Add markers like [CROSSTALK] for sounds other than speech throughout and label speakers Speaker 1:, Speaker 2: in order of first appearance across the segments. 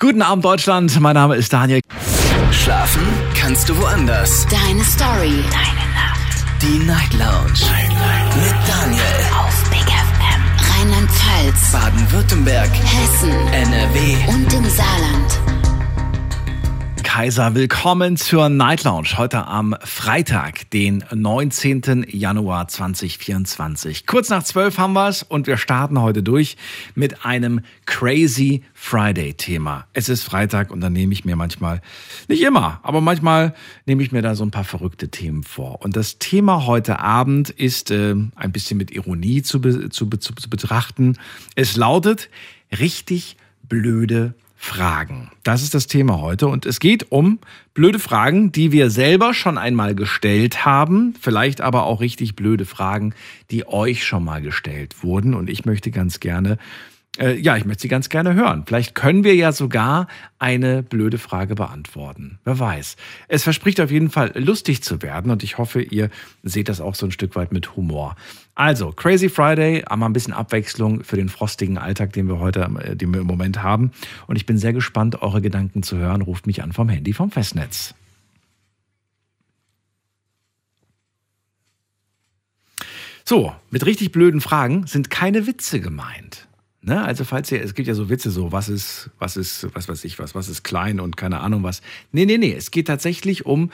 Speaker 1: Guten Abend, Deutschland. Mein Name ist Daniel.
Speaker 2: Schlafen kannst du woanders.
Speaker 3: Deine Story. Deine Nacht.
Speaker 2: Die Night Lounge. Night, Night. Mit Daniel.
Speaker 3: Auf Big FM. Rheinland-Pfalz.
Speaker 2: Baden-Württemberg.
Speaker 3: Hessen.
Speaker 2: NRW.
Speaker 3: Und im Saarland.
Speaker 1: Kaiser, willkommen zur Night Lounge. Heute am Freitag, den 19. Januar 2024. Kurz nach 12 haben wir es und wir starten heute durch mit einem Crazy Friday Thema. Es ist Freitag und dann nehme ich mir manchmal, nicht immer, aber manchmal nehme ich mir da so ein paar verrückte Themen vor. Und das Thema heute Abend ist äh, ein bisschen mit Ironie zu, be zu, zu, zu betrachten. Es lautet richtig blöde Fragen. Das ist das Thema heute. Und es geht um blöde Fragen, die wir selber schon einmal gestellt haben, vielleicht aber auch richtig blöde Fragen, die euch schon mal gestellt wurden. Und ich möchte ganz gerne äh, ja, ich möchte sie ganz gerne hören. Vielleicht können wir ja sogar eine blöde Frage beantworten. Wer weiß. Es verspricht auf jeden Fall lustig zu werden und ich hoffe, ihr seht das auch so ein Stück weit mit Humor. Also, Crazy Friday, einmal ein bisschen Abwechslung für den frostigen Alltag, den wir heute, äh, den wir im Moment haben. Und ich bin sehr gespannt, eure Gedanken zu hören. Ruft mich an vom Handy vom Festnetz. So, mit richtig blöden Fragen sind keine Witze gemeint. Ne? Also falls ihr, es gibt ja so Witze, so was ist, was ist, was weiß ich was, was ist klein und keine Ahnung was. Nee, nee, nee, es geht tatsächlich um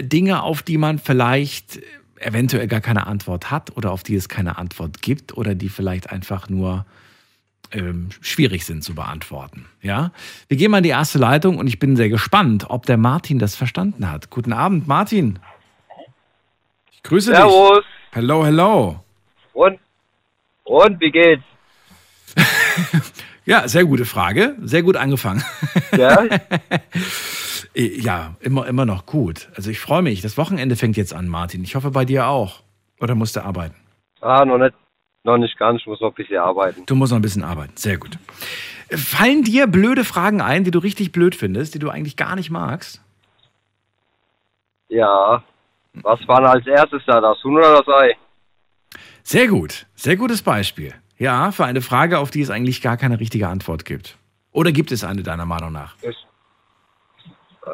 Speaker 1: Dinge, auf die man vielleicht eventuell gar keine Antwort hat oder auf die es keine Antwort gibt oder die vielleicht einfach nur ähm, schwierig sind zu beantworten. Ja, wir gehen mal in die erste Leitung und ich bin sehr gespannt, ob der Martin das verstanden hat. Guten Abend, Martin. Ich grüße
Speaker 4: Servus.
Speaker 1: dich. Hello, hello.
Speaker 4: Und und wie geht's? [LAUGHS]
Speaker 1: ja, sehr gute Frage. Sehr gut angefangen.
Speaker 4: Ja? [LAUGHS]
Speaker 1: ja, immer, immer noch gut. Also ich freue mich. Das Wochenende fängt jetzt an, Martin. Ich hoffe bei dir auch. Oder musst du arbeiten?
Speaker 4: Ah, noch nicht. Noch nicht ganz. Ich muss noch ein bisschen arbeiten.
Speaker 1: Du musst noch ein bisschen arbeiten. Sehr gut. Fallen dir blöde Fragen ein, die du richtig blöd findest, die du eigentlich gar nicht magst?
Speaker 4: Ja. Was war denn als erstes da? Das Huhn oder das Ei?
Speaker 1: Sehr gut. Sehr gutes Beispiel. Ja, für eine Frage, auf die es eigentlich gar keine richtige Antwort gibt. Oder gibt es eine deiner Meinung nach?
Speaker 4: Ich, äh,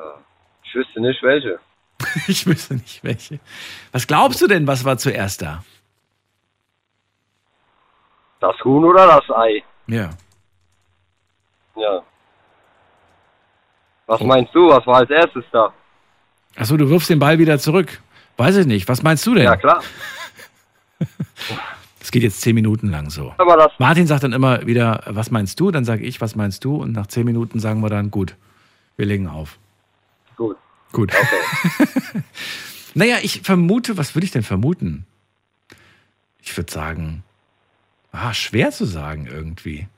Speaker 4: ich wüsste nicht welche. [LAUGHS]
Speaker 1: ich wüsste nicht welche. Was glaubst du denn, was war zuerst da?
Speaker 4: Das Huhn oder das Ei?
Speaker 1: Ja.
Speaker 4: Ja. Was meinst du? Was war als erstes da?
Speaker 1: Achso, du wirfst den Ball wieder zurück. Weiß ich nicht. Was meinst du denn?
Speaker 4: Ja, klar. [LAUGHS]
Speaker 1: Es geht jetzt zehn Minuten lang so. Martin sagt dann immer wieder, was meinst du? Dann sage ich, was meinst du? Und nach zehn Minuten sagen wir dann, gut, wir legen auf.
Speaker 4: gut.
Speaker 1: Gut.
Speaker 4: Okay. [LAUGHS]
Speaker 1: Naja, ich vermute, was würde ich denn vermuten? Ich würde sagen, ah, schwer zu sagen irgendwie.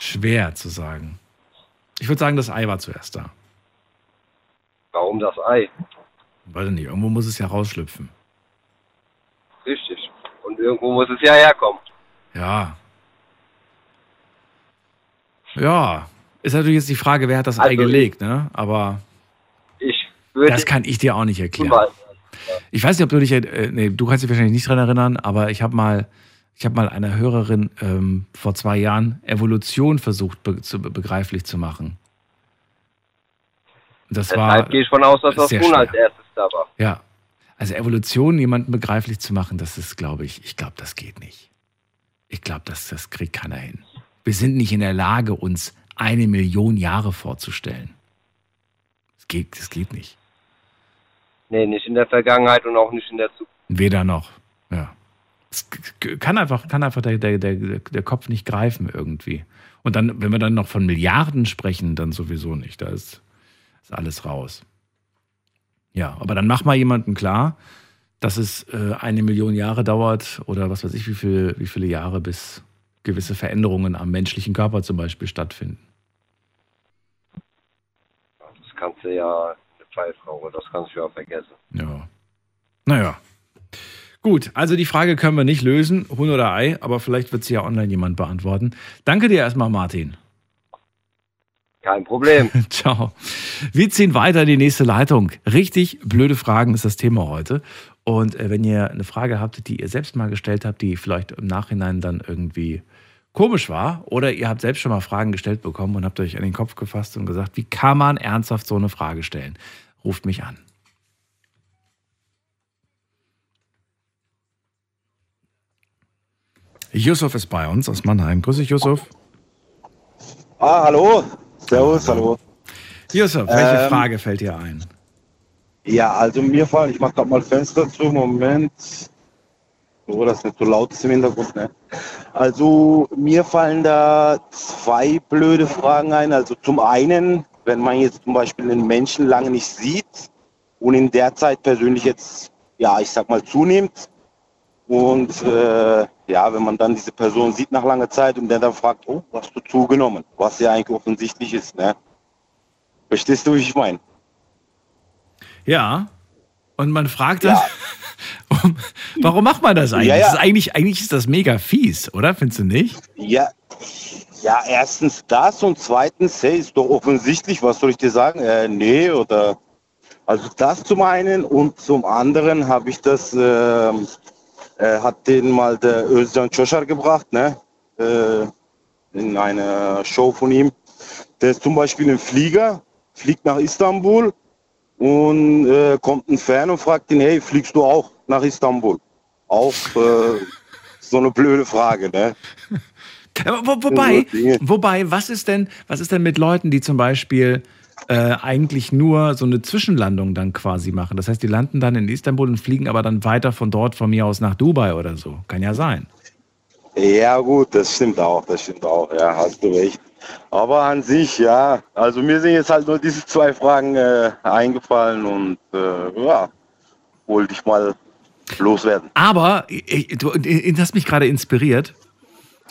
Speaker 1: Schwer zu sagen. Ich würde sagen, das Ei war zuerst da.
Speaker 4: Warum das Ei?
Speaker 1: Weiß ich nicht, irgendwo muss es ja rausschlüpfen.
Speaker 4: Richtig. Irgendwo muss es ja herkommen.
Speaker 1: Ja. Ja. Ist natürlich jetzt die Frage, wer hat das Ei
Speaker 4: Also,
Speaker 1: gelegt, ne? Aber
Speaker 4: Ich würde.
Speaker 1: das kann ich dir auch nicht erklären.
Speaker 4: Mal,
Speaker 1: Ich weiß nicht, ob du dich, äh, nee, du kannst dich wahrscheinlich nicht dran erinnern, aber ich habe mal, ich habe mal einer Hörerin ähm, vor zwei Jahren Evolution versucht be zu, begreiflich zu machen. Das war,
Speaker 4: deshalb gehe ich von aus, dass das Huhn als erstes da war.
Speaker 1: ja, also Evolution jemanden begreiflich zu machen, das ist, glaube ich, ich glaube, das geht nicht. Ich glaube, das, das kriegt keiner hin. Wir sind nicht in der Lage, uns eine Million Jahre vorzustellen. Das geht, das geht nicht.
Speaker 4: Nee, nicht in der Vergangenheit und auch nicht in der Zukunft.
Speaker 1: Weder noch. Ja. Es kann einfach, kann einfach der, der, der, der Kopf nicht greifen irgendwie. Und dann, wenn wir dann noch von Milliarden sprechen, dann sowieso nicht. Da ist, ist alles raus. Ja, aber dann mach mal jemandem klar, dass es äh, eine Million Jahre dauert oder was weiß ich, wie, viel, wie viele Jahre, bis gewisse Veränderungen am menschlichen Körper zum Beispiel stattfinden.
Speaker 4: Das kannst du ja eine Pfeife rauchen, das kannst du ja vergessen.
Speaker 1: Ja. Naja. Gut, also die Frage können wir nicht lösen, Huhn oder Ei, aber vielleicht wird sie ja online jemand beantworten. Danke dir erstmal, Martin.
Speaker 4: Kein Problem. [LAUGHS]
Speaker 1: Ciao. Wir ziehen weiter in die nächste Leitung. Richtig blöde Fragen ist das Thema heute. Und äh, wenn ihr eine Frage habt, die ihr selbst mal gestellt habt, die vielleicht im Nachhinein dann irgendwie komisch war oder ihr habt selbst schon mal Fragen gestellt bekommen und habt euch an den Kopf gefasst und gesagt, wie kann man ernsthaft so eine Frage stellen? Ruft mich an. Yusuf ist bei uns aus Mannheim. Grüß dich, Yusuf.
Speaker 5: Ah, hallo. Servus, hallo.
Speaker 1: Yusuf, welche
Speaker 5: Ähm,
Speaker 1: Frage fällt dir ein?
Speaker 5: Ja, also mir fallen, ich mach grad mal Fenster zu, Moment. So, dass nicht so laut ist im Hintergrund, ne? Also mir fallen da zwei blöde Fragen ein. Also zum einen, wenn man jetzt zum Beispiel einen Menschen lange nicht sieht und in der Zeit persönlich jetzt, ja, ich sag mal, zunimmt. Und äh, ja, wenn man dann diese Person sieht nach langer Zeit und der dann fragt, oh, hast du zugenommen? Was ja eigentlich offensichtlich ist, ne? Verstehst du, wie ich meine?
Speaker 1: Ja. Und man fragt
Speaker 5: Ja.
Speaker 1: dann, [LAUGHS] warum macht man das eigentlich?
Speaker 5: Ja, ja.
Speaker 1: Das ist eigentlich? Eigentlich ist das mega fies, oder? Findest du nicht?
Speaker 5: Ja, ja, erstens das und zweitens, hey, ist doch offensichtlich, was soll ich dir sagen? Äh, nee, oder. Also das zum einen und zum anderen habe ich das, ähm, äh, hat den mal der Özcan Çoşar gebracht, ne? Äh, in einer Show von ihm. Der ist zum Beispiel im Flieger, fliegt nach Istanbul und äh, kommt ein Fan und fragt ihn, hey, fliegst du auch nach Istanbul? Auch äh, so eine blöde Frage, ne? [LAUGHS]
Speaker 1: Wo, wobei,
Speaker 5: Dinge.
Speaker 1: wobei, was ist denn, was ist denn mit Leuten, die zum Beispiel äh, eigentlich nur so eine Zwischenlandung dann quasi machen? Das heißt, die landen dann in Istanbul und fliegen aber dann weiter von dort von mir aus nach Dubai oder so. Kann ja sein.
Speaker 5: Ja, gut, das stimmt auch, das stimmt auch, ja, hast du recht. Aber an sich, ja, also mir sind jetzt halt nur diese zwei Fragen äh, eingefallen und äh, ja, wollte ich mal loswerden.
Speaker 1: Aber ich, du du hast mich gerade inspiriert.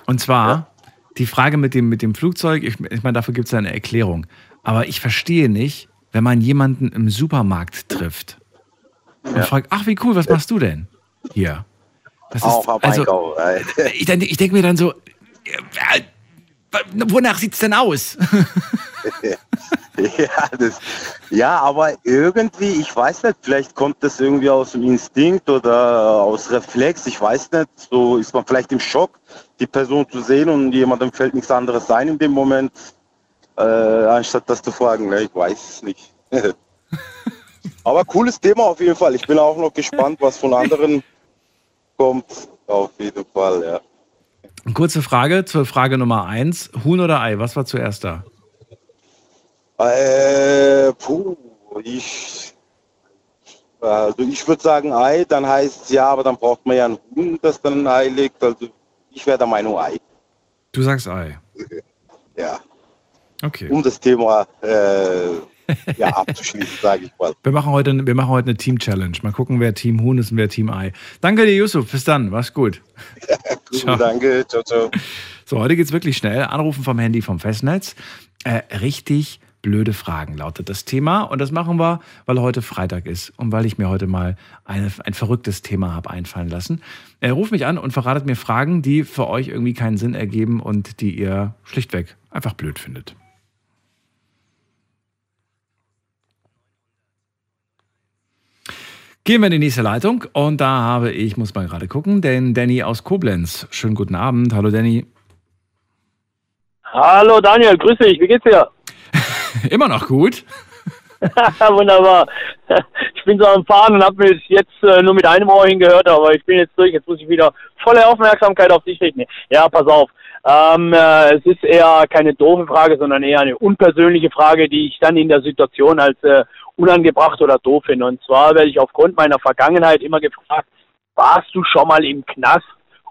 Speaker 1: Und zwar die Frage mit dem, mit dem Flugzeug. Ich, ich meine, dafür gibt es ja eine Erklärung. Aber ich verstehe nicht, wenn man jemanden im Supermarkt trifft und
Speaker 5: Ja.
Speaker 1: fragt, ach, wie cool, was machst du denn hier? Das
Speaker 5: Auch am
Speaker 1: also,
Speaker 5: Einkauf. [LAUGHS] äh,
Speaker 1: ich, ich denke mir dann so, äh, wonach sieht's denn aus? [LAUGHS]
Speaker 5: ja, das, ja, aber irgendwie, ich weiß nicht, vielleicht kommt das irgendwie aus dem Instinkt oder aus Reflex, ich weiß nicht, so ist man vielleicht im Schock, die Person zu sehen und jemandem fällt nichts anderes ein in dem Moment, äh, anstatt das zu fragen, ne? ich weiß es nicht. [LAUGHS] aber cooles Thema auf jeden Fall, ich bin auch noch gespannt, was von anderen kommt, auf jeden Fall, ja.
Speaker 1: Kurze Frage zur Frage Nummer eins. Huhn oder Ei, was war zuerst da?
Speaker 5: Äh, puh, ich, also ich würde sagen Ei, dann heißt ja, aber dann braucht man ja ein Huhn, das dann ein Ei legt. Also ich wäre der Meinung Ei.
Speaker 1: Du sagst Ei.
Speaker 5: Ja,
Speaker 1: Okay.
Speaker 5: um das Thema äh, ja, [LAUGHS] abzuschließen, sage ich mal.
Speaker 1: Wir machen heute, wir machen heute eine Team-Challenge. Mal gucken, wer Team Huhn ist und wer Team Ei. Danke dir, Yusuf. Bis dann. Mach's gut. [LAUGHS]
Speaker 5: Gut,
Speaker 1: Ciao.
Speaker 5: danke, ciao, ciao.
Speaker 1: So, heute geht's wirklich schnell. Anrufen vom Handy vom Festnetz. Äh, richtig blöde Fragen lautet das Thema. Und das machen wir, weil heute Freitag ist und weil ich mir heute mal eine, ein verrücktes Thema habe einfallen lassen. Äh, ruft mich an und verratet mir Fragen, die für euch irgendwie keinen Sinn ergeben und die ihr schlichtweg einfach blöd findet. Gehen wir in die nächste Leitung und da habe ich, muss mal gerade gucken, den Danny aus Koblenz. Schönen guten Abend. Hallo Danny.
Speaker 6: Hallo Daniel, grüß dich, wie geht's dir? [LAUGHS]
Speaker 1: Immer noch gut.
Speaker 6: Wunderbar. Ich bin so am Fahren und habe mich jetzt äh, nur mit einem Ohr hingehört, aber ich bin jetzt durch. Jetzt muss ich wieder volle Aufmerksamkeit auf dich richten. Ja, pass auf. Ähm, äh, es ist eher keine doofe Frage, sondern eher eine unpersönliche Frage, die ich dann in der Situation als äh, unangebracht oder doof finde. Und zwar werde ich aufgrund meiner Vergangenheit immer gefragt, warst du schon mal im Knast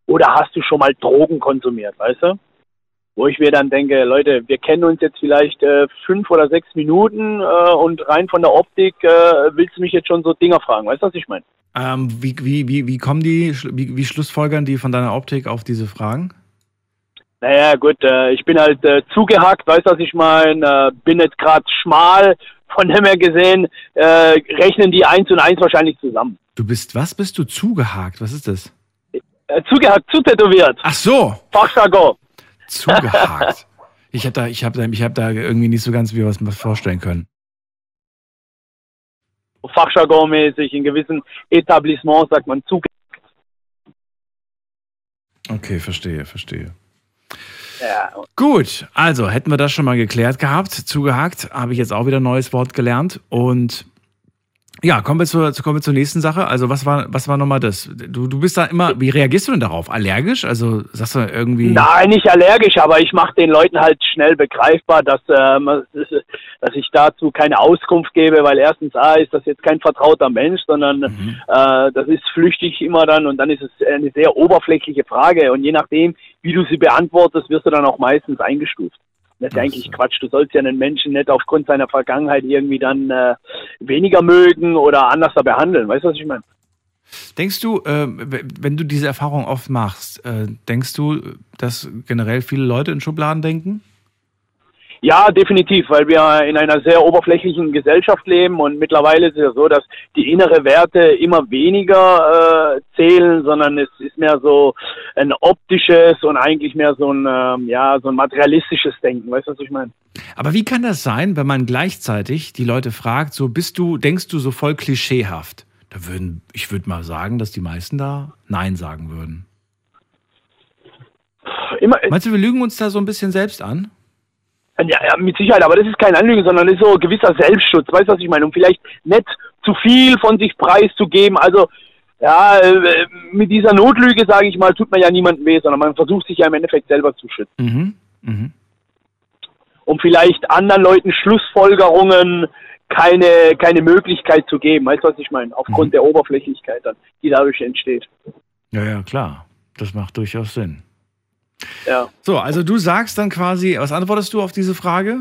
Speaker 6: oder hast du schon mal Drogen konsumiert, weißt du? wo ich mir dann denke, Leute, wir kennen uns jetzt vielleicht äh, fünf oder sechs Minuten äh, und rein von der Optik äh, willst du mich jetzt schon so Dinger fragen, weißt du, was ich meine?
Speaker 1: Ähm, wie, wie, wie, wie kommen die, wie, wie schlussfolgern die von deiner Optik auf diese Fragen?
Speaker 6: Naja, gut, äh, ich bin halt äh, zugehackt, weißt du, was ich meine? Äh, bin jetzt gerade schmal, von dem her gesehen äh, rechnen die eins und eins wahrscheinlich zusammen.
Speaker 1: Du bist, was bist du zugehakt? Was ist das?
Speaker 6: Äh, zugehackt, zutätowiert,
Speaker 1: Ach so,
Speaker 6: Fachjargon.
Speaker 1: zugehakt. [LAUGHS] Ich habe da, ich habe da, ich habe da irgendwie nicht so ganz wie was vorstellen können.
Speaker 6: Fachjargon-mäßig, in gewissen Etablissements sagt man zugehackt.
Speaker 1: Okay, verstehe, verstehe.
Speaker 6: Ja,
Speaker 1: Gut, also hätten wir das schon mal geklärt gehabt, zugehakt, habe ich jetzt auch wieder ein neues Wort gelernt und ja, kommen wir zur, kommen wir zur nächsten Sache. Also was war, was war nochmal das? Du, du bist da immer, wie reagierst du denn darauf? Allergisch? Also sagst du irgendwie...
Speaker 6: Nein, nicht allergisch, aber ich mache den Leuten halt schnell begreifbar, dass, ähm, [LAUGHS] dass ich dazu keine Auskunft gebe, weil erstens A ist das jetzt kein vertrauter Mensch, sondern
Speaker 1: Mhm.
Speaker 6: äh, das ist flüchtig immer dann und dann ist es eine sehr oberflächliche Frage und je nachdem, wie du sie beantwortest, wirst du dann auch meistens eingestuft. Das ist ja eigentlich
Speaker 1: so.
Speaker 6: Quatsch. Du sollst ja einen Menschen nicht aufgrund seiner Vergangenheit irgendwie dann äh, weniger mögen oder anders behandeln. Weißt du, was ich meine?
Speaker 1: Denkst du, äh, wenn du diese Erfahrung oft machst, äh, denkst du, dass generell viele Leute in Schubladen denken?
Speaker 6: Ja, definitiv, weil wir in einer sehr oberflächlichen Gesellschaft leben und mittlerweile ist es ja so, dass die innere Werte immer weniger äh, zählen, sondern es ist mehr so ein optisches und eigentlich mehr so ein ähm, ja so ein materialistisches Denken. Weißt du, was ich meine?
Speaker 1: Aber wie kann das sein, wenn man gleichzeitig die Leute fragt, so bist du, denkst du so voll klischeehaft? Da würden, ich würde mal sagen, dass die meisten da Nein sagen würden.
Speaker 6: Immer,
Speaker 1: Meinst du, wir lügen uns da so ein bisschen selbst an?
Speaker 6: Ja, ja, mit Sicherheit, aber das ist kein Anlügen, sondern das ist so ein gewisser Selbstschutz, weißt du, was ich meine? Um vielleicht nicht zu viel von sich preiszugeben. Also, ja, äh, mit dieser Notlüge, sage ich mal, tut man ja niemandem weh, sondern man versucht sich ja im Endeffekt selber zu schützen.
Speaker 1: Mhm. Mhm.
Speaker 6: Um vielleicht anderen Leuten Schlussfolgerungen keine, keine Möglichkeit zu geben. Weißt du, was ich meine? Aufgrund
Speaker 1: Mhm.
Speaker 6: der Oberflächlichkeit dann, die dadurch entsteht.
Speaker 1: Ja, ja, klar. Das macht durchaus Sinn.
Speaker 6: Ja.
Speaker 1: So, also du sagst dann quasi, was antwortest du auf diese Frage?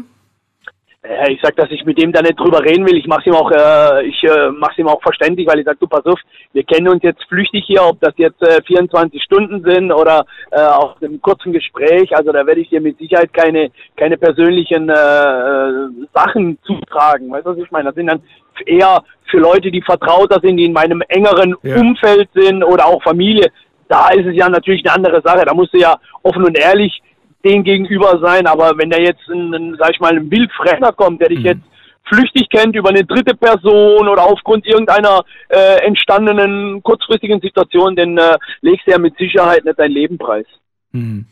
Speaker 6: Ja, ich sag, dass ich mit dem da nicht drüber reden will. Ich mach's ihm auch, äh, ich äh, mach's ihm auch verständlich, weil ich sag, du pass auf, wir kennen uns jetzt flüchtig hier, ob das jetzt äh, 24 Stunden sind oder äh, aus einem kurzen Gespräch. Also da werde ich dir mit Sicherheit keine keine persönlichen äh, äh, Sachen zutragen. Weißt du, was ich meine? Das sind dann eher für Leute, die vertrauter sind, die in meinem engeren
Speaker 1: Ja.
Speaker 6: Umfeld sind oder auch Familie. Da ist es ja natürlich eine andere Sache. Da musst du ja offen und ehrlich den gegenüber sein, aber wenn da jetzt ein, ein sag ich mal, ein Wildfremder kommt, der dich
Speaker 1: Mhm.
Speaker 6: jetzt flüchtig kennt über eine dritte Person oder aufgrund irgendeiner äh, entstandenen kurzfristigen Situation, dann äh, legst du ja mit Sicherheit nicht dein Leben preis.
Speaker 1: Hm.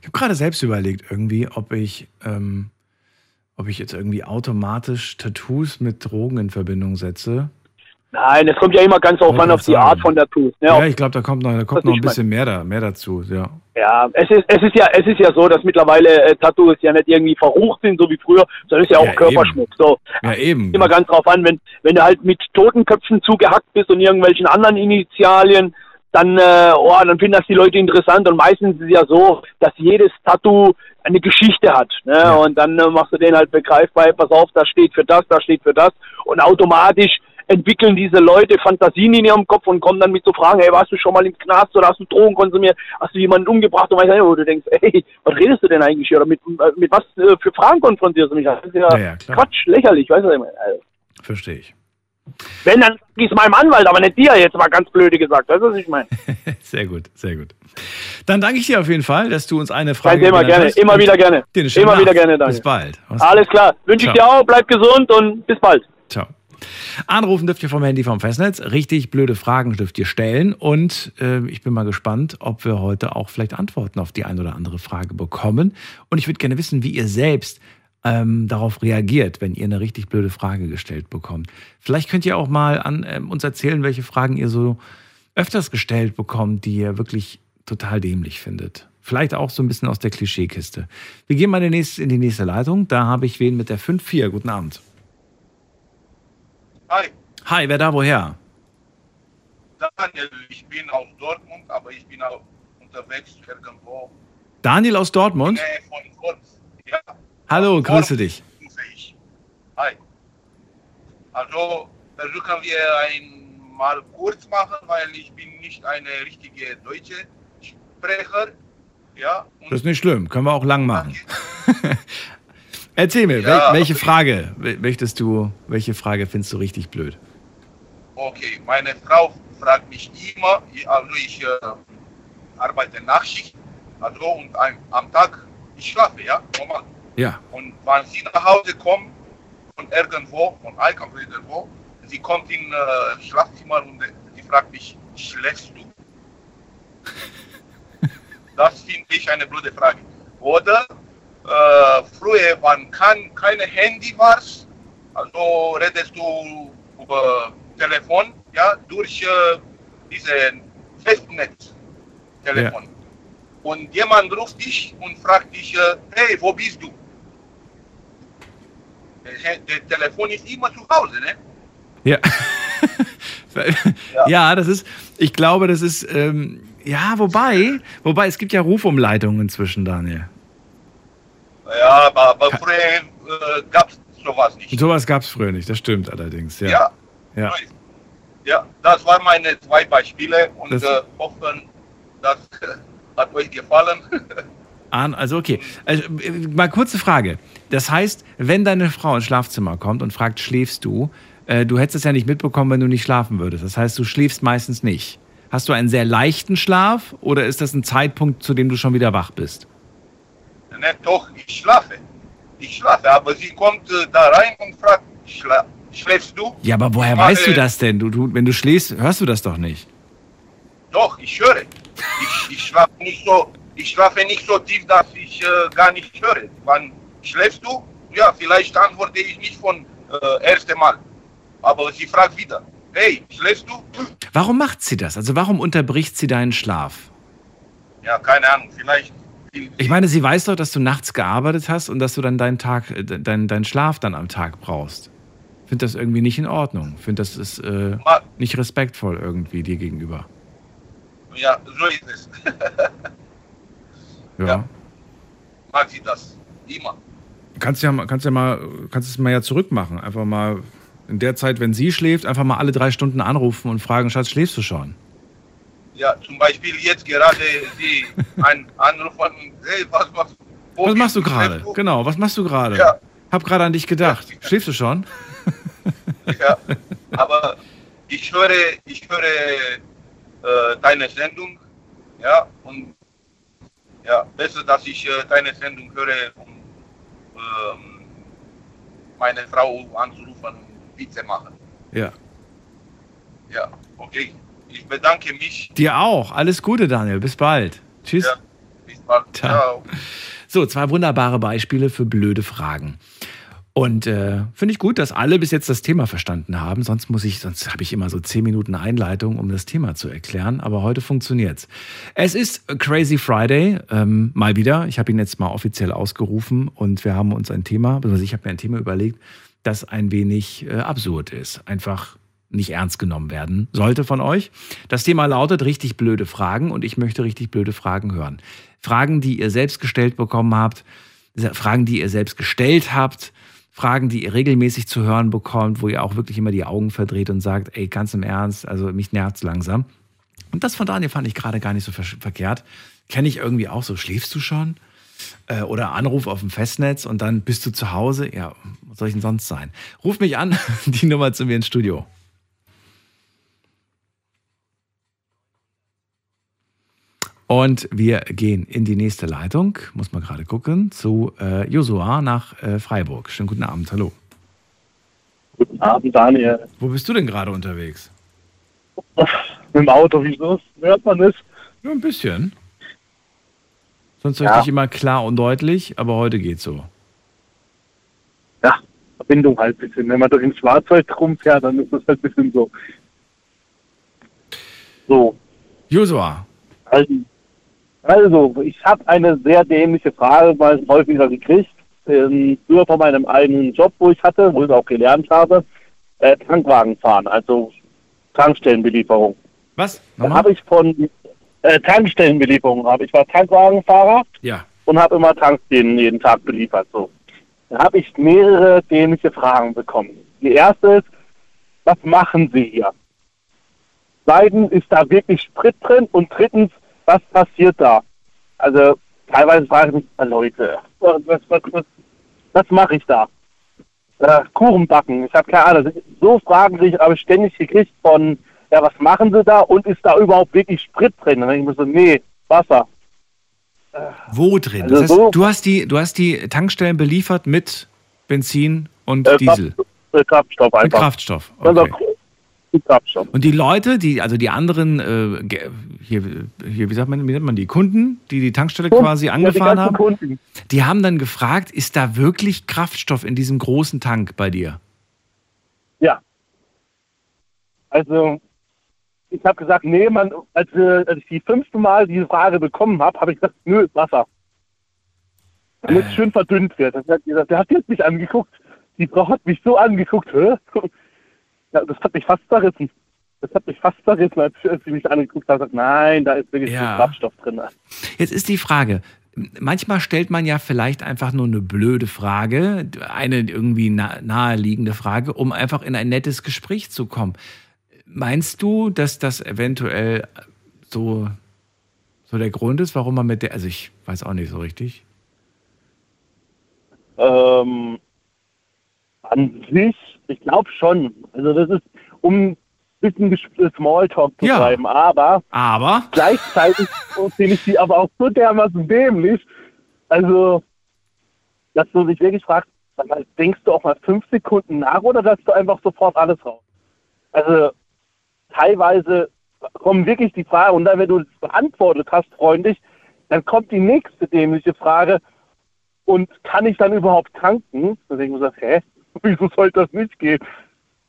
Speaker 1: Ich habe gerade selbst überlegt, irgendwie, ob ich, ähm, ob ich jetzt irgendwie automatisch Tattoos mit Drogen in Verbindung setze.
Speaker 6: Nein, es kommt ja immer ganz
Speaker 1: Wollte
Speaker 6: an auf die
Speaker 1: sagen.
Speaker 6: Art von der Tools. Ne?
Speaker 1: Ja, ich glaube, da kommt noch, da kommt noch ein bisschen mehr, da, mehr dazu. Ja.
Speaker 6: Ja, es ist, es ist ja, es ist ja so, dass mittlerweile äh, Tattoos ja nicht irgendwie verrucht sind, so wie früher, sondern es ist ja auch
Speaker 1: Ja,
Speaker 6: Körperschmuck. So,
Speaker 1: ja, eben.
Speaker 6: immer ganz drauf an, wenn, wenn du halt mit Totenköpfen zugehackt bist und irgendwelchen anderen Initialien, dann, äh, oh, dann finden das die Leute interessant und meistens ist es ja so, dass jedes Tattoo eine Geschichte hat. Ne?
Speaker 1: Ja.
Speaker 6: Und dann äh, machst du den halt begreifbar, pass auf, das steht für das, das steht für das und automatisch entwickeln diese Leute Fantasien in ihrem Kopf und kommen dann mit so Fragen, hey, warst du schon mal im Knast oder hast du Drogen konsumiert, hast du jemanden umgebracht und weißt du, wo du denkst, hey, was redest du denn eigentlich hier oder mit, äh, mit was äh, für Fragen konfrontierst du mich? Das ist ja,
Speaker 1: Ja, ja.
Speaker 6: Quatsch, lächerlich, weißt du, was ich meine? Also,
Speaker 1: Verstehe ich.
Speaker 6: wenn, dann es meinem Anwalt, aber nicht dir, jetzt mal ganz blöde gesagt. Weißt du, was ich meine? [LAUGHS]
Speaker 1: Sehr gut, sehr gut. Dann danke ich dir auf jeden Fall, dass du uns eine Frage
Speaker 6: Kein Thema, gerne.
Speaker 1: hast.
Speaker 6: Immer wieder gerne. Immer wieder
Speaker 1: Nacht.
Speaker 6: gerne, danke.
Speaker 1: Bis bald.
Speaker 6: Alles klar. Wünsche ich dir auch, bleib gesund und bis bald.
Speaker 1: Ciao. Anrufen dürft ihr vom Handy vom Festnetz. Richtig blöde Fragen dürft ihr stellen. Und äh, ich bin mal gespannt, ob wir heute auch vielleicht Antworten auf die ein oder andere Frage bekommen. Und ich würde gerne wissen, wie ihr selbst ähm, darauf reagiert, wenn ihr eine richtig blöde Frage gestellt bekommt. Vielleicht könnt ihr auch mal an ähm, uns erzählen, welche Fragen ihr so öfters gestellt bekommt, die ihr wirklich total dämlich findet. Vielleicht auch so ein bisschen aus der Klischeekiste. Wir gehen mal in die nächste Leitung. Da habe ich wen mit der 5-4. Guten Abend.
Speaker 7: Hi,
Speaker 1: Hi, wer da woher?
Speaker 7: Daniel, ich bin aus Dortmund, aber ich bin auch unterwegs irgendwo
Speaker 1: Daniel aus Dortmund.
Speaker 7: Nähe von Worms. Ja,
Speaker 1: Hallo, grüße dich.
Speaker 7: Hi. Also versuchen wir einmal kurz machen, weil ich bin nicht eine richtige deutsche Sprecher. Ja,
Speaker 1: Das ist nicht schlimm, können wir auch lang machen. [LAUGHS] Erzähl mir,
Speaker 7: Ja.
Speaker 1: wel welche Frage möchtest du, welche Frage findest du richtig blöd?
Speaker 7: Okay, meine Frau fragt mich immer, also ich äh, arbeite Nachtschicht, also und ein, am Tag, ich schlafe, ja, normal.
Speaker 1: Ja,
Speaker 7: Und wenn sie nach Hause kommt, von irgendwo, von Einkauf irgendwo, sie kommt in äh, Schlafzimmer und äh, sie fragt mich, schläfst du? [LAUGHS] Das finde ich eine blöde Frage. Oder äh, früher waren kein, keine Handy was, also redest du über Telefon, ja, durch äh, diese Festnetz-Telefon. Und jemand ruft dich und fragt dich, äh, hey, wo bist du? Der, der Telefon ist immer zu Hause, ne? [LAUGHS]
Speaker 1: Ja. ja. das ist, ich glaube, das ist, ähm, ja, wobei, wobei, es gibt ja Rufumleitungen inzwischen, Daniel.
Speaker 7: Ja, aber, aber früher äh, gab es sowas nicht.
Speaker 1: Sowas gab es früher nicht, das stimmt allerdings, ja.
Speaker 7: Ja,
Speaker 1: Ja.
Speaker 7: ja das waren meine zwei Beispiele und
Speaker 1: Das-
Speaker 7: äh, hoffen, das [LAUGHS] hat euch gefallen. [LAUGHS]
Speaker 1: Also okay, also, äh, mal kurze Frage. Das heißt, wenn deine Frau ins Schlafzimmer kommt und fragt, schläfst du, äh, du hättest es ja nicht mitbekommen, wenn du nicht schlafen würdest. Das heißt, du schläfst meistens nicht. Hast du einen sehr leichten Schlaf oder ist das ein Zeitpunkt, zu dem du schon wieder wach bist?
Speaker 7: Ne, doch, ich schlafe. Ich schlafe, aber sie kommt äh, da rein und fragt, schla schläfst du?
Speaker 1: Ja, aber woher
Speaker 7: Ich
Speaker 1: weißt du
Speaker 7: mache-
Speaker 1: das denn? Du, du, wenn du schläfst, hörst du das doch nicht.
Speaker 7: Doch, ich höre. Ich, ich schlafe nicht so, ich schlafe nicht so tief, dass ich äh, gar nicht höre. Wann schläfst du? Ja, vielleicht antworte ich nicht von äh, erste Mal. Aber sie fragt wieder, hey, schläfst du?
Speaker 1: Warum macht sie das? Also warum unterbricht sie deinen Schlaf?
Speaker 7: Ja, keine Ahnung, vielleicht.
Speaker 1: Ich meine, sie weiß doch, dass du nachts gearbeitet hast und dass du dann deinen Tag, äh, deinen, deinen Schlaf dann am Tag brauchst. Finde das irgendwie nicht in Ordnung. Finde das ist äh, nicht respektvoll irgendwie dir gegenüber.
Speaker 7: Ja, so ist es. [LAUGHS]
Speaker 1: Ja.
Speaker 7: Ja. Mag sie das. Immer.
Speaker 1: Kannst ja, kannst ja mal, kannst es mal ja zurückmachen. Einfach mal in der Zeit, wenn sie schläft, einfach mal alle drei Stunden anrufen und fragen, Schatz, schläfst du schon?
Speaker 7: Ja, zum Beispiel jetzt gerade sie [LAUGHS] ein Anruf von, hey, was machst du? Wo
Speaker 1: Was machst du gerade? Genau, was machst du gerade?
Speaker 7: Ja.
Speaker 1: Hab gerade an dich gedacht.
Speaker 7: Ja.
Speaker 1: Schläfst du schon?
Speaker 7: Ja, aber ich höre, ich höre äh, deine Sendung, ja, und ja, besser, dass ich äh, deine Sendung höre, um ähm, meine Frau anzurufen und Witze machen.
Speaker 1: Ja.
Speaker 7: Ja, okay. Ich bedanke mich.
Speaker 1: Dir auch. Alles Gute, Daniel. Bis bald. Tschüss.
Speaker 7: Ja, bis bald.
Speaker 1: Ciao. So, zwei wunderbare Beispiele für blöde Fragen. Und äh, finde ich gut, dass alle bis jetzt das Thema verstanden haben. Sonst muss ich, sonst habe ich immer so zehn Minuten Einleitung, um das Thema zu erklären. Aber heute funktioniert's. Es ist Crazy Friday, ähm, mal wieder. Ich habe ihn jetzt mal offiziell ausgerufen und wir haben uns ein Thema, also ich habe mir ein Thema überlegt, das ein wenig äh, absurd ist. Einfach nicht ernst genommen werden sollte von euch. Das Thema lautet richtig blöde Fragen und ich möchte richtig blöde Fragen hören. Fragen, die ihr selbst gestellt bekommen habt, Fragen, die ihr selbst gestellt habt, Fragen, die ihr regelmäßig zu hören bekommt, wo ihr auch wirklich immer die Augen verdreht und sagt, ey, ganz im Ernst, also mich nervt's langsam. Und das von Daniel fand ich gerade gar nicht so ver verkehrt. Kenne ich irgendwie auch so, schläfst du schon? Äh, oder Anruf auf dem Festnetz und dann bist du zu Hause. Ja, was soll ich denn sonst sein? Ruf mich an, [LAUGHS] die Nummer zu mir ins Studio. Und wir gehen in die nächste Leitung, muss man gerade gucken, zu äh, Josua nach äh, Freiburg. Schönen guten Abend, hallo.
Speaker 8: Guten Abend, Daniel.
Speaker 1: Wo bist du denn gerade unterwegs? [LAUGHS]
Speaker 8: Mit dem Auto, wieso? Hört man das?
Speaker 1: Ja, ein bisschen. Sonst höre
Speaker 8: Ja.
Speaker 1: ich dich immer klar und deutlich, aber heute geht's so.
Speaker 8: Ja, Verbindung halt ein bisschen. Wenn man durch ein Fahrzeug rumfährt, dann ist das halt ein bisschen so. So,
Speaker 1: Josua,
Speaker 8: also, also ich habe eine sehr dämliche Frage mal häufiger gekriegt. Ähm, früher von meinem eigenen Job, wo ich hatte, wo ich auch gelernt habe, äh, Tankwagen fahren, also Tankstellenbelieferung.
Speaker 1: was?
Speaker 8: Dann habe ich von äh, Tankstellenbelieferung, habe ich war Tankwagenfahrer
Speaker 1: Ja.
Speaker 8: und habe immer Tankstellen jeden Tag beliefert. So. Da habe ich mehrere dämliche Fragen bekommen. Die erste ist, was machen Sie hier? Zweitens, ist da wirklich Sprit drin? Und drittens, was passiert da? Also teilweise frage ich mich, äh, Leute, was, was, was, was, mache ich da? Äh, Kuchen backen, ich habe keine Ahnung. So Fragen die ich habe ich ständig gekriegt von, ja, was machen Sie da? Und ist da überhaupt wirklich Sprit drin? Dann denke ich mir so, nee, Wasser.
Speaker 1: Wo drin?
Speaker 8: Also
Speaker 1: das heißt,
Speaker 8: so-
Speaker 1: du, hast die, du hast die Tankstellen beliefert mit Benzin und
Speaker 8: Äh,
Speaker 1: Diesel.
Speaker 8: Kraft, äh, Kraftstoff
Speaker 1: Mit
Speaker 8: einfach.
Speaker 1: Kraftstoff.
Speaker 8: Also, Die Kraftstoff.
Speaker 1: Und die Leute, die, also die anderen, äh, hier, hier, wie sagt man, wie nennt man die Kunden, die die Tankstelle quasi
Speaker 8: Ja, die
Speaker 1: angefahren haben,
Speaker 8: Kunden.
Speaker 1: die haben dann gefragt, ist da wirklich Kraftstoff in diesem großen Tank bei dir?
Speaker 8: Ja. Also, ich habe gesagt, nee, man, als, äh, als ich die fünfte Mal diese Frage bekommen habe, habe ich gesagt, nö, Wasser. Damit es schön verdünnt wird. Das hat gesagt, der hat jetzt mich angeguckt. Die Frau hat mich so angeguckt, hä? Ja, das hat mich fast zerrissen. Das hat mich fast zerrissen, als, als sie mich angeguckt hat. Sagt, Nein, da ist wirklich
Speaker 1: Ja.
Speaker 8: viel Kraftstoff drin.
Speaker 1: Jetzt ist die Frage, manchmal stellt man ja vielleicht einfach nur eine blöde Frage, eine irgendwie na- naheliegende Frage, um einfach in ein nettes Gespräch zu kommen. Meinst du, dass das eventuell so, so der Grund ist, warum man mit der, also ich weiß auch nicht so richtig.
Speaker 8: Ähm, an sich, ich glaube schon. Also das ist, um ein bisschen Ges- Smalltalk zu
Speaker 1: Ja.
Speaker 8: treiben. Aber
Speaker 1: Aber,
Speaker 8: gleichzeitig [LAUGHS] finde ich die aber auch so dermaßen dämlich. Also, dass du dich wirklich fragst, denkst du auch mal fünf Sekunden nach oder lässt du einfach sofort alles raus? Also, teilweise kommen wirklich die Fragen und dann, wenn du es beantwortet hast, freundlich, dann kommt die nächste dämliche Frage und kann ich dann überhaupt tanken? Dann denke ich hä? [LAUGHS] Wieso soll das nicht gehen?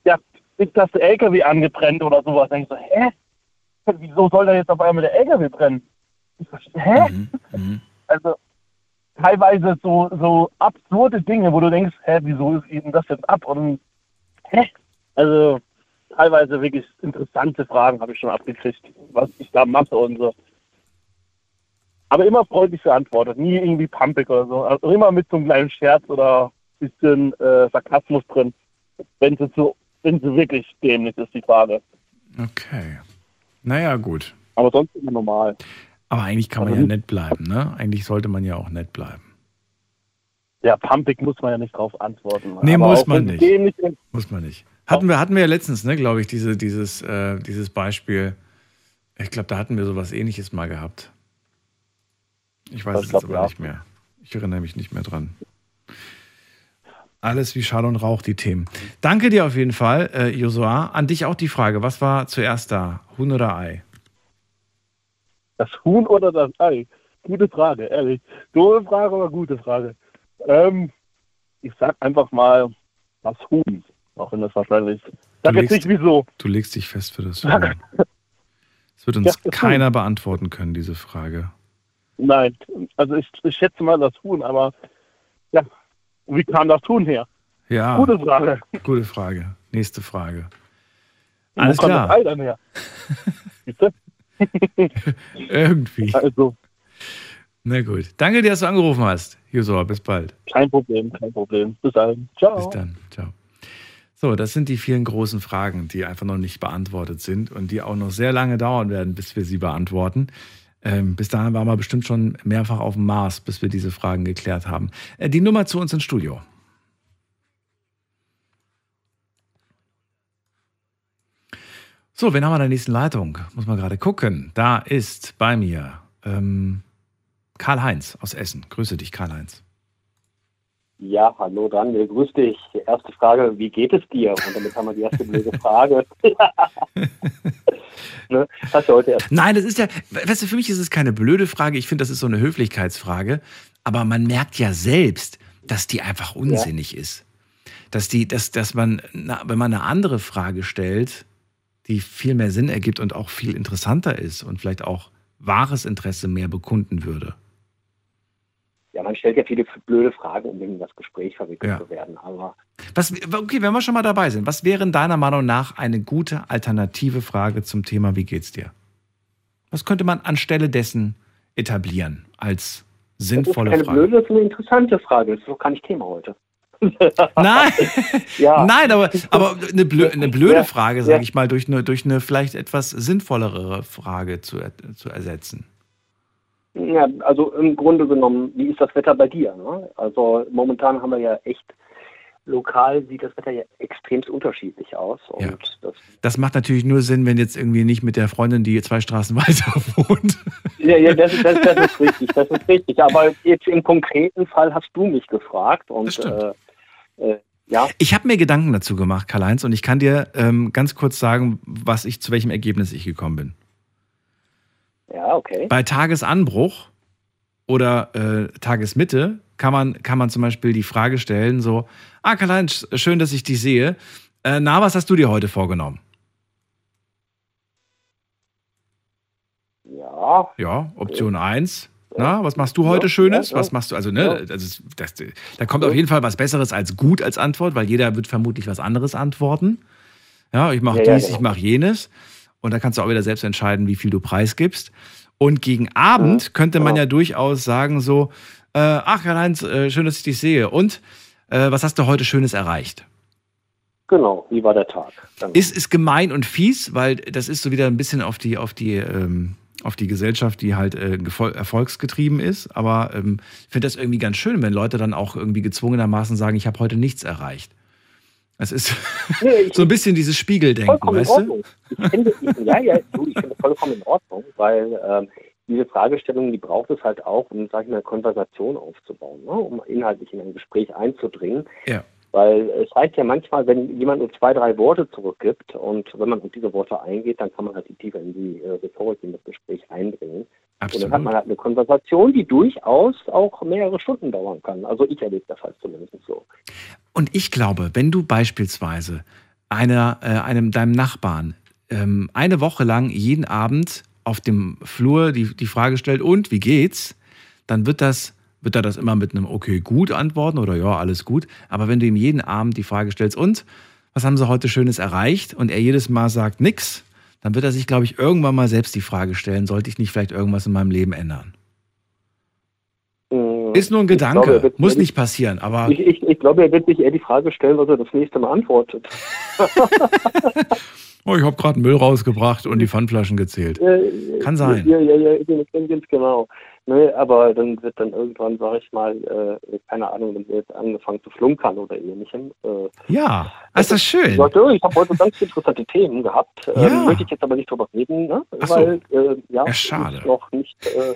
Speaker 8: Ja, ist das der LKW angebrennt oder sowas? Dann denke ich so, hä? Wieso soll da jetzt auf einmal der LKW brennen? Ich verstehe, hä?
Speaker 1: Mhm,
Speaker 8: Also teilweise so, so absurde Dinge, wo du denkst, hä, wieso ist ihnen das jetzt ab? Und hä? Also teilweise wirklich interessante Fragen habe ich schon abgekriegt, was ich da mache und so. Aber immer freundlich beantwortet, nie irgendwie pumpig oder so. Also immer mit so einem kleinen Scherz oder bisschen äh, Sarkasmus drin, wenn sie so, wenn sie wirklich dämlich ist, die Frage.
Speaker 1: okay. Naja, gut.
Speaker 8: Aber sonst immer normal.
Speaker 1: Aber eigentlich kann man
Speaker 8: Also
Speaker 1: ja
Speaker 8: nicht-
Speaker 1: nett bleiben, ne? Eigentlich sollte man ja auch nett bleiben.
Speaker 8: Ja, pumpig muss man ja nicht drauf antworten.
Speaker 1: Nee,
Speaker 8: Aber
Speaker 1: muss man nicht.
Speaker 8: ist,
Speaker 1: Muss man nicht. Hatten wir, hatten wir ja letztens, ne, glaube ich, diese, dieses, äh, dieses Beispiel. Ich glaube, da hatten wir sowas ähnliches mal gehabt. Ich weiß es jetzt aber
Speaker 8: ja.
Speaker 1: nicht mehr. Ich erinnere mich nicht mehr dran. Alles wie Schall und Rauch, die Themen. Danke dir auf jeden Fall, äh, Josua. An dich auch die Frage: Was war zuerst da? Huhn oder Ei?
Speaker 8: Das Huhn oder das Ei? Gute Frage, ehrlich. Doofe Frage, aber gute Frage. Ähm, ich sag einfach mal das Huhn. Auch wenn das wahrscheinlich. Sag jetzt
Speaker 1: legst-
Speaker 8: nicht wieso.
Speaker 1: Du legst dich fest für das [LAUGHS] Huhn. Das wird uns
Speaker 8: Ja,
Speaker 1: keiner beantworten können, diese Frage.
Speaker 8: Nein, also ich, ich schätze mal das Huhn, aber ja, wie kam das Huhn her?
Speaker 1: Ja,
Speaker 8: Gute Frage.
Speaker 1: gute Frage. Nächste Frage.
Speaker 8: Wo
Speaker 1: Alles
Speaker 8: kam
Speaker 1: klar.
Speaker 8: das Ei dann her? [LAUGHS] [LAUGHS]
Speaker 1: Irgendwie.
Speaker 8: Also,
Speaker 1: Na gut. Danke dir, dass du angerufen hast. Josua, bis bald.
Speaker 8: kein Problem, kein Problem. Bis dann. Ciao.
Speaker 1: Bis dann. Ciao. So, das sind die vielen großen Fragen, die einfach noch nicht beantwortet sind und die auch noch sehr lange dauern werden, bis wir sie beantworten. Ähm, bis dahin waren wir bestimmt schon mehrfach auf dem Mars, bis wir diese Fragen geklärt haben. Äh, die Nummer zu uns ins Studio. So, wen haben wir in der nächsten Leitung? Muss man gerade gucken. Da ist bei mir ähm, Karl-Heinz aus Essen. Grüße dich, Karl-Heinz.
Speaker 9: Ja, hallo Daniel, grüß dich. Erste Frage, wie geht es dir? Und damit haben wir die erste blöde Frage. [LAUGHS] ne? Hast du heute erst.
Speaker 1: Nein, das ist ja, weißt du, für mich ist es keine blöde Frage. Ich finde, das ist so eine Höflichkeitsfrage. Aber man merkt ja selbst, dass die einfach unsinnig ist. Dass die, dass, dass man, na, wenn man eine andere Frage stellt, die viel mehr Sinn ergibt und auch viel interessanter ist und vielleicht auch wahres Interesse mehr bekunden würde.
Speaker 9: Ja, man stellt ja viele blöde Fragen, um in das Gespräch verwickelt
Speaker 1: Ja.
Speaker 9: zu werden. Aber
Speaker 1: Was, okay, wenn wir schon mal dabei sind, was wäre in deiner Meinung nach eine gute alternative Frage zum Thema, wie geht's dir? Was könnte man anstelle dessen etablieren als
Speaker 9: das ist
Speaker 1: sinnvolle
Speaker 9: keine
Speaker 1: Frage?
Speaker 9: blöde, das ist eine interessante Frage. Das ist doch gar nicht Thema heute. [LAUGHS]
Speaker 1: Nein, [LAUGHS]
Speaker 9: Ja.
Speaker 1: nein, aber, aber eine, blö eine blöde
Speaker 9: Ja,
Speaker 1: Frage, sage ich mal, durch eine, durch eine vielleicht etwas sinnvollere Frage zu, zu ersetzen.
Speaker 9: Ja, also im Grunde genommen, wie ist das Wetter bei dir? Ne? Also momentan haben wir ja echt, lokal sieht das Wetter ja extremst unterschiedlich aus. Und
Speaker 1: Ja.
Speaker 9: das
Speaker 1: Das macht natürlich nur Sinn, wenn jetzt irgendwie nicht mit der Freundin, die zwei Straßen [LAUGHS] weiter wohnt.
Speaker 9: Ja, ja das, ist- das, das ist richtig, das ist richtig. Aber jetzt im konkreten Fall hast du mich gefragt und äh, äh, Ja,
Speaker 1: Ich habe mir Gedanken dazu gemacht, Karl-Heinz, und ich kann dir ähm, ganz kurz sagen, was ich, zu welchem Ergebnis ich gekommen bin.
Speaker 9: Ja, okay.
Speaker 1: Bei Tagesanbruch oder äh, Tagesmitte kann man, kann man zum Beispiel die Frage stellen, so, ah, Karl-Heinz, schön, dass ich dich sehe. Äh, na, was hast du dir heute vorgenommen?
Speaker 9: Ja,
Speaker 1: Ja, Option 1. Na, was machst du heute Schönes?
Speaker 9: ja, ja.
Speaker 1: Was machst du? Also, ne, also das, da kommt auf jeden Fall was Besseres als gut als Antwort, weil jeder wird vermutlich was anderes antworten. Ja, ich mache
Speaker 9: Ja, ja,
Speaker 1: dies,
Speaker 9: genau.
Speaker 1: ich mache jenes. Und da kannst du auch wieder selbst entscheiden, wie viel du preisgibst. Und gegen Abend könnte man
Speaker 9: genau.
Speaker 1: ja durchaus sagen so, äh, ach Karl-Heinz, äh, schön, dass ich dich sehe. Und äh, was hast du heute Schönes erreicht?
Speaker 9: genau. Wie war der Tag? Genau.
Speaker 1: Ist, ist gemein und fies, weil das ist so wieder ein bisschen auf die, auf die, ähm, auf die Gesellschaft, die halt äh, erfolgsgetrieben ist. Aber ähm, ich finde das irgendwie ganz schön, wenn Leute dann auch irgendwie gezwungenermaßen sagen, ich habe heute nichts erreicht. Es ist
Speaker 9: Nee, [LAUGHS]
Speaker 1: so ein bisschen dieses Spiegeldenken,
Speaker 9: vollkommen in
Speaker 1: weißt du?
Speaker 9: Ordnung. Ich finde, ja, ja, du, ich finde vollkommen in Ordnung, weil ähm, diese Fragestellung, die braucht es halt auch, um, sag ich mal, eine Konversation aufzubauen, ne? um inhaltlich in ein Gespräch einzudringen.
Speaker 1: Ja.
Speaker 9: Weil es reicht ja manchmal, wenn jemand nur zwei, drei Worte zurückgibt und wenn man auf diese Worte eingeht, dann kann man halt tiefer in die äh, Rhetorik, in das Gespräch einbringen. Und dann hat
Speaker 1: Absolut.
Speaker 9: man halt eine Konversation, die durchaus auch mehrere Stunden dauern kann. Also ich erlebe das halt zumindest so.
Speaker 1: Und ich glaube, wenn du beispielsweise einer, äh, einem deinem Nachbarn ähm, eine Woche lang jeden Abend auf dem Flur die, die Frage stellt, und wie geht's? Dann wird das, wird er das immer mit einem okay, gut antworten oder ja, alles gut. Aber wenn du ihm jeden Abend die Frage stellst, und was haben sie heute Schönes erreicht? Und er jedes Mal sagt nix, dann wird er sich, glaube ich, irgendwann mal selbst die Frage stellen, sollte ich nicht vielleicht irgendwas in meinem Leben ändern? Ist nur ein
Speaker 9: glaube,
Speaker 1: Gedanke,
Speaker 9: wird
Speaker 1: muss nicht passieren, aber
Speaker 9: Ich, ich, ich glaube, er wird sich eher die Frage stellen, was er das nächste Mal antwortet. [LAUGHS]
Speaker 1: oh, ich habe gerade Müll rausgebracht und die Pfandflaschen gezählt.
Speaker 9: Äh,
Speaker 1: Kann sein.
Speaker 9: Ja, ja, ja, ganz, ganz genau. Ne, aber dann wird dann irgendwann, sage ich mal, äh, keine Ahnung, dann wird angefangen zu flunkern oder ähnlichem. Äh,
Speaker 1: Ja, ist das schön.
Speaker 9: ich sagte, oh, ich habe heute ganz interessante Themen gehabt.
Speaker 1: Ja.
Speaker 9: Ähm, möchte ich jetzt aber nicht drüber reden, ne?
Speaker 1: Ach so.
Speaker 9: weil äh, ja,
Speaker 1: Ja, schade.
Speaker 9: noch nicht, äh,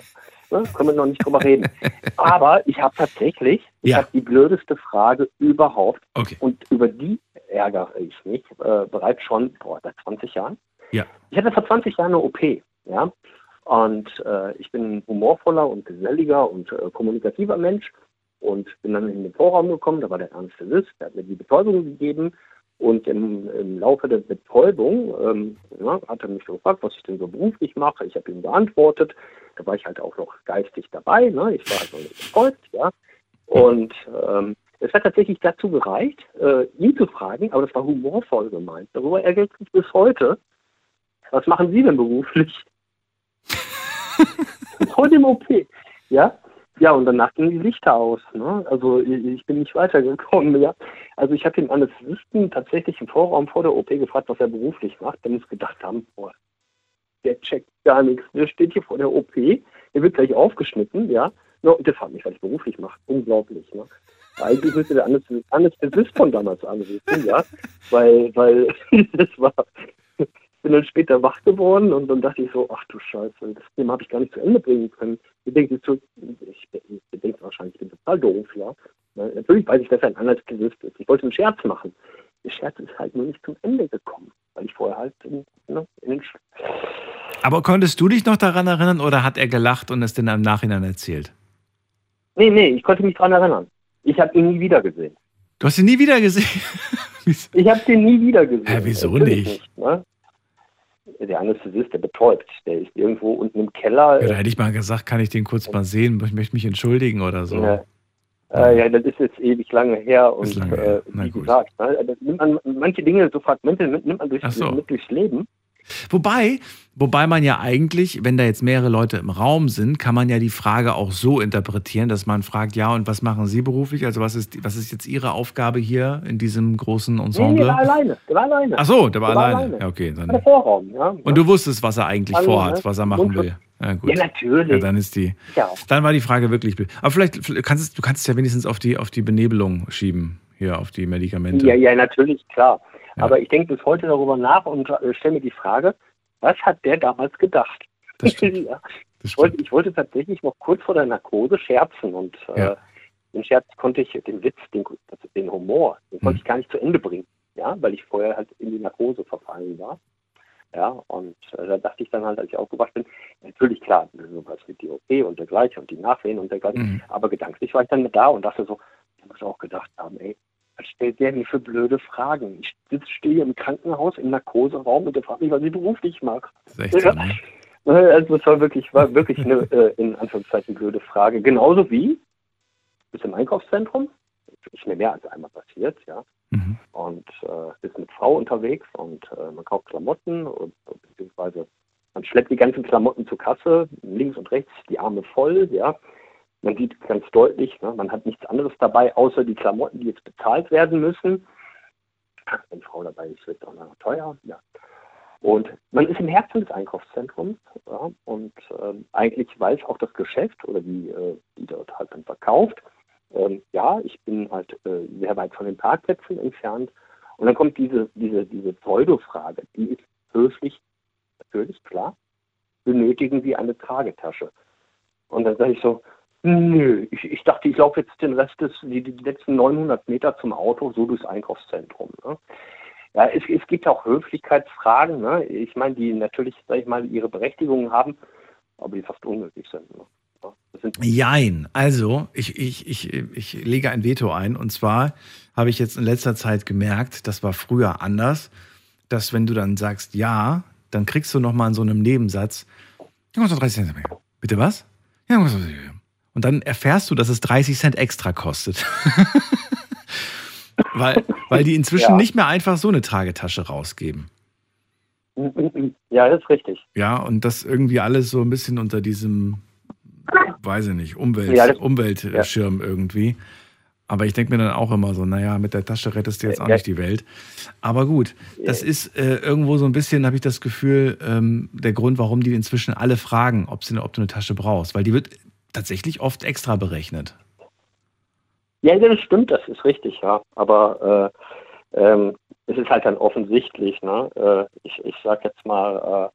Speaker 9: ne? können wir noch nicht drüber reden. [LAUGHS] aber ich habe tatsächlich, ich
Speaker 1: Ja.
Speaker 9: habe die blödeste Frage überhaupt
Speaker 1: Okay.
Speaker 9: und über die ärgere ich mich äh, bereits schon boah, seit 20 Jahren.
Speaker 1: Ja.
Speaker 9: Ich hatte vor 20 Jahren eine OP, ja. Und äh, ich bin ein humorvoller und geselliger und äh, kommunikativer Mensch und bin dann in den Vorraum gekommen, da war der Anästhesist, der hat mir die Betäubung gegeben und im, im Laufe der Betäubung ähm, ja, hat er mich gefragt, was ich denn so beruflich mache. Ich habe ihm geantwortet, da war ich halt auch noch geistig dabei, ne? ich war halt noch nicht betäubt, ja. Und ähm, es hat tatsächlich dazu gereicht, äh, ihn zu fragen, aber das war humorvoll gemeint. Darüber ärgert mich bis heute. Was machen Sie denn beruflich? [LAUGHS] Vor dem OP. Ja? Ja, und danach gingen die Lichter aus. Ne? Also ich, bin nicht weitergekommen. Ja? Also ich habe den Anästhesisten tatsächlich im Vorraum vor der OP gefragt, was er beruflich macht. Der muss gedacht haben, boah, der checkt gar nichts. Der steht hier vor der OP, der wird gleich aufgeschnitten, ja. No, der fragt mich, was ich beruflich mache. Unglaublich, ne? Eigentlich müsste der Anästhesist von damals anrufen, ja. Weil, weil [LAUGHS] das war. Ich bin dann später wach geworden und dann dachte ich so, ach du Scheiße, das Thema habe ich gar nicht zu Ende bringen können. Ich denke, so, ich, ich denke wahrscheinlich, ich bin total doof, ja. Na, Natürlich weiß ich, dass er ein Anästhesist ist. Ich wollte einen Scherz machen. Der Scherz ist halt nur nicht zum Ende gekommen, weil ich vorher halt in, ne, in den Sch
Speaker 1: Aber konntest du dich noch daran erinnern oder hat er gelacht und es denn im Nachhinein erzählt?
Speaker 9: Nee, nee, ich konnte mich dran erinnern. Ich habe ihn nie wieder gesehen.
Speaker 1: Du hast ihn nie wieder gesehen. [LAUGHS]
Speaker 9: Ich habe den nie wieder gesehen.
Speaker 1: Hä, wieso
Speaker 9: Natürlich
Speaker 1: nicht?
Speaker 9: ne? Der Anästhesist, der betäubt, der ist irgendwo unten im Keller.
Speaker 1: Ja, da hätte ich mal gesagt, kann ich den kurz mal sehen? Ich möchte mich entschuldigen oder so.
Speaker 9: Ja. Äh, ja, das ist jetzt ewig lange her und
Speaker 1: lange
Speaker 9: äh,
Speaker 1: her. Na
Speaker 9: wie gesagt, ne, nimmt man, manche Dinge, so Fragmente nimmt man durch,
Speaker 1: so.
Speaker 9: mit durchs Leben.
Speaker 1: Wobei, wobei man ja eigentlich, wenn da jetzt mehrere Leute im Raum sind, kann man ja die Frage auch so interpretieren, dass man fragt, ja, und was machen Sie beruflich? Also was ist, was ist jetzt Ihre Aufgabe hier in diesem großen
Speaker 9: Nee, der
Speaker 1: Ensemble?
Speaker 9: war alleine. Der war alleine.
Speaker 1: Ach so, der war
Speaker 9: Der war
Speaker 1: alleine.
Speaker 9: alleine.
Speaker 1: Ja, okay,
Speaker 9: Der
Speaker 1: dann.
Speaker 9: Vorraum, ja.
Speaker 1: Und du wusstest, was er eigentlich
Speaker 9: Hallo,
Speaker 1: vorhat,
Speaker 9: ne?
Speaker 1: was er machen will. Ja, gut.
Speaker 9: Ja, natürlich.
Speaker 1: Ja, dann ist die.
Speaker 9: Ja.
Speaker 1: Dann war die Frage wirklich. Aber vielleicht, kannst du kannst es ja wenigstens auf die, auf die Benebelung schieben, hier auf die Medikamente.
Speaker 9: Ja, ja, natürlich, klar. Aber ich denke bis heute darüber nach und äh, stelle mir die Frage, was hat der damals gedacht? [LAUGHS] Ja. Ich, wollte, ich wollte tatsächlich noch kurz vor der Narkose scherzen und äh,
Speaker 1: Ja.
Speaker 9: den Scherz konnte ich, den Witz, den, also den Humor, den konnte
Speaker 1: Mhm.
Speaker 9: ich gar nicht zu Ende bringen, ja, weil ich vorher halt in die Narkose verfallen war. Ja, und äh, da dachte ich dann halt, als ich aufgewacht bin, natürlich klar, sowas mit die OP und dergleichen und die Nachwehen und dergleichen,
Speaker 1: Mhm.
Speaker 9: aber gedanklich war ich dann da und dachte so, ich muss auch gedacht haben, ey, was stellt der mir für blöde Fragen? Ich sitze, stehe im Krankenhaus im Narkoseraum und der fragt mich, was ich beruflich mache.
Speaker 1: Das ist echt so, ne?
Speaker 9: Äh, Also es war wirklich, war wirklich eine äh, in Anführungszeichen blöde Frage. Genauso wie bist im Einkaufszentrum, ist mir mehr als einmal passiert, ja.
Speaker 1: Mhm.
Speaker 9: Und äh, bist mit Frau unterwegs und äh, man kauft Klamotten und beziehungsweise man schleppt die ganzen Klamotten zur Kasse, links und rechts die Arme voll, ja. Man sieht ganz deutlich, ne, man hat nichts anderes dabei, außer die Klamotten, die jetzt bezahlt werden müssen. Wenn Frau dabei ist, wird es auch noch teuer, ja. Und man ist im Herzen des Einkaufszentrums ja, und ähm, eigentlich weiß auch das Geschäft oder die, äh, die dort halt dann verkauft, ähm, ja, ich bin halt äh, sehr weit von den Parkplätzen entfernt. Und dann kommt diese, diese, diese Pseudo-Frage, die ist höflich, natürlich, klar, benötigen Sie eine Tragetasche? Und dann sage ich so, nö, ich, ich dachte, ich laufe jetzt den Rest des, die, die letzten 900 Meter zum Auto, so durchs Einkaufszentrum. Ne? Ja, es, es gibt auch Höflichkeitsfragen, ne? ich meine, die natürlich, sag ich mal, ihre Berechtigung haben, aber die fast unnötig sind. Ne?
Speaker 1: Jein. Also, ich, ich, ich, ich lege ein Veto ein. Und zwar habe ich jetzt in letzter Zeit gemerkt, das war früher anders, dass wenn du dann sagst ja, dann kriegst du nochmal in so einem Nebensatz, ja, kostet 30 Cent mehr. Bitte was? Ja, kostet 30 Cent mehr. Und dann erfährst du, dass es 30 Cent extra kostet. [LAUGHS] weil, weil die inzwischen
Speaker 9: Ja.
Speaker 1: nicht mehr einfach so eine Tragetasche rausgeben.
Speaker 9: Ja, das ist richtig.
Speaker 1: Ja, und das irgendwie alles so ein bisschen unter diesem, weiß ich nicht, Umwelt,
Speaker 9: Ja,
Speaker 1: Umweltschirm irgendwie. Aber ich denke mir dann auch immer so, naja, mit der Tasche rettest du jetzt auch
Speaker 9: Ja.
Speaker 1: nicht die Welt. Aber gut, das ist äh, irgendwo so ein bisschen, habe ich das Gefühl, ähm, der Grund, warum die inzwischen alle fragen, ob, sie, ob du eine Tasche brauchst. Weil die wird tatsächlich oft extra berechnet.
Speaker 9: Ja, das stimmt, das ist richtig, ja. Aber äh, ähm, es ist halt dann offensichtlich, ne? Äh, ich, ich sag jetzt mal,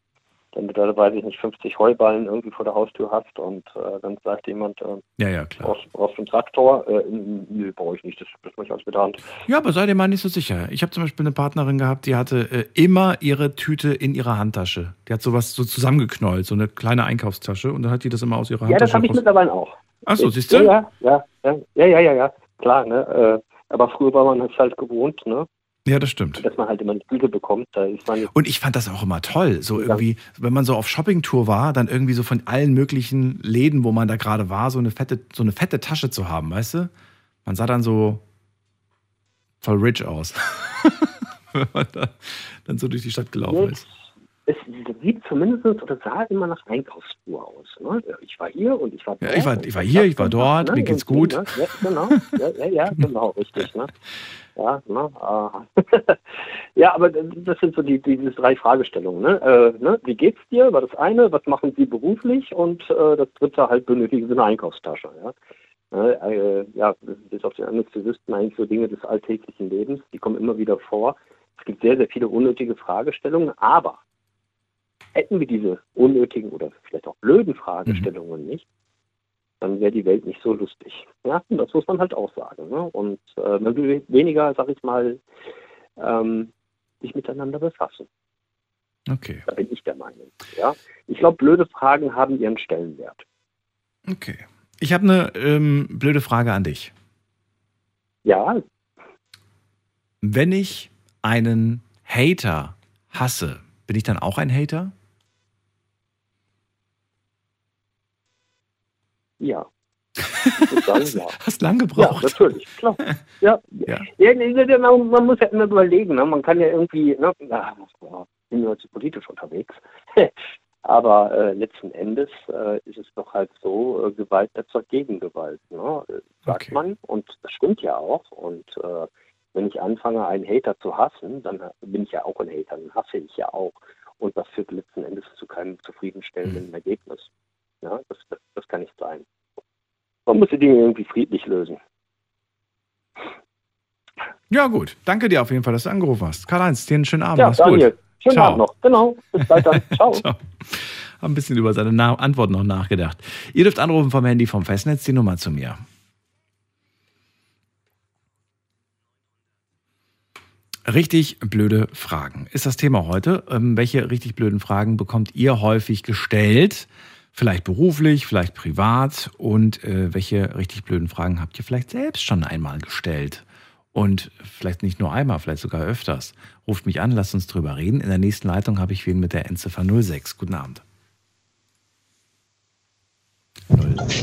Speaker 9: wenn du weiß ich nicht, 50 Heuballen irgendwie vor der Haustür hast und äh, dann sagt jemand, äh,
Speaker 1: Ja, ja, klar.
Speaker 9: brauchst, brauchst du einen Traktor? Äh, nö, brauche ich nicht, das, das mache ich alles mit der Hand.
Speaker 1: Ja, aber sei dir mal nicht so sicher. Ich habe zum Beispiel eine Partnerin gehabt, die hatte äh, immer ihre Tüte in ihrer Handtasche. Die hat sowas so zusammengeknollt, so eine kleine Einkaufstasche und dann hat die das immer aus ihrer
Speaker 9: Ja, das
Speaker 1: Handtasche
Speaker 9: habe ich mittlerweile auch.
Speaker 1: Ach so, siehst du?
Speaker 9: Ja, ja, ja, ja, ja, ja, ja, klar, ne? Äh, aber früher war man es halt gewohnt, ne?
Speaker 1: Ja, das stimmt.
Speaker 9: Dass man halt immer eine Tüte bekommt. Da ist man
Speaker 1: Und ich fand das auch immer toll. So irgendwie, wenn man so auf Shoppingtour war, dann irgendwie so von allen möglichen Läden, wo man da gerade war, so eine fette, so eine fette Tasche zu haben, weißt du? Man sah dann so voll rich aus. [LAUGHS] wenn man da dann so durch die Stadt gelaufen
Speaker 9: Nee,
Speaker 1: ist.
Speaker 9: es sieht zumindest oder sah immer nach Einkaufstour aus. Ne? Ich war hier und ich war
Speaker 1: Ja,
Speaker 9: dort.
Speaker 1: ich war- ich war hier, ich war dort,
Speaker 9: ne?
Speaker 1: mir geht's gut.
Speaker 9: Ja, genau, ja, ja, ja, [LAUGHS] genau, richtig. Ne? Ja, ne? ah. [LAUGHS] ja, aber das sind so die, die, diese drei Fragestellungen. Ne? Äh, ne? Wie geht's dir? War das eine. Was machen Sie beruflich? Und äh, das dritte halt benötigen Sie eine Einkaufstasche. Ja? Äh, äh, ja, bis auf den Anästhesisten eigentlich so Dinge des alltäglichen Lebens, die kommen immer wieder vor. Es gibt sehr, sehr viele unnötige Fragestellungen, aber hätten wir diese unnötigen oder vielleicht auch blöden Fragestellungen nicht, dann wäre die Welt nicht so lustig. Ja, und das muss man halt auch sagen. Ne? Und äh, man will weniger, sag ich mal, ähm, sich miteinander befassen.
Speaker 1: Okay,
Speaker 9: Da bin ich der Meinung. Ja? Ich glaube, blöde Fragen haben ihren Stellenwert.
Speaker 1: okay. Ich habe eine ähm, blöde Frage an dich.
Speaker 9: Ja,
Speaker 1: Wenn ich einen Hater hasse, bin ich dann auch ein Hater?
Speaker 9: Ja. [LAUGHS] Sagen, ja.
Speaker 1: Hast lang
Speaker 9: Ja,
Speaker 1: gebraucht.
Speaker 9: natürlich, klar. Ja,
Speaker 1: Ja.
Speaker 9: ja. man, muss ja immer überlegen. Ne? Man kann ja irgendwie, ne? ja, boah, bin heute politisch unterwegs. [LAUGHS] Aber äh, letzten Endes äh, ist es doch halt so, äh, Gewalt erzeugt Gegengewalt, ne? äh, sagt
Speaker 1: Okay.
Speaker 9: man. Und das stimmt ja auch. Und äh, wenn ich anfange, einen Hater zu hassen, dann bin ich ja auch ein Hater, dann hasse ich ja auch. Und das führt letzten Endes zu keinem zufriedenstellenden
Speaker 1: Hm.
Speaker 9: Ergebnis. Ja, das, das, das kann nicht sein. Man muss die Dinge irgendwie friedlich lösen.
Speaker 1: Ja, gut. Danke dir auf jeden Fall, dass du angerufen hast. Karl-Heinz, dir einen schönen Abend.
Speaker 9: Ja,
Speaker 1: Mach's
Speaker 9: Daniel,
Speaker 1: gut.
Speaker 9: schönen
Speaker 1: Ciao.
Speaker 9: Abend noch. Genau. Bis bald dann. [LAUGHS] Ciao.
Speaker 1: Ciao. Hab ein bisschen über seine Na Antwort noch nachgedacht. Ihr dürft anrufen vom Handy vom Festnetz die Nummer zu mir. Richtig blöde Fragen ist das Thema heute. Ähm, welche richtig blöden Fragen bekommt ihr häufig gestellt? Vielleicht beruflich, vielleicht privat. Und äh, welche richtig blöden Fragen habt ihr vielleicht selbst schon einmal gestellt? Und vielleicht nicht nur einmal, vielleicht sogar öfters. Ruft mich an, lasst uns drüber reden. In der nächsten Leitung habe ich wen mit der Endziffer 06. Guten Abend.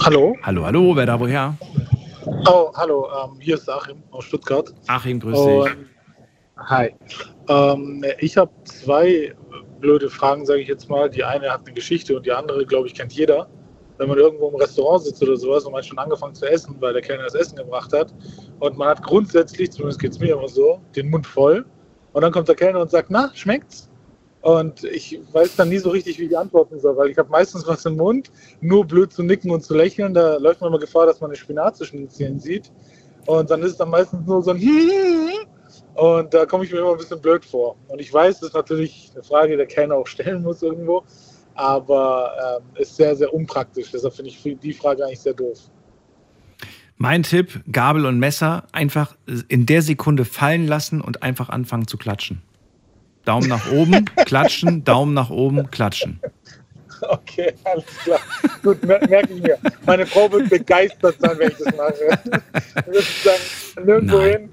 Speaker 10: Hallo.
Speaker 1: Hallo, hallo, wer da woher?
Speaker 10: Oh, hallo, ähm, hier ist Achim aus Stuttgart.
Speaker 1: Achim, grüß dich.
Speaker 10: hi. Ähm, ich habe zwei blöde Fragen, sage ich jetzt mal. Die eine hat eine Geschichte und die andere, glaube ich, kennt jeder. Wenn man irgendwo im Restaurant sitzt oder sowas und man hat schon angefangen zu essen, weil der Kellner das Essen gebracht hat und man hat grundsätzlich, zumindest geht es mir immer so, den Mund voll und dann kommt der Kellner und sagt, na, schmeckt's? Und ich weiß dann nie so richtig, wie ich antworten soll, weil ich habe meistens was im Mund, nur blöd zu nicken und zu lächeln. Da läuft man immer Gefahr, dass man eine Spinat zwischen den Zähnen sieht. Und dann ist es dann meistens nur so ein Und da komme ich mir immer ein bisschen blöd vor. Und ich weiß, das ist natürlich eine Frage, die der Kellner auch stellen muss irgendwo. Aber ähm, ist sehr, sehr unpraktisch. Deshalb finde ich die Frage eigentlich sehr doof.
Speaker 1: Mein Tipp, Gabel und Messer einfach in der Sekunde fallen lassen und einfach anfangen zu klatschen. Daumen nach oben, klatschen, Daumen nach oben, klatschen. [LAUGHS]
Speaker 10: Okay, alles klar. Gut, mer merke ich mir. Meine Frau wird begeistert sein, wenn ich das mache. Hin.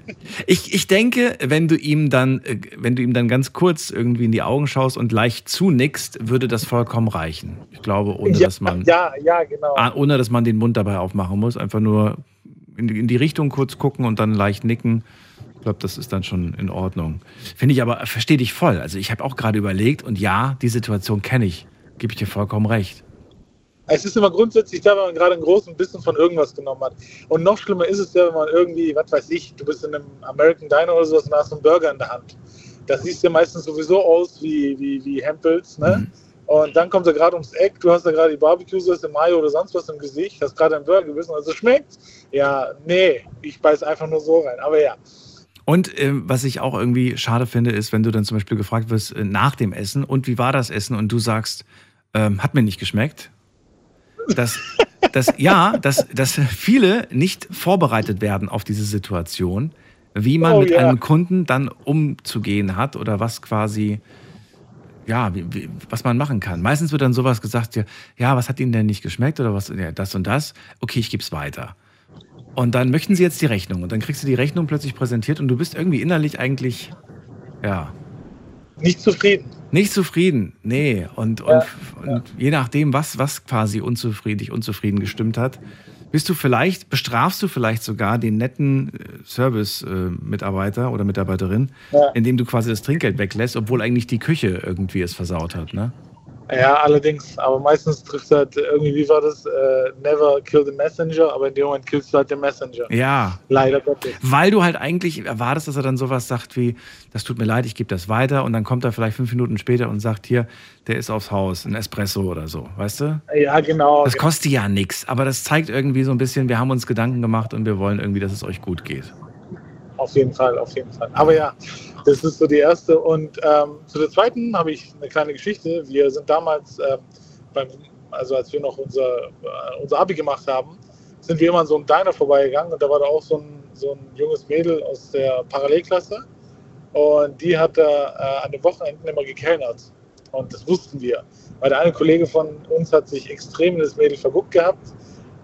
Speaker 1: Ich, ich denke, wenn du ihm dann, äh, wenn du ihm dann ganz kurz irgendwie in die Augen schaust und leicht zunickst, würde das vollkommen reichen. Ich glaube, ohne
Speaker 10: ja,
Speaker 1: dass man,
Speaker 10: ja, ja, genau.
Speaker 1: ah, ohne dass man den Mund dabei aufmachen muss, einfach nur in die, in die Richtung kurz gucken und dann leicht nicken. Ich glaube, das ist dann schon in Ordnung. Finde ich aber, verstehe dich voll. Also ich habe auch gerade überlegt und ja, die Situation kenne ich. Gebe ich dir vollkommen recht.
Speaker 10: Es ist immer grundsätzlich da, wenn man gerade einen großen Bissen von irgendwas genommen hat. Und noch schlimmer ist es ja, wenn man irgendwie, was weiß ich, du bist in einem American Diner oder sowas und hast einen Burger in der Hand. Das sieht ja meistens sowieso aus wie, wie, wie Hempels, ne?
Speaker 1: Mhm.
Speaker 10: Und dann kommt er gerade ums Eck, du hast da gerade die Barbecue-Sauce, Mayo oder sonst was im Gesicht, hast gerade einen Burger gebissen, also schmeckt. Ja, nee, ich beiß einfach nur so rein. Aber ja,
Speaker 1: Und ähm, was ich auch irgendwie schade finde, ist, wenn du dann zum Beispiel gefragt wirst äh, nach dem Essen und wie war das Essen und du sagst, ähm, hat mir nicht geschmeckt. Dass, dass, ja, dass, dass viele nicht vorbereitet werden auf diese Situation, wie man
Speaker 10: Oh,
Speaker 1: mit
Speaker 10: ja.
Speaker 1: einem Kunden dann umzugehen hat oder was quasi, ja, wie, wie, was man machen kann. Meistens wird dann sowas gesagt, ja, ja, was hat Ihnen denn nicht geschmeckt oder was, ja, das und das. Okay, ich gebe es weiter. Und dann möchten sie jetzt die Rechnung und dann kriegst du die Rechnung plötzlich präsentiert und du bist irgendwie innerlich eigentlich, ja,
Speaker 10: nicht zufrieden.
Speaker 1: Nicht zufrieden. Nee, und, und, und je nachdem, was, was quasi unzufrieden, dich unzufrieden gestimmt hat, bist du vielleicht, bestrafst du vielleicht sogar den netten äh, Service-Mitarbeiter oder Mitarbeiterin,
Speaker 10: Ja.
Speaker 1: indem du quasi das Trinkgeld weglässt, obwohl eigentlich die Küche irgendwie es versaut hat, ne?
Speaker 10: Ja, allerdings. Aber meistens trifft halt irgendwie, wie war das? Äh, never kill the messenger, aber in dem Moment killst du halt den Messenger.
Speaker 1: Ja.
Speaker 10: Leider Gottes.
Speaker 1: Weil du halt eigentlich erwartest, dass er dann sowas sagt wie, das tut mir leid, ich gebe das weiter und dann kommt er vielleicht fünf Minuten später und sagt hier, der ist aufs Haus, ein Espresso oder so, weißt du?
Speaker 10: Ja, genau.
Speaker 1: Das kostet ja nichts, aber das zeigt irgendwie so ein bisschen, wir haben uns Gedanken gemacht und wir wollen irgendwie, dass es euch gut geht.
Speaker 10: Auf jeden Fall, auf jeden Fall. Aber ja, das ist so die erste. Und ähm, zu der zweiten habe ich eine kleine Geschichte. Wir sind damals, ähm, beim, also als wir noch unser, äh, unser Abi gemacht haben, sind wir immer an so einem Diner vorbeigegangen und da war da auch so ein, so ein junges Mädel aus der Parallelklasse und die hat da äh, an den Wochenenden immer gekellnert. Und das wussten wir. Weil der eine Kollege von uns hat sich extrem in das Mädel verguckt gehabt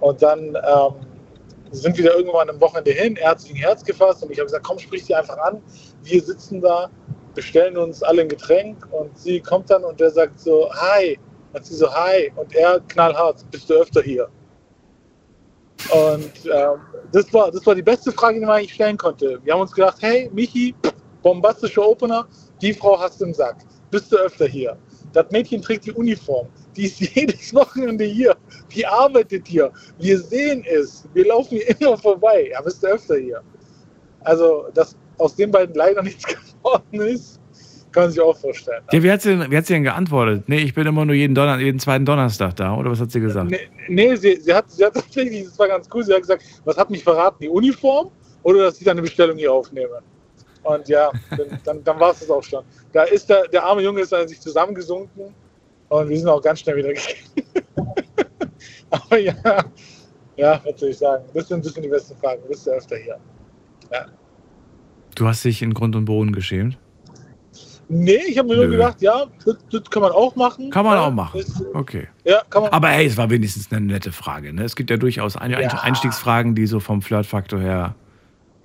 Speaker 10: und dann ähm, sind wir da irgendwann am Wochenende hin. Er hat sich ein Herz gefasst und ich habe gesagt, komm, sprich sie einfach an. Wir sitzen da, bestellen uns alle ein Getränk und sie kommt dann und der sagt so, hi. Und sie so, hi. Und er knallhart, bist du öfter hier? Und ähm, das, war, das war die beste Frage, die man eigentlich stellen konnte. Wir haben uns gedacht, hey, Michi, bombastischer Opener, die Frau hast du im Sack. Bist du öfter hier? Das Mädchen trägt die Uniform. Die ist [LAUGHS] jedes Wochenende hier. Die arbeitet hier. Wir sehen es. Wir laufen hier immer vorbei. Ja, bist du öfter hier? Also, dass aus den beiden leider [LAUGHS] nichts geworden ist, kann man sich auch vorstellen.
Speaker 1: Ja, wie hat sie denn, wie hat sie denn geantwortet? Nee, ich bin immer nur jeden, Donner, jeden zweiten Donnerstag da, oder was hat sie gesagt?
Speaker 10: Nee, nee sie, sie, hat, sie hat tatsächlich, das war ganz cool, sie hat gesagt, was hat mich verraten, die Uniform oder dass ich deine Bestellung hier aufnehme? Und ja, dann, dann, dann war es das auch schon. Da ist der, der arme Junge ist an sich zusammengesunken und wir sind auch ganz schnell wieder gegangen. [LAUGHS] Aber ja, ja, was soll ich sagen? Das sind, das sind die besten Fragen. Du bist ja öfter hier. Ja.
Speaker 1: Du hast dich in Grund und Boden geschämt?
Speaker 10: Nee, ich habe mir nur
Speaker 1: Nö.
Speaker 10: gedacht, ja, das, das kann man auch machen.
Speaker 1: Kann man
Speaker 10: Ja,
Speaker 1: auch machen. Okay.
Speaker 10: Ja, kann man.
Speaker 1: Aber hey, es war wenigstens eine nette Frage. Ne? Es gibt ja durchaus. Einstiegsfragen, die so vom Flirtfaktor her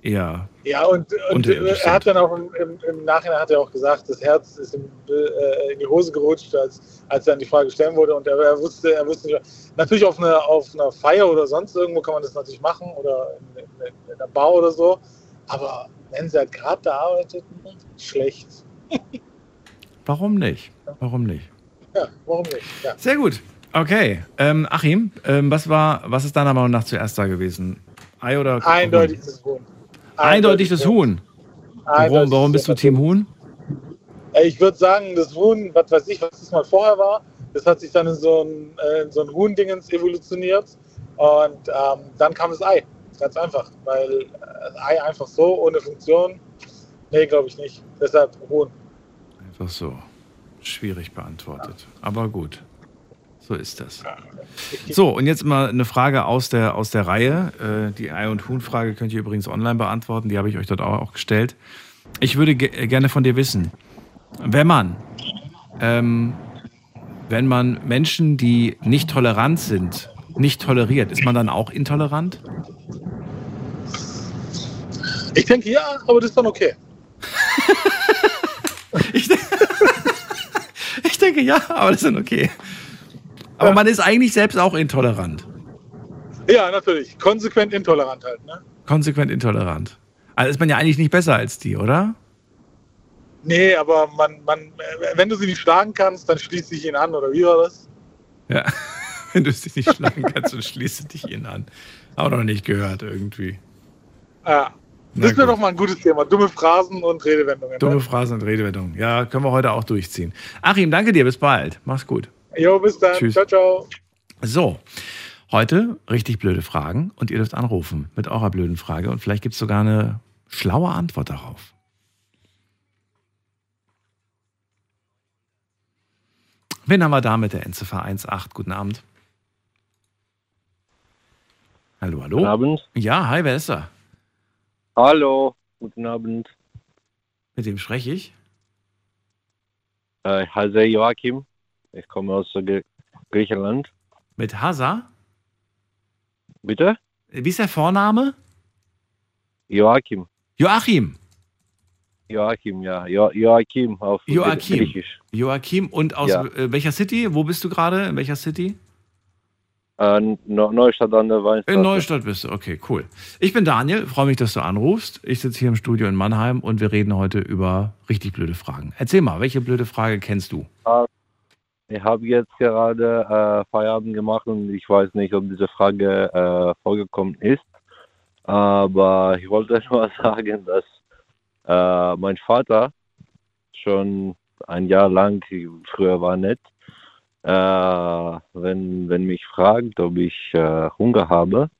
Speaker 1: eher.
Speaker 10: Ja, und, und
Speaker 1: Unterirdisch
Speaker 10: er hat dann auch im, im, Nachhinein hat er auch gesagt, das Herz ist in, äh, in die Hose gerutscht, als, als er dann die Frage stellen wurde. Und er, er wusste, er wusste nicht. Natürlich auf einer auf einer Feier oder sonst irgendwo kann man das natürlich machen oder in, in, in einer Bar oder so. Aber wenn sie halt gerade da arbeitet, schlecht.
Speaker 1: Warum nicht? Warum nicht?
Speaker 10: Ja, warum nicht? Ja.
Speaker 1: Sehr gut. Okay. Ähm, Achim, ähm, was war, was ist deiner Meinung nach zuerst da gewesen? Ei oder
Speaker 10: Eindeutig das Huhn.
Speaker 1: Eindeutig das Huhn. Warum, warum bist du Team Huhn?
Speaker 10: Äh, Ich würde sagen, das Huhn, was weiß ich, was das mal vorher war, das hat sich dann in so ein, äh, in so ein Huhndingens evolutioniert. Und ähm, dann kam das Ei. Ganz einfach. Weil äh, das Ei einfach so, ohne Funktion, nee, glaube ich nicht. Deshalb Huhn.
Speaker 1: Einfach so. Schwierig beantwortet. Aber gut. So ist das. So, und jetzt mal eine Frage aus der, aus der Reihe. Äh, die Ei- und Huhn-Frage könnt ihr übrigens online beantworten. Die habe ich euch dort auch, gestellt. Ich würde ge äh, gerne von dir wissen, wenn man, ähm, wenn man Menschen, die nicht tolerant sind, nicht toleriert, ist man dann auch intolerant?
Speaker 10: Ich denke ja, aber das ist dann okay. [LAUGHS] [LAUGHS]
Speaker 1: Ich denke ja, aber das ist dann okay. Aber man ist eigentlich selbst auch intolerant.
Speaker 10: Ja, natürlich. Konsequent intolerant halt. Ne?
Speaker 1: Konsequent intolerant. Also ist man ja eigentlich nicht besser als die, oder?
Speaker 10: Nee, aber man, man, wenn du sie nicht schlagen kannst, dann schließt dich ihn an, oder wie war das?
Speaker 1: Ja. [LAUGHS] Wenn du dich nicht schlagen kannst, dann schließt du dich ihnen an. Auch noch nicht gehört irgendwie.
Speaker 10: Ja.
Speaker 1: Na
Speaker 10: Das wäre doch mal ein gutes Thema. Dumme Phrasen und Redewendungen.
Speaker 1: Dumme
Speaker 10: ne?
Speaker 1: Phrasen und Redewendungen. Ja, können wir heute auch durchziehen. Achim, danke dir. Bis bald. Mach's gut.
Speaker 10: Jo, bis dann.
Speaker 1: Tschüss.
Speaker 10: Ciao, ciao.
Speaker 1: So, heute richtig blöde Fragen und ihr dürft anrufen mit eurer blöden Frage und vielleicht gibt es sogar eine schlaue Antwort darauf. Wen haben wir da mit der Endziffer 1.8? Guten Abend. Hallo, hallo.
Speaker 11: Guten Abend.
Speaker 1: Ja, hi, wer ist da?
Speaker 11: Hallo, guten Abend.
Speaker 1: Mit wem spreche ich?
Speaker 11: Äh, heiße Joachim. Ich komme aus Gr- Griechenland.
Speaker 1: Mit Hasa?
Speaker 11: Bitte?
Speaker 1: Wie ist der Vorname?
Speaker 11: Joachim.
Speaker 1: Joachim.
Speaker 11: Joachim, ja. Jo Joachim auf
Speaker 1: Joachim.
Speaker 11: Griechisch.
Speaker 1: Joachim und aus
Speaker 11: Ja.
Speaker 1: äh, welcher City? Wo bist du gerade? In welcher City?
Speaker 11: Äh, Neu- Neustadt an der Weinstraße.
Speaker 1: In Neustadt bist du, okay, cool. Ich bin Daniel, freue mich, dass du anrufst. Ich sitze hier im Studio in Mannheim und wir reden heute über richtig blöde Fragen. Erzähl mal, welche blöde Frage kennst du?
Speaker 11: Äh, Ich habe jetzt gerade äh, Feierabend gemacht und ich weiß nicht, ob diese Frage äh, vorgekommen ist. Aber ich wollte nur [LAUGHS] sagen, dass äh, mein Vater schon ein Jahr lang, früher war nett, äh, wenn, wenn mich fragt, ob ich äh, Hunger habe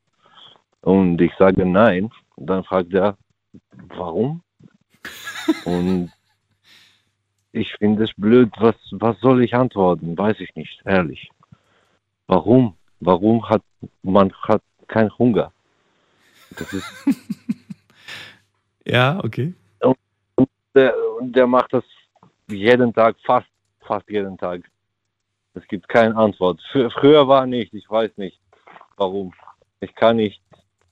Speaker 11: und ich sage nein, dann fragt er, warum? [LAUGHS] Und ich finde es blöd, was, was soll ich antworten? Weiß ich nicht, ehrlich. Warum? Warum hat man hat keinen Hunger? Das ist, [LAUGHS]
Speaker 1: Ja, okay.
Speaker 11: der, und der macht das jeden Tag, fast, fast jeden Tag. Es gibt keine Antwort. Fr früher war nicht, ich weiß nicht, warum. Ich kann nicht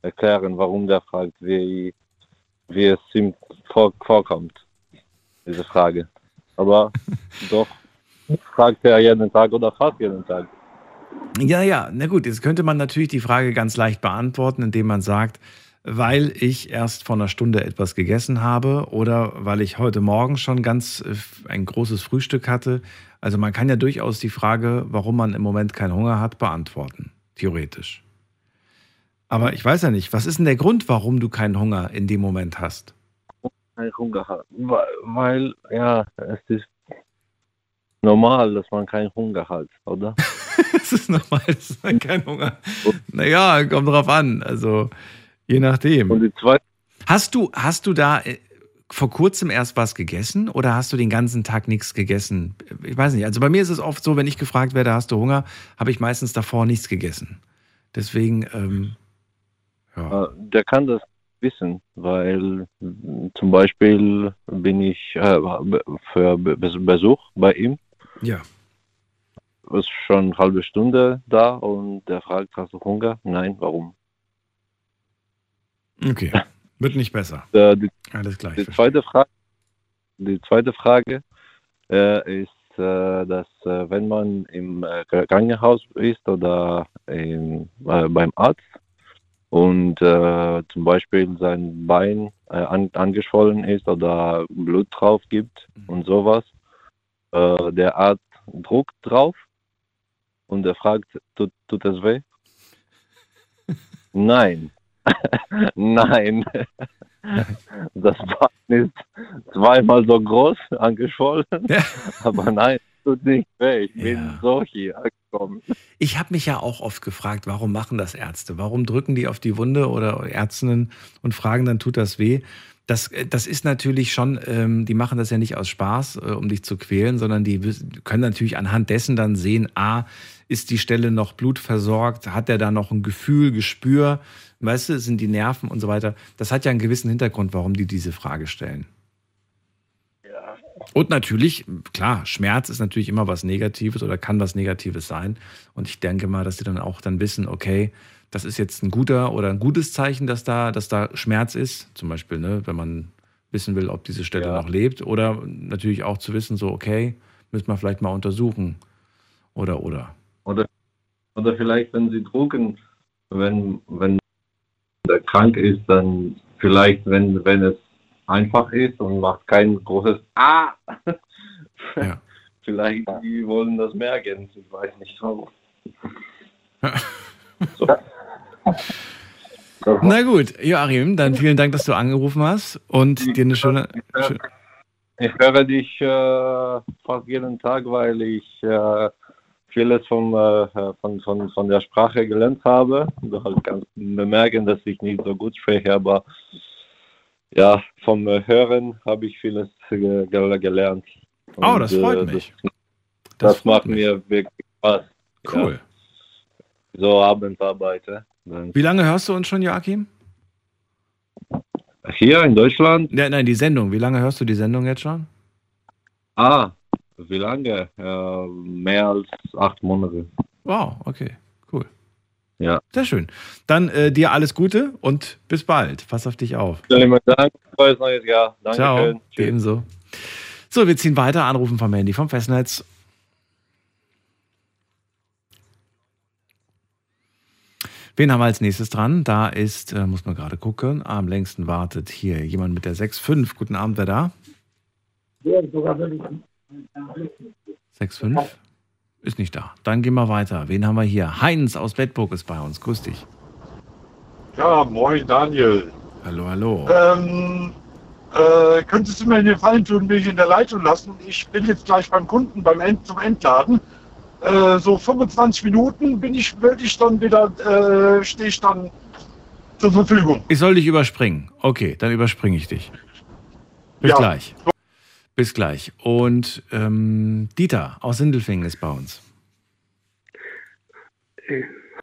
Speaker 11: erklären, warum der fragt, wie, wie es ihm vor, vorkommt, diese Frage. Aber [LAUGHS] doch fragt er jeden Tag oder fast jeden Tag.
Speaker 1: Ja, ja, na gut, jetzt könnte man natürlich die Frage ganz leicht beantworten, indem man sagt, weil ich erst vor einer Stunde etwas gegessen habe oder weil ich heute Morgen schon ganz äh, ein großes Frühstück hatte. Also man kann ja durchaus die Frage, warum man im Moment keinen Hunger hat, beantworten. Theoretisch. Aber ich weiß ja nicht, was ist denn der Grund, warum du keinen Hunger in dem Moment hast?
Speaker 11: Kein Hunger hat. Weil, weil, ja, es ist normal, dass man keinen Hunger hat, oder? [LAUGHS]
Speaker 1: Es ist normal, dass man keinen Hunger Naja, kommt drauf an. Also je nachdem.
Speaker 11: Und die zweite
Speaker 1: Hast du, hast du da äh, vor kurzem erst was gegessen oder hast du den ganzen Tag nichts gegessen? Ich weiß nicht. Also bei mir ist es oft so, wenn ich gefragt werde, hast du Hunger, habe ich meistens davor nichts gegessen. Deswegen, ähm,
Speaker 11: Äh, Der kann das wissen, weil mm, zum Beispiel bin ich äh, für Be Besuch bei ihm.
Speaker 1: Ja.
Speaker 11: Ist schon eine halbe Stunde da und der fragt, hast du Hunger? Nein, warum?
Speaker 1: Okay. [LAUGHS] Wird nicht besser.
Speaker 11: Äh, die,
Speaker 1: Alles gleich.
Speaker 11: die zweite Frage, die zweite Frage äh, ist, äh, dass äh, wenn man im äh, Krankenhaus ist oder im, beim Arzt und äh, zum Beispiel sein Bein äh, an, angeschwollen ist oder Blut drauf gibt und sowas, äh, der Arzt druckt drauf und er fragt, tut, tut es weh? [LAUGHS] Nein. [LAUGHS] Nein. [LAUGHS] Das Bein ist zweimal so groß angeschwollen, aber nein, tut nicht weh. Ich bin so hier angekommen.
Speaker 1: Ich habe mich ja auch oft gefragt, warum machen das Ärzte? Warum drücken die auf die Wunde oder Ärztinnen und fragen, dann tut das weh? Das, äh, das ist natürlich schon, ähm, die machen das ja nicht aus Spaß, äh, um dich zu quälen, sondern die können natürlich anhand dessen dann sehen, a, ist die Stelle noch blutversorgt, hat er da noch ein Gefühl, Gespür, weißt du, sind die Nerven und so weiter. Das hat ja einen gewissen Hintergrund, warum die diese Frage stellen. Und natürlich, klar, Schmerz ist natürlich immer was Negatives oder kann was Negatives sein. Und ich denke mal, dass sie dann auch dann wissen, okay, das ist jetzt ein guter oder ein gutes Zeichen, dass da, dass da Schmerz ist. Zum Beispiel, ne, wenn man wissen will, ob diese Stelle noch lebt. Oder natürlich auch zu wissen, so, okay, müssen wir vielleicht mal untersuchen. Oder, oder.
Speaker 11: Oder, oder vielleicht, wenn sie drucken, wenn, wenn der krank ist, dann vielleicht, wenn, wenn es einfach ist und macht kein großes Ah.
Speaker 1: Ja. [LAUGHS]
Speaker 11: vielleicht die wollen das merken. Ich weiß nicht warum. [LAUGHS] so.
Speaker 1: Na gut, Joachim, dann vielen Dank, dass du angerufen hast und dir eine schöne. schö-
Speaker 11: Ich höre dich äh, fast jeden Tag, weil ich äh, vieles vom, äh, von, von, von der Sprache gelernt habe. Du kannst bemerken, dass ich nicht so gut spreche, aber ja, vom äh, Hören habe ich vieles ge gelernt.
Speaker 1: Oh, das freut
Speaker 11: äh,
Speaker 1: mich.
Speaker 11: Das,
Speaker 1: Das
Speaker 11: das,
Speaker 1: freut
Speaker 11: macht
Speaker 1: mich.
Speaker 11: mir wirklich Spaß.
Speaker 1: Cool.
Speaker 11: Ja. So Abendarbeite. Dann
Speaker 1: Wie lange hörst du uns schon, Joachim?
Speaker 11: Hier in Deutschland?
Speaker 1: Ja, nein, die Sendung. Wie lange hörst du die Sendung jetzt schon?
Speaker 11: Ah, wie lange? Äh, mehr als acht Monate.
Speaker 1: Wow, okay.
Speaker 11: Ja.
Speaker 1: Sehr schön. Dann äh, dir alles Gute und bis bald. Pass auf dich auf.
Speaker 11: Vielen Dank. Frohes neues Jahr.
Speaker 1: Ciao.
Speaker 11: Dankeschön.
Speaker 1: Ebenso. So, wir ziehen weiter. Anrufen vom Handy vom Festnetz. Wen haben wir als nächstes dran? Da ist, äh, muss man gerade gucken, am längsten wartet hier jemand mit der 6.5. Guten Abend, wer da? 6.5? Ist nicht da. Dann gehen wir weiter. Wen haben wir hier? Heinz aus Bedburg ist bei uns. Grüß dich.
Speaker 12: Ja, moin Daniel.
Speaker 1: Hallo, hallo.
Speaker 12: Ähm, äh, könntest du mir den Gefallen tun, mich in der Leitung lassen? Ich bin jetzt gleich beim Kunden beim End zum Entladen. Äh, so 25 Minuten bin ich wirklich dann wieder, äh, stehe ich dann zur Verfügung.
Speaker 1: Ich soll dich überspringen. Okay, dann überspringe ich dich. Bis
Speaker 12: Ja.
Speaker 1: gleich. Bis gleich. Und ähm, Dieter aus Sindelfingen ist bei uns.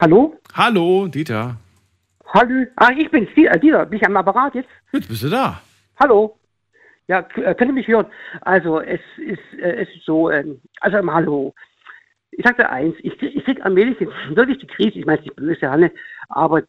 Speaker 13: Hallo?
Speaker 1: Hallo, Dieter.
Speaker 13: Hallo? Ah, ich bin's, Dieter. Dieter. Bin ich am Apparat jetzt?
Speaker 1: Jetzt bist du da.
Speaker 13: Hallo? Ja, äh, könnt ihr mich hören? Also, es ist, äh, es ist so, ähm, also, ähm, hallo. Ich sagte eins, ich, krieg- ich krieg allmählich wirklich die Krise, ich meine, nicht böse, Hanne, aber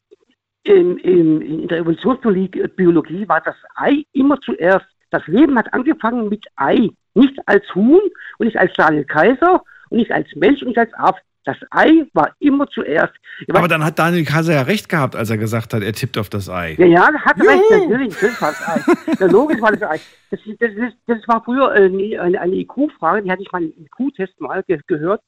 Speaker 13: in, in, in der Evolutionsbiologie Biologie war das Ei immer zuerst. Das Leben hat angefangen mit Ei, nicht als Huhn und nicht als Daniel Kaiser und nicht als Mensch und nicht als Affe. Das Ei war immer zuerst. Ich
Speaker 1: Aber dann hat Daniel Kaiser ja recht gehabt, als er gesagt hat, er tippt auf das Ei.
Speaker 13: Ja, ja, das hat er recht, natürlich, natürlich war das Ei. Ja, logisch war das Ei. Das, das, das, das war früher äh, eine, eine, eine IQ-Frage, die hatte ich mal im IQ-Test mal ge gehört.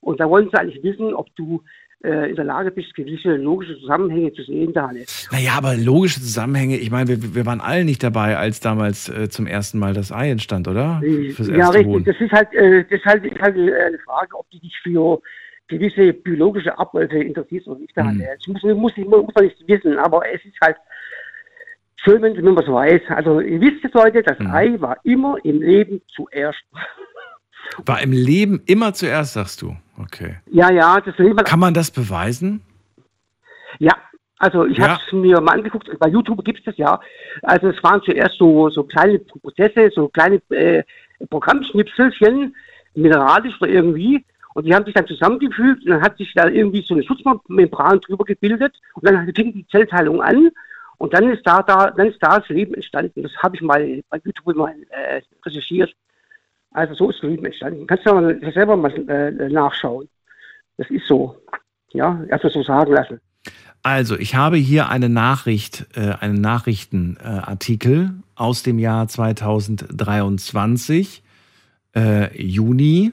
Speaker 13: Und da wollten sie eigentlich wissen, ob du in der Lage bist, gewisse logische Zusammenhänge zu sehen, Daniel.
Speaker 1: Naja, aber logische Zusammenhänge, ich meine, wir, wir waren alle nicht dabei, als damals äh, zum ersten Mal das Ei entstand, oder? Fürs
Speaker 13: ja, richtig. Das ist halt, äh, das ist halt, ist halt äh, eine Frage, ob du dich für gewisse biologische Abläufe interessierst oder nicht. Daniel. Das muss, muss, muss man nicht wissen, aber es ist halt schön, wenn man es weiß. Also, ihr wisst es, Leute, das Ei war immer im Leben zuerst.
Speaker 1: War im Leben immer zuerst, sagst du. Okay.
Speaker 13: Ja, ja, das Leben
Speaker 1: Kann man das beweisen?
Speaker 13: Ja, Also ich
Speaker 1: Ja.
Speaker 13: habe es mir mal angeguckt, bei YouTube gibt es das ja. Also es waren zuerst so, so kleine Prozesse, so kleine äh, Programmschnipselchen, mineralisch oder irgendwie. Und die haben sich dann zusammengefügt und dann hat sich da irgendwie so eine Schutzmembran drüber gebildet und dann fing die Zellteilung an und dann ist da, da, dann ist da das Leben entstanden. Das habe ich mal bei YouTube mal äh, recherchiert. Also so ist Leben entstanden. Kannst du mal selber mal äh, nachschauen. Das ist so. Ja, erstmal so sagen lassen.
Speaker 1: Also, ich habe hier eine Nachricht, äh, einen Nachrichtenartikel äh, aus dem Jahr 2023, äh, Juni.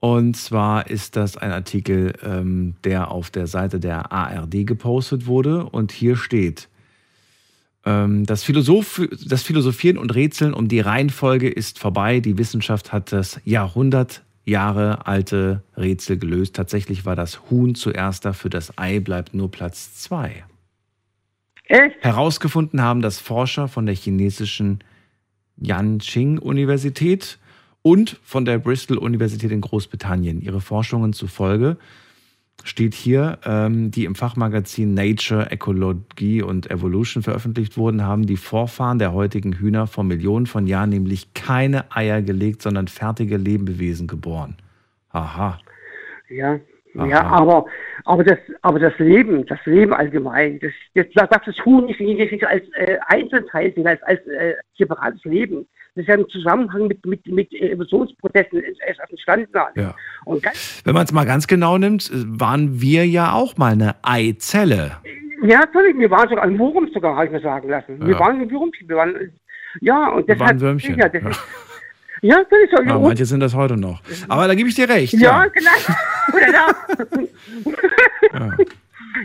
Speaker 1: Und zwar ist das ein Artikel, ähm, der auf der Seite der ARD gepostet wurde. Und hier steht, das, Philosoph das Philosophieren und Rätseln um die Reihenfolge ist vorbei. Die Wissenschaft hat das Jahrhundert Jahre alte Rätsel gelöst. Tatsächlich war das Huhn zuerst da, für das Ei bleibt nur Platz zwei.
Speaker 13: Echt?
Speaker 1: Herausgefunden haben das Forscher von der chinesischen Yanqing-Universität und von der Bristol-Universität in Großbritannien. Ihre Forschungen zufolge steht hier, ähm, die im Fachmagazin Nature, Ecology und Evolution veröffentlicht wurden, haben die Vorfahren der heutigen Hühner vor Millionen von Jahren nämlich keine Eier gelegt, sondern fertige Lebewesen geboren. Aha.
Speaker 13: Ja,
Speaker 1: Aha.
Speaker 13: ja, aber, aber, das, aber das Leben, das Leben allgemein, das, das, das das Huhn nicht, nicht, nicht als äh, Einzelteil sehen, als, als äh, separates Leben. Das ist ja im Zusammenhang mit, mit, mit Evolutionsprozessen erst entstanden.
Speaker 1: Ja.
Speaker 13: Und ganz,
Speaker 1: Wenn man es mal ganz genau nimmt, äh, waren wir ja auch mal eine Eizelle.
Speaker 13: ja, natürlich, wir waren sogar ein Wurm sogar, habe ich mir sagen lassen. Wir
Speaker 1: Ja.
Speaker 13: waren ein Würmchen, wir waren, ja, und
Speaker 1: Wir
Speaker 13: das
Speaker 1: waren
Speaker 13: hat,
Speaker 1: Würmchen.
Speaker 13: Ja, das ist, ja, das ist so.
Speaker 1: Ja, manche sind das heute noch. Aber da gebe ich dir recht.
Speaker 13: Ja,
Speaker 1: Ja.
Speaker 13: genau. [LAUGHS] Da. [LAUGHS]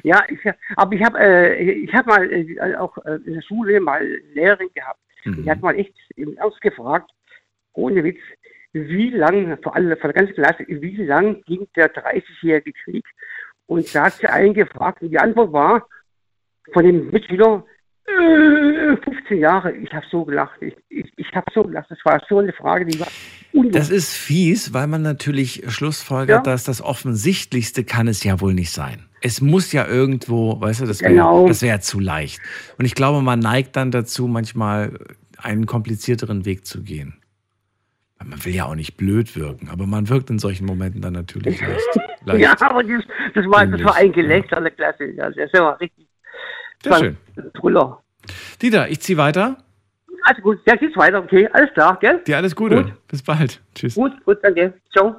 Speaker 13: ja, ich, aber ich habe äh, ich hab mal äh, auch äh, in der Schule mal Lehrerin gehabt.
Speaker 1: Mhm.
Speaker 13: Die hat mal echt im Ernst gefragt, ohne Witz, wie lang, vor allem von der ganzen Klasse, wie lang ging der 30-jährige Krieg? Und da hat sie einen gefragt und die Antwort war von dem Mitschüler, äh, 15 Jahre. Ich habe so gelacht. Ich, ich, ich habe so gelacht. Das war so eine Frage, die war
Speaker 1: Das ist fies, weil man natürlich schlussfolgert,
Speaker 13: Ja.
Speaker 1: dass das Offensichtlichste kann es ja wohl nicht sein. Es muss ja irgendwo, weißt du, das wäre
Speaker 13: Genau.
Speaker 1: das wär zu leicht. Und ich glaube, man neigt dann dazu, manchmal einen komplizierteren Weg zu gehen. Man will ja auch nicht blöd wirken, aber man wirkt in solchen Momenten dann natürlich leicht. [LAUGHS] leicht.
Speaker 13: Ja, aber das, das, war, das war ein Gelächter der Klasse. Ja, das war richtig.
Speaker 1: Sehr
Speaker 13: war
Speaker 1: schön.
Speaker 13: ein Brüller.
Speaker 1: Dieter, ich ziehe weiter.
Speaker 13: Also gut, ja, geht's weiter. Okay, alles klar, gell?
Speaker 1: Dir alles Gute.
Speaker 13: Gut.
Speaker 1: Bis bald. Tschüss.
Speaker 13: Gut, gut, danke. Ciao.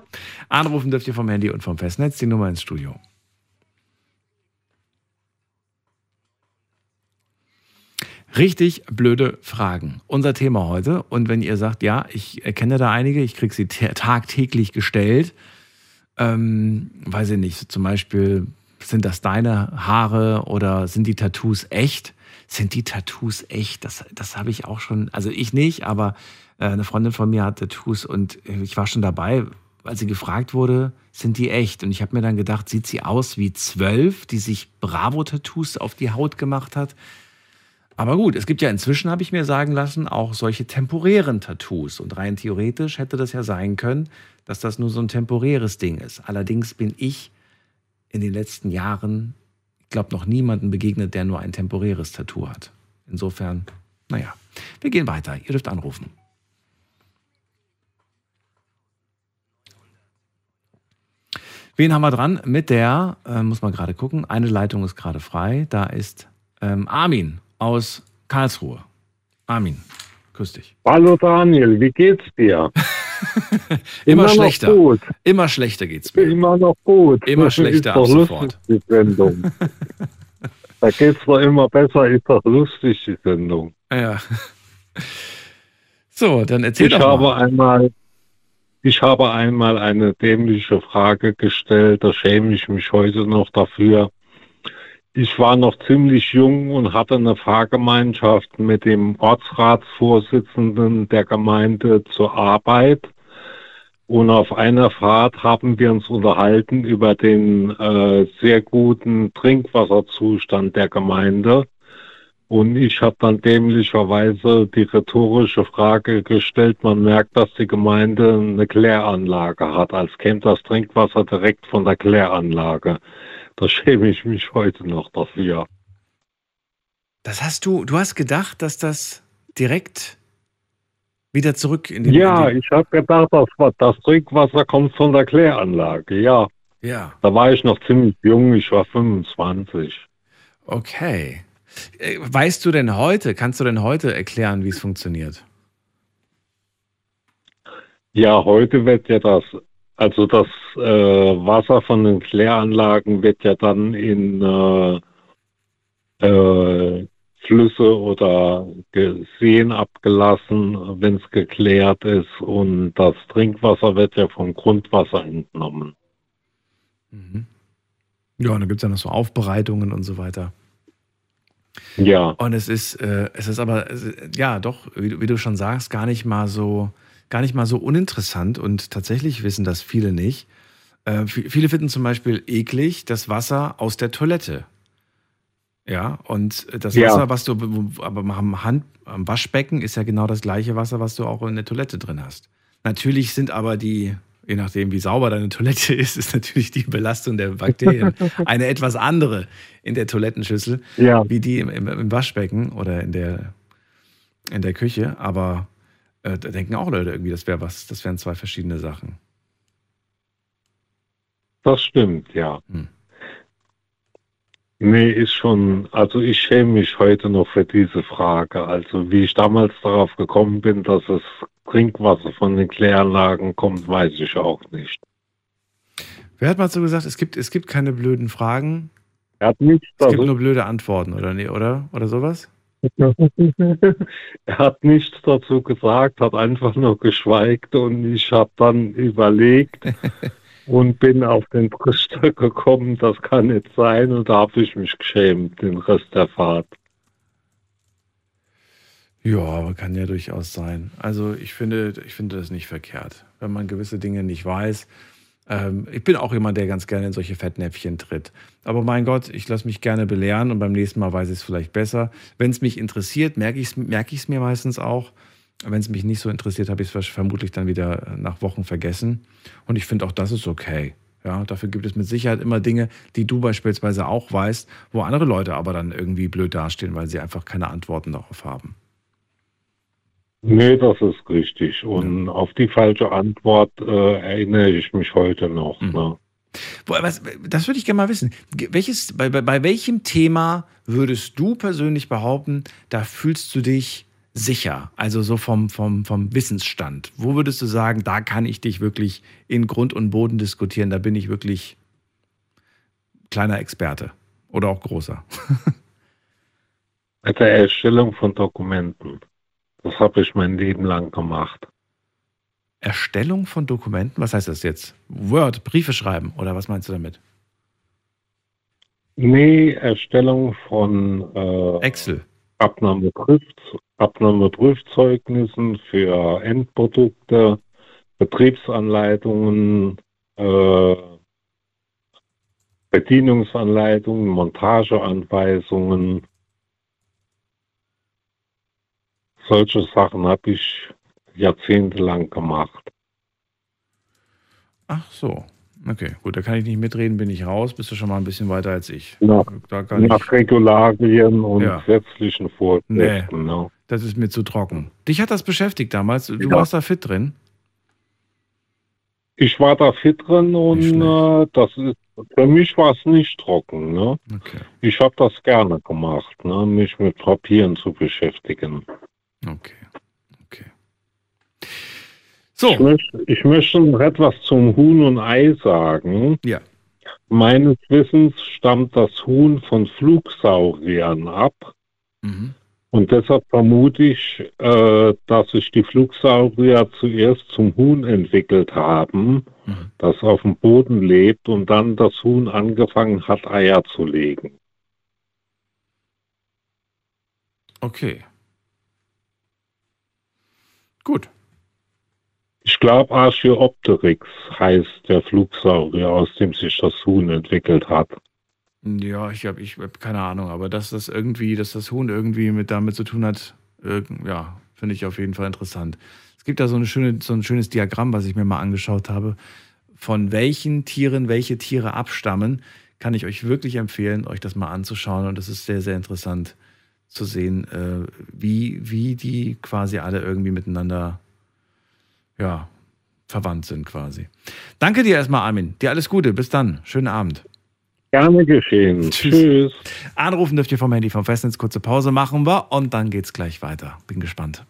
Speaker 1: Anrufen dürft ihr vom Handy und vom Festnetz die Nummer ins Studio. Richtig blöde Fragen. Unser Thema heute. Und wenn ihr sagt, ja, ich kenne da einige, ich kriege sie ta- tagtäglich gestellt, ähm, weiß ich nicht, zum Beispiel, sind das deine Haare oder sind die Tattoos echt? Sind die Tattoos echt? Das, das habe ich auch schon, also ich nicht, aber äh, eine Freundin von mir hat Tattoos und ich war schon dabei, als sie gefragt wurde, sind die echt? Und ich habe mir dann gedacht, sieht sie aus wie zwölf, die sich Bravo-Tattoos auf die Haut gemacht hat? Aber gut, es gibt ja inzwischen, habe ich mir sagen lassen, auch solche temporären Tattoos. Und rein theoretisch hätte das ja sein können, dass das nur so ein temporäres Ding ist. Allerdings bin ich in den letzten Jahren, ich glaube, noch niemanden begegnet, der nur ein temporäres Tattoo hat. Insofern, naja, wir gehen weiter. Ihr dürft anrufen. Wen haben wir dran? Mit der, äh, muss man gerade gucken, eine Leitung ist gerade frei. Da ist ähm, Armin aus Karlsruhe. Armin, grüß dich.
Speaker 14: Hallo Daniel, wie geht's dir? [LAUGHS]
Speaker 1: Immer,
Speaker 14: noch
Speaker 1: schlechter.
Speaker 14: Gut.
Speaker 1: Immer schlechter geht's mir.
Speaker 14: Immer noch gut.
Speaker 1: Immer
Speaker 14: Das
Speaker 1: schlechter ab sofort.
Speaker 14: die Sendung. [LAUGHS] da geht's doch immer besser, ist doch lustig, die Sendung.
Speaker 1: Ja. So, dann erzähl
Speaker 14: ich
Speaker 1: doch
Speaker 14: habe
Speaker 1: mal.
Speaker 14: einmal, ich habe einmal eine dämliche Frage gestellt, da schäme ich mich heute noch dafür. Ich war noch ziemlich jung und hatte eine Fahrgemeinschaft mit dem Ortsratsvorsitzenden der Gemeinde zur Arbeit. Und auf einer Fahrt haben wir uns unterhalten über den äh, sehr guten Trinkwasserzustand der Gemeinde. Und ich habe dann dämlicherweise die rhetorische Frage gestellt, man merkt, dass die Gemeinde eine Kläranlage hat, als käme das Trinkwasser direkt von der Kläranlage. Da schäme ich mich heute noch dafür.
Speaker 1: Das hast du, du hast gedacht, dass das direkt wieder zurück in den.
Speaker 14: Ja,
Speaker 1: in
Speaker 14: ich habe gedacht, das, das Trinkwasser kommt von der Kläranlage, ja.
Speaker 1: ja,
Speaker 14: Da war ich noch ziemlich jung, ich war 25.
Speaker 1: okay. Äh, Weißt du denn heute, kannst du denn heute erklären, wie es funktioniert?
Speaker 14: Ja, heute wird ja das, also das äh, Wasser von den Kläranlagen wird ja dann in äh, äh, Flüsse oder Seen abgelassen, wenn es geklärt ist. Und das Trinkwasser wird ja vom Grundwasser entnommen.
Speaker 1: Ja, und dann gibt es ja noch so Aufbereitungen und so weiter.
Speaker 14: Ja.
Speaker 1: Und es ist, äh, es ist aber, ja, doch, wie, wie du schon sagst, gar nicht mal so, gar nicht mal so uninteressant und tatsächlich wissen das viele nicht. Äh, vi- viele finden zum Beispiel eklig das Wasser aus der Toilette. Ja, und das
Speaker 14: Ja.
Speaker 1: Wasser, was du aber am, Hand, am Waschbecken ist ja genau das gleiche Wasser, was du auch in der Toilette drin hast. Natürlich sind aber die, je nachdem wie sauber deine Toilette ist, ist natürlich die Belastung der Bakterien [LAUGHS] eine etwas andere in der Toilettenschüssel,
Speaker 14: Ja.
Speaker 1: wie die im, im, im Waschbecken oder in der, in der Küche. Aber äh, da denken auch Leute irgendwie, das wäre was, das wären zwei verschiedene Sachen.
Speaker 14: Das stimmt, ja.
Speaker 1: Hm.
Speaker 14: Nee, ist schon, also ich schäme mich heute noch für diese Frage. Also wie ich damals darauf gekommen bin, dass das Trinkwasser von den Kläranlagen kommt, weiß ich auch nicht.
Speaker 1: Wer hat mal so gesagt, es gibt, es gibt keine blöden Fragen,
Speaker 14: Er hat nichts
Speaker 1: es gibt nur blöde Antworten, oder nee, oder? Oder sowas? [LAUGHS]
Speaker 14: er hat nichts dazu gesagt, hat einfach nur geschweigt und ich habe dann überlegt [LAUGHS] und bin auf den Trichter gekommen, das kann nicht sein und da habe ich mich geschämt, den Rest der Fahrt.
Speaker 1: Ja, aber kann ja durchaus sein. Also ich finde, ich finde das nicht verkehrt, wenn man gewisse Dinge nicht weiß. Ähm, ich bin auch jemand, der ganz gerne in solche Fettnäpfchen tritt. Aber mein Gott, ich lasse mich gerne belehren und beim nächsten Mal weiß ich es vielleicht besser. Wenn es mich interessiert, merke ich es ich's mir meistens auch. Wenn es mich nicht so interessiert, habe ich es vermutlich dann wieder nach Wochen vergessen. Und ich finde auch das ist okay. Ja, dafür gibt es mit Sicherheit immer Dinge, die du beispielsweise auch weißt, wo andere Leute aber dann irgendwie blöd dastehen, weil sie einfach keine Antworten darauf haben.
Speaker 14: Nee, das ist richtig. Und auf die falsche Antwort äh, erinnere ich mich heute noch. Ne?
Speaker 1: Wo- Was, das würde ich gerne mal wissen. Welches, bei, bei, bei welchem Thema würdest du persönlich behaupten, da fühlst du dich sicher? Also so vom, vom, vom Wissensstand. Wo würdest du sagen, da kann ich dich wirklich in Grund und Boden diskutieren? Da bin ich wirklich kleiner Experte oder auch großer. [LAUGHS]
Speaker 14: Mit der Erstellung von Dokumenten. Das habe ich mein Leben lang gemacht.
Speaker 1: Erstellung von Dokumenten? Was heißt das jetzt? Word, Briefe schreiben oder was meinst du damit?
Speaker 14: Nee, Erstellung von äh,
Speaker 1: Excel.
Speaker 14: Abnahmeprüf Abnahmeprüfzeugnissen für Endprodukte, Betriebsanleitungen, äh, Bedienungsanleitungen, Montageanweisungen. Solche Sachen habe ich jahrzehntelang gemacht.
Speaker 1: Ach so. Okay, gut, da kann ich nicht mitreden, bin ich raus. Bist du schon mal ein bisschen weiter als ich.
Speaker 14: Nach,
Speaker 1: Da kann ich,
Speaker 14: nach Regularien und
Speaker 1: Ja.
Speaker 14: gesetzlichen Vorschriften. ne?
Speaker 1: das ist mir zu trocken. Dich hat das beschäftigt damals. Du
Speaker 14: Ja.
Speaker 1: warst da fit drin.
Speaker 14: Ich war da fit drin und äh, das ist, für mich war es nicht trocken. Ne?
Speaker 1: Okay.
Speaker 14: Ich habe das gerne gemacht, ne? mich mit Papieren zu beschäftigen.
Speaker 1: Okay. Okay. So.
Speaker 14: Ich möchte, ich möchte noch etwas zum Huhn und Ei sagen.
Speaker 1: Ja.
Speaker 14: Meines Wissens stammt das Huhn von Flugsauriern ab.
Speaker 1: Mhm.
Speaker 14: Und deshalb vermute ich, äh, dass sich die Flugsaurier zuerst zum Huhn entwickelt haben,
Speaker 1: Mhm.
Speaker 14: das auf dem Boden lebt und dann das Huhn angefangen hat, Eier zu legen.
Speaker 1: Okay. Gut.
Speaker 14: Ich glaube, Archaeopteryx heißt der Flugsaurier, aus dem sich das Huhn entwickelt hat.
Speaker 1: Ja, ich habe ich hab keine Ahnung, aber dass das irgendwie, dass das Huhn irgendwie mit damit zu tun hat, ja, finde ich auf jeden Fall interessant. Es gibt da so, eine schöne, so ein schönes Diagramm, was ich mir mal angeschaut habe, von welchen Tieren welche Tiere abstammen. Kann ich euch wirklich empfehlen, euch das mal anzuschauen und das ist sehr, sehr interessant zu sehen, äh, wie, wie die quasi alle irgendwie miteinander ja, verwandt sind quasi. Danke dir erstmal, Armin. Dir alles Gute. Bis dann. Schönen Abend.
Speaker 14: Gerne geschehen.
Speaker 1: Tschüss.
Speaker 14: Tschüss.
Speaker 1: Anrufen dürft ihr vom Handy vom Festnetz. Kurze Pause machen wir und dann geht's gleich weiter. Bin gespannt.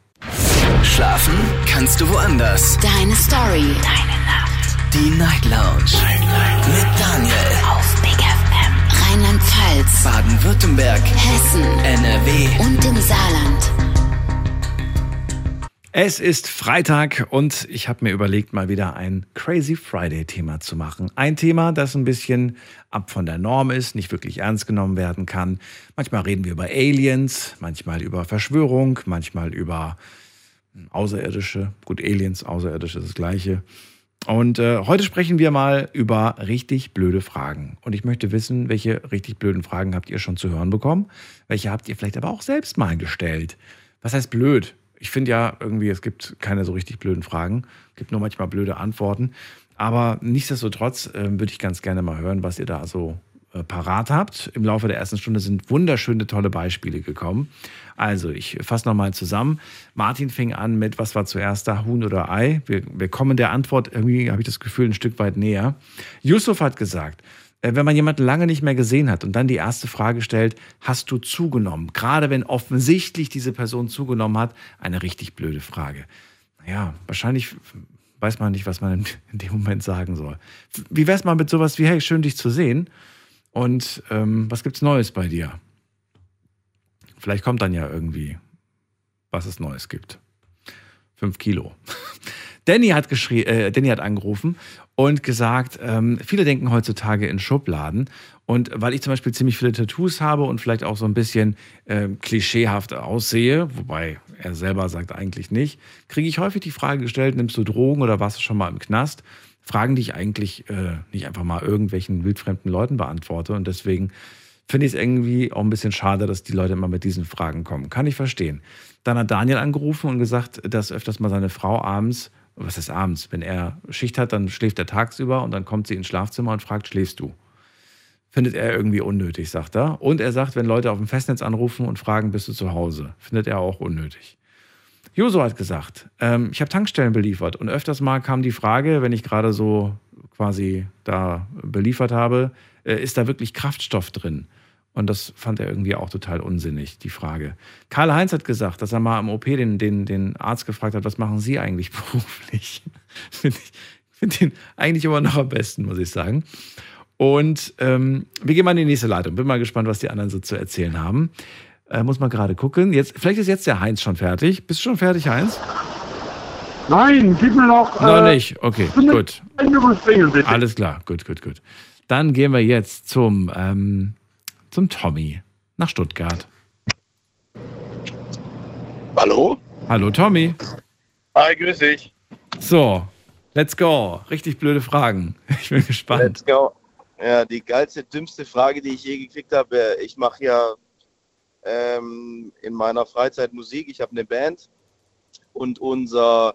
Speaker 2: Schlafen kannst du woanders.
Speaker 3: Deine Story. Deine Nacht.
Speaker 2: Die Night Lounge. Mit Daniel.
Speaker 3: Rheinland-Pfalz.
Speaker 2: Baden-Württemberg.
Speaker 3: Hessen.
Speaker 2: NRW.
Speaker 3: Und im Saarland.
Speaker 1: Es ist Freitag und ich habe mir überlegt, mal wieder ein Crazy Friday-Thema zu machen. Ein Thema, das ein bisschen ab von der Norm ist, nicht wirklich ernst genommen werden kann. Manchmal reden wir über Aliens, manchmal über Verschwörung, manchmal über Außerirdische. Gut, Aliens, Außerirdische ist das Gleiche. Und äh, heute sprechen wir mal über richtig blöde Fragen. Und ich möchte wissen, welche richtig blöden Fragen habt ihr schon zu hören bekommen? Welche habt ihr vielleicht aber auch selbst mal gestellt? Was heißt blöd? Ich finde ja irgendwie, es gibt keine so richtig blöden Fragen. Es gibt nur manchmal blöde Antworten. Aber nichtsdestotrotz äh, würde ich ganz gerne mal hören, was ihr da so parat habt. Im Laufe der ersten Stunde sind wunderschöne, tolle Beispiele gekommen. Also, ich fasse nochmal zusammen. Martin fing an mit, was war zuerst da, Huhn oder Ei? Wir, wir kommen der Antwort irgendwie, habe ich das Gefühl, ein Stück weit näher. Yusuf hat gesagt, äh, wenn man jemanden lange nicht mehr gesehen hat und dann die erste Frage stellt, hast du zugenommen? Gerade wenn offensichtlich diese Person zugenommen hat, eine richtig blöde Frage. Naja, wahrscheinlich weiß man nicht, was man in, in dem Moment sagen soll. Wie wär's mal mit sowas wie, hey, schön dich zu sehen und ähm, was gibt's Neues bei dir? Vielleicht kommt dann ja irgendwie, was es Neues gibt. Fünf Kilo. [LAUGHS] Danny hat, geschrie äh, Danny hat angerufen und gesagt, ähm, viele denken heutzutage in Schubladen. Und weil ich zum Beispiel ziemlich viele Tattoos habe und vielleicht auch so ein bisschen äh, klischeehaft aussehe, wobei er selber sagt eigentlich nicht, kriege ich häufig die Frage gestellt, nimmst du Drogen oder warst du schon mal im Knast? Fragen, die ich eigentlich äh, nicht einfach mal irgendwelchen wildfremden Leuten beantworte. Und deswegen finde ich es irgendwie auch ein bisschen schade, dass die Leute immer mit diesen Fragen kommen. Kann ich verstehen. Dann hat Daniel angerufen und gesagt, dass öfters mal seine Frau abends was ist abends? Wenn er Schicht hat, dann schläft er tagsüber und dann kommt sie ins Schlafzimmer und fragt, schläfst du? Findet er irgendwie unnötig, sagt er. Und er sagt, wenn Leute auf dem Festnetz anrufen und fragen, bist du zu Hause? Findet er auch unnötig. Joso hat gesagt, ähm, ich habe Tankstellen beliefert und öfters mal kam die Frage, wenn ich gerade so quasi da beliefert habe, äh, ist da wirklich Kraftstoff drin? Und das fand er irgendwie auch total unsinnig, die Frage. Karl-Heinz hat gesagt, dass er mal am OP den, den, den Arzt gefragt hat, was machen Sie eigentlich [LAUGHS] beruflich? Finde ich find den eigentlich immer noch am besten, muss ich sagen. Und ähm, wir gehen mal in die nächste Leitung. Bin mal gespannt, was die anderen so zu erzählen haben. Äh, muss man gerade gucken. Jetzt, vielleicht ist jetzt der Heinz schon fertig. Bist du schon fertig, Heinz?
Speaker 12: Nein, gib mir noch.
Speaker 1: Noch
Speaker 12: äh,
Speaker 1: nicht. Okay, gut.
Speaker 12: Bitte.
Speaker 1: Alles klar, gut, gut, gut. Dann gehen wir jetzt zum, ähm, zum Tommy nach Stuttgart.
Speaker 15: Hallo?
Speaker 1: Hallo Tommy.
Speaker 15: Hi, grüß dich.
Speaker 1: So, let's go. Richtig blöde Fragen. [LAUGHS] Ich bin gespannt.
Speaker 5: Let's go. Ja, die geilste, dümmste Frage, die ich je gekriegt habe. Ich mache ja ähm, in meiner Freizeit Musik. Ich habe eine Band und unser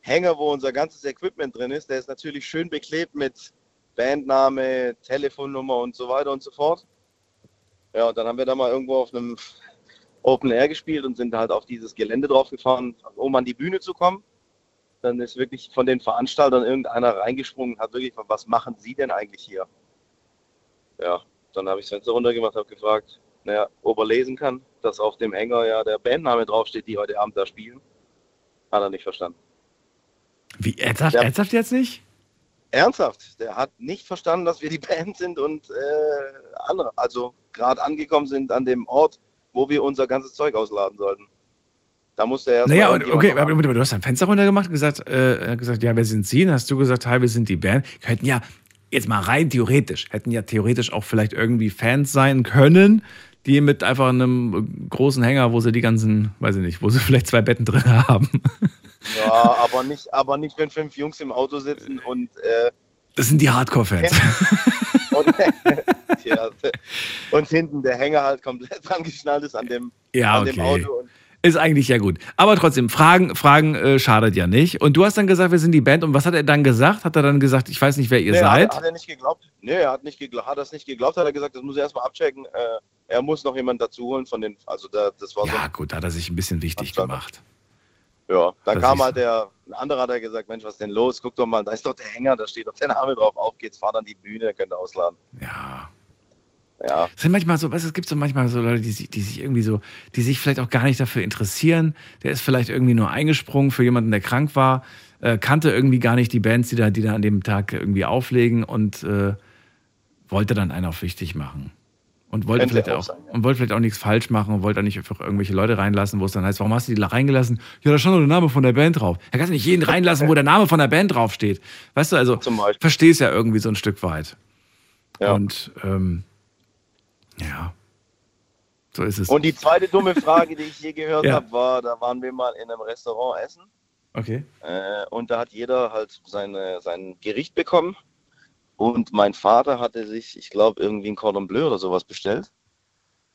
Speaker 5: Hänger, wo unser ganzes Equipment drin ist, der ist natürlich schön beklebt mit Bandname, Telefonnummer und so weiter und so fort. Ja, und dann haben wir da mal irgendwo auf einem Open Air gespielt und sind halt auf dieses Gelände drauf gefahren, um an die Bühne zu kommen. Dann ist wirklich von den Veranstaltern irgendeiner reingesprungen und hat wirklich was machen Sie denn eigentlich hier? Ja, dann habe ich das Fenster runtergemacht, habe gefragt, naja, ob er lesen kann, dass auf dem Hänger ja der Bandname draufsteht, die heute Abend da spielen. Hat er nicht verstanden.
Speaker 1: Wie, ernsthaft,
Speaker 5: Ja.
Speaker 1: ernsthaft jetzt nicht?
Speaker 5: Ernsthaft, der hat nicht verstanden, dass wir die [LAUGHS] Band sind und äh, andere, also gerade angekommen sind an dem Ort, wo wir unser ganzes Zeug ausladen sollten. Da musste er erst
Speaker 1: Naja, und, okay, aber du hast dein Fenster runtergemacht und gesagt, äh, gesagt, ja, wer sind Sie? Dann hast du gesagt, hi, wir sind die Band. Könnten ja, jetzt mal rein theoretisch, hätten ja theoretisch auch vielleicht irgendwie Fans sein können, die mit einfach einem großen Hänger, wo sie die ganzen, weiß ich nicht, wo sie [LAUGHS] vielleicht zwei Betten drin haben.
Speaker 5: Ja, aber nicht, aber nicht, wenn fünf Jungs im Auto sitzen und, äh,
Speaker 1: Das sind die Hardcore-Fans. [LAUGHS]
Speaker 5: und, [LAUGHS] und hinten der Hänger halt komplett dran geschnallt ist an dem,
Speaker 1: Ja,
Speaker 5: an dem
Speaker 1: okay.
Speaker 5: Auto. Und,
Speaker 1: Ist eigentlich ja gut. Aber trotzdem, Fragen, Fragen äh, schadet ja nicht. Und du hast dann gesagt, wir sind die Band. Und was hat er dann gesagt? Hat er dann gesagt, ich weiß nicht, wer ihr
Speaker 5: nee,
Speaker 1: seid?
Speaker 5: Hat, hat er nicht geglaubt. Nee, er hat nicht geglaubt, hat das nicht geglaubt, hat er gesagt, das muss er erstmal abchecken. Äh, er muss noch jemanden dazu holen von den, also da, das war so.
Speaker 1: Ja, gut, da hat er sich ein bisschen wichtig gemacht.
Speaker 5: Ja, dann
Speaker 1: Das
Speaker 5: kam halt der, ein anderer hat er gesagt, Mensch, was ist denn los? Guck doch mal, da ist doch der Hänger, da steht doch der Name drauf. Auf geht's, fahr dann die Bühne, könnt ihr ausladen.
Speaker 1: Ja.
Speaker 5: Ja.
Speaker 1: Es sind manchmal so, weißt, du, es gibt so manchmal so Leute, die, sich- die sich irgendwie so, die sich vielleicht auch gar nicht dafür interessieren. Der ist vielleicht irgendwie nur eingesprungen für jemanden, der krank war, äh, kannte irgendwie gar nicht die Bands, die da, die da an dem Tag irgendwie auflegen und äh, wollte dann einen auch wichtig machen. Und wollte, vielleicht
Speaker 5: auch sein, ja.
Speaker 1: und wollte vielleicht auch nichts falsch machen und wollte auch nicht einfach irgendwelche Leute reinlassen, wo es dann heißt, warum hast du die da reingelassen? Ja, da stand doch der Name von der Band drauf. Er kann nicht jeden [LAUGHS] reinlassen, wo der Name von der Band draufsteht. Weißt du, also verstehst ja irgendwie so ein Stück weit. Und ähm, ja, so ist es.
Speaker 5: Und die zweite dumme Frage, die ich je gehört [LAUGHS]
Speaker 1: Ja.
Speaker 5: habe, war, da waren wir mal in einem Restaurant essen.
Speaker 1: Okay.
Speaker 5: Äh, und da hat jeder halt seine, sein Gericht bekommen. Und mein Vater hatte sich, ich glaube, irgendwie ein Cordon Bleu oder sowas bestellt.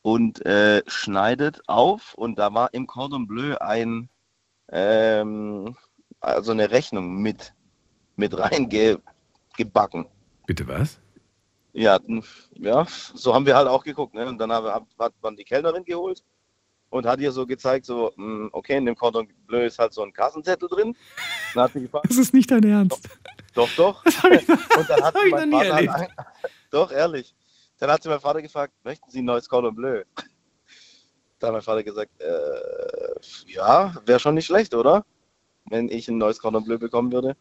Speaker 5: Und äh, schneidet auf und da war im Cordon Bleu ein, ähm, also eine Rechnung mit, mit reingebacken.
Speaker 1: Bitte was?
Speaker 5: Ja, ja, so haben wir halt auch geguckt. Ne? Und dann haben wir, hat, man die Kellnerin geholt und hat ihr so gezeigt, so, mh, okay, in dem Cordon Bleu ist halt so ein Kassenzettel drin. Dann hat sie gefragt,
Speaker 1: Das ist nicht dein Ernst.
Speaker 5: doch, doch. [LAUGHS] Und dann hat
Speaker 1: hab
Speaker 5: sie
Speaker 1: ich
Speaker 5: mein
Speaker 1: noch nie
Speaker 5: Vater halt
Speaker 1: erlebt.
Speaker 5: ein, Doch, ehrlich. Dann hat sie mein Vater gefragt, möchten Sie ein neues Cordon Bleu? Da hat mein Vater gesagt, äh, ja, wäre schon nicht schlecht, oder? Wenn ich ein neues Cordon Bleu bekommen würde.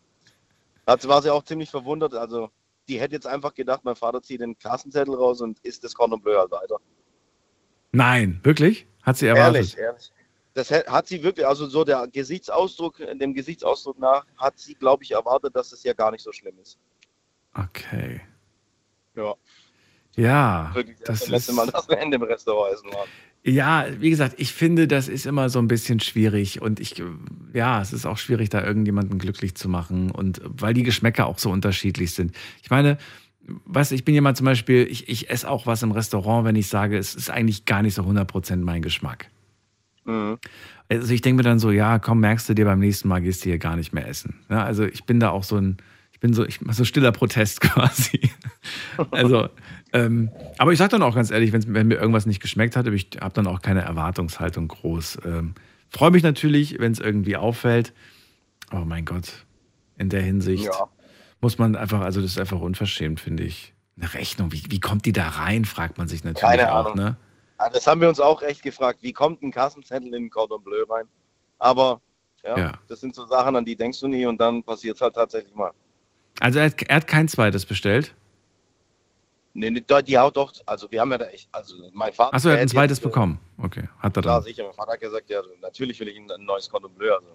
Speaker 5: Hat, war sie auch ziemlich verwundert. Also, die hätte jetzt einfach gedacht, mein Vater zieht den Kassenzettel raus und isst das Cordon Bleu halt weiter.
Speaker 1: Nein, wirklich? Hat sie erwartet?
Speaker 5: Ehrlich, ehrlich. Das hat sie wirklich, also so der Gesichtsausdruck, dem Gesichtsausdruck nach, hat sie, glaube ich, erwartet, dass es ja gar nicht so schlimm ist.
Speaker 1: Okay.
Speaker 5: Ja.
Speaker 1: Ja, das
Speaker 5: das letzte
Speaker 1: ist,
Speaker 5: Mal, dass wir in dem Restaurant essen waren.
Speaker 1: Ja, wie gesagt, ich finde, das ist immer so ein bisschen schwierig und ich, ja, es ist auch schwierig, da irgendjemanden glücklich zu machen und weil die Geschmäcker auch so unterschiedlich sind. Ich meine, du, ich bin jemand zum Beispiel, ich, ich esse auch was im Restaurant, wenn ich sage, es ist eigentlich gar nicht so 100% mein Geschmack.
Speaker 5: Mhm.
Speaker 1: Also ich denke mir dann so, ja, komm, merkst du dir beim nächsten Mal, gehst du hier gar nicht mehr essen. Ja, also ich bin da auch so ein, ich bin so, ich so stiller Protest [LAUGHS] quasi. Also, ähm, aber ich sage dann auch ganz ehrlich, wenn mir irgendwas nicht geschmeckt hat, ich habe dann auch keine Erwartungshaltung groß. Ähm, Freue mich natürlich, wenn es irgendwie auffällt. Oh mein Gott, in der Hinsicht
Speaker 5: Ja.
Speaker 1: muss man einfach, also das ist einfach unverschämt, finde ich. Eine Rechnung, wie, wie kommt die da rein, fragt man sich natürlich
Speaker 5: Keine
Speaker 1: auch.
Speaker 5: Ahnung.
Speaker 1: Ne?
Speaker 5: Ja, das haben wir uns auch echt gefragt. Wie kommt ein Kassenzettel in den Cordon Bleu rein? Aber ja,
Speaker 1: Ja.
Speaker 5: das sind so Sachen, an die denkst du nie und dann passiert es halt tatsächlich mal.
Speaker 1: Also er hat, er hat kein zweites bestellt.
Speaker 5: Nee, nee, die haut doch, also wir haben ja da echt, also mein Vater.
Speaker 1: Achso, er hat ein zweites
Speaker 5: jetzt,
Speaker 1: bekommen. Okay, hat er
Speaker 5: Klar,
Speaker 1: dann.
Speaker 5: sicher. Mein Vater hat gesagt, ja, natürlich will ich ein, ein neues Cordon Bleu. Also,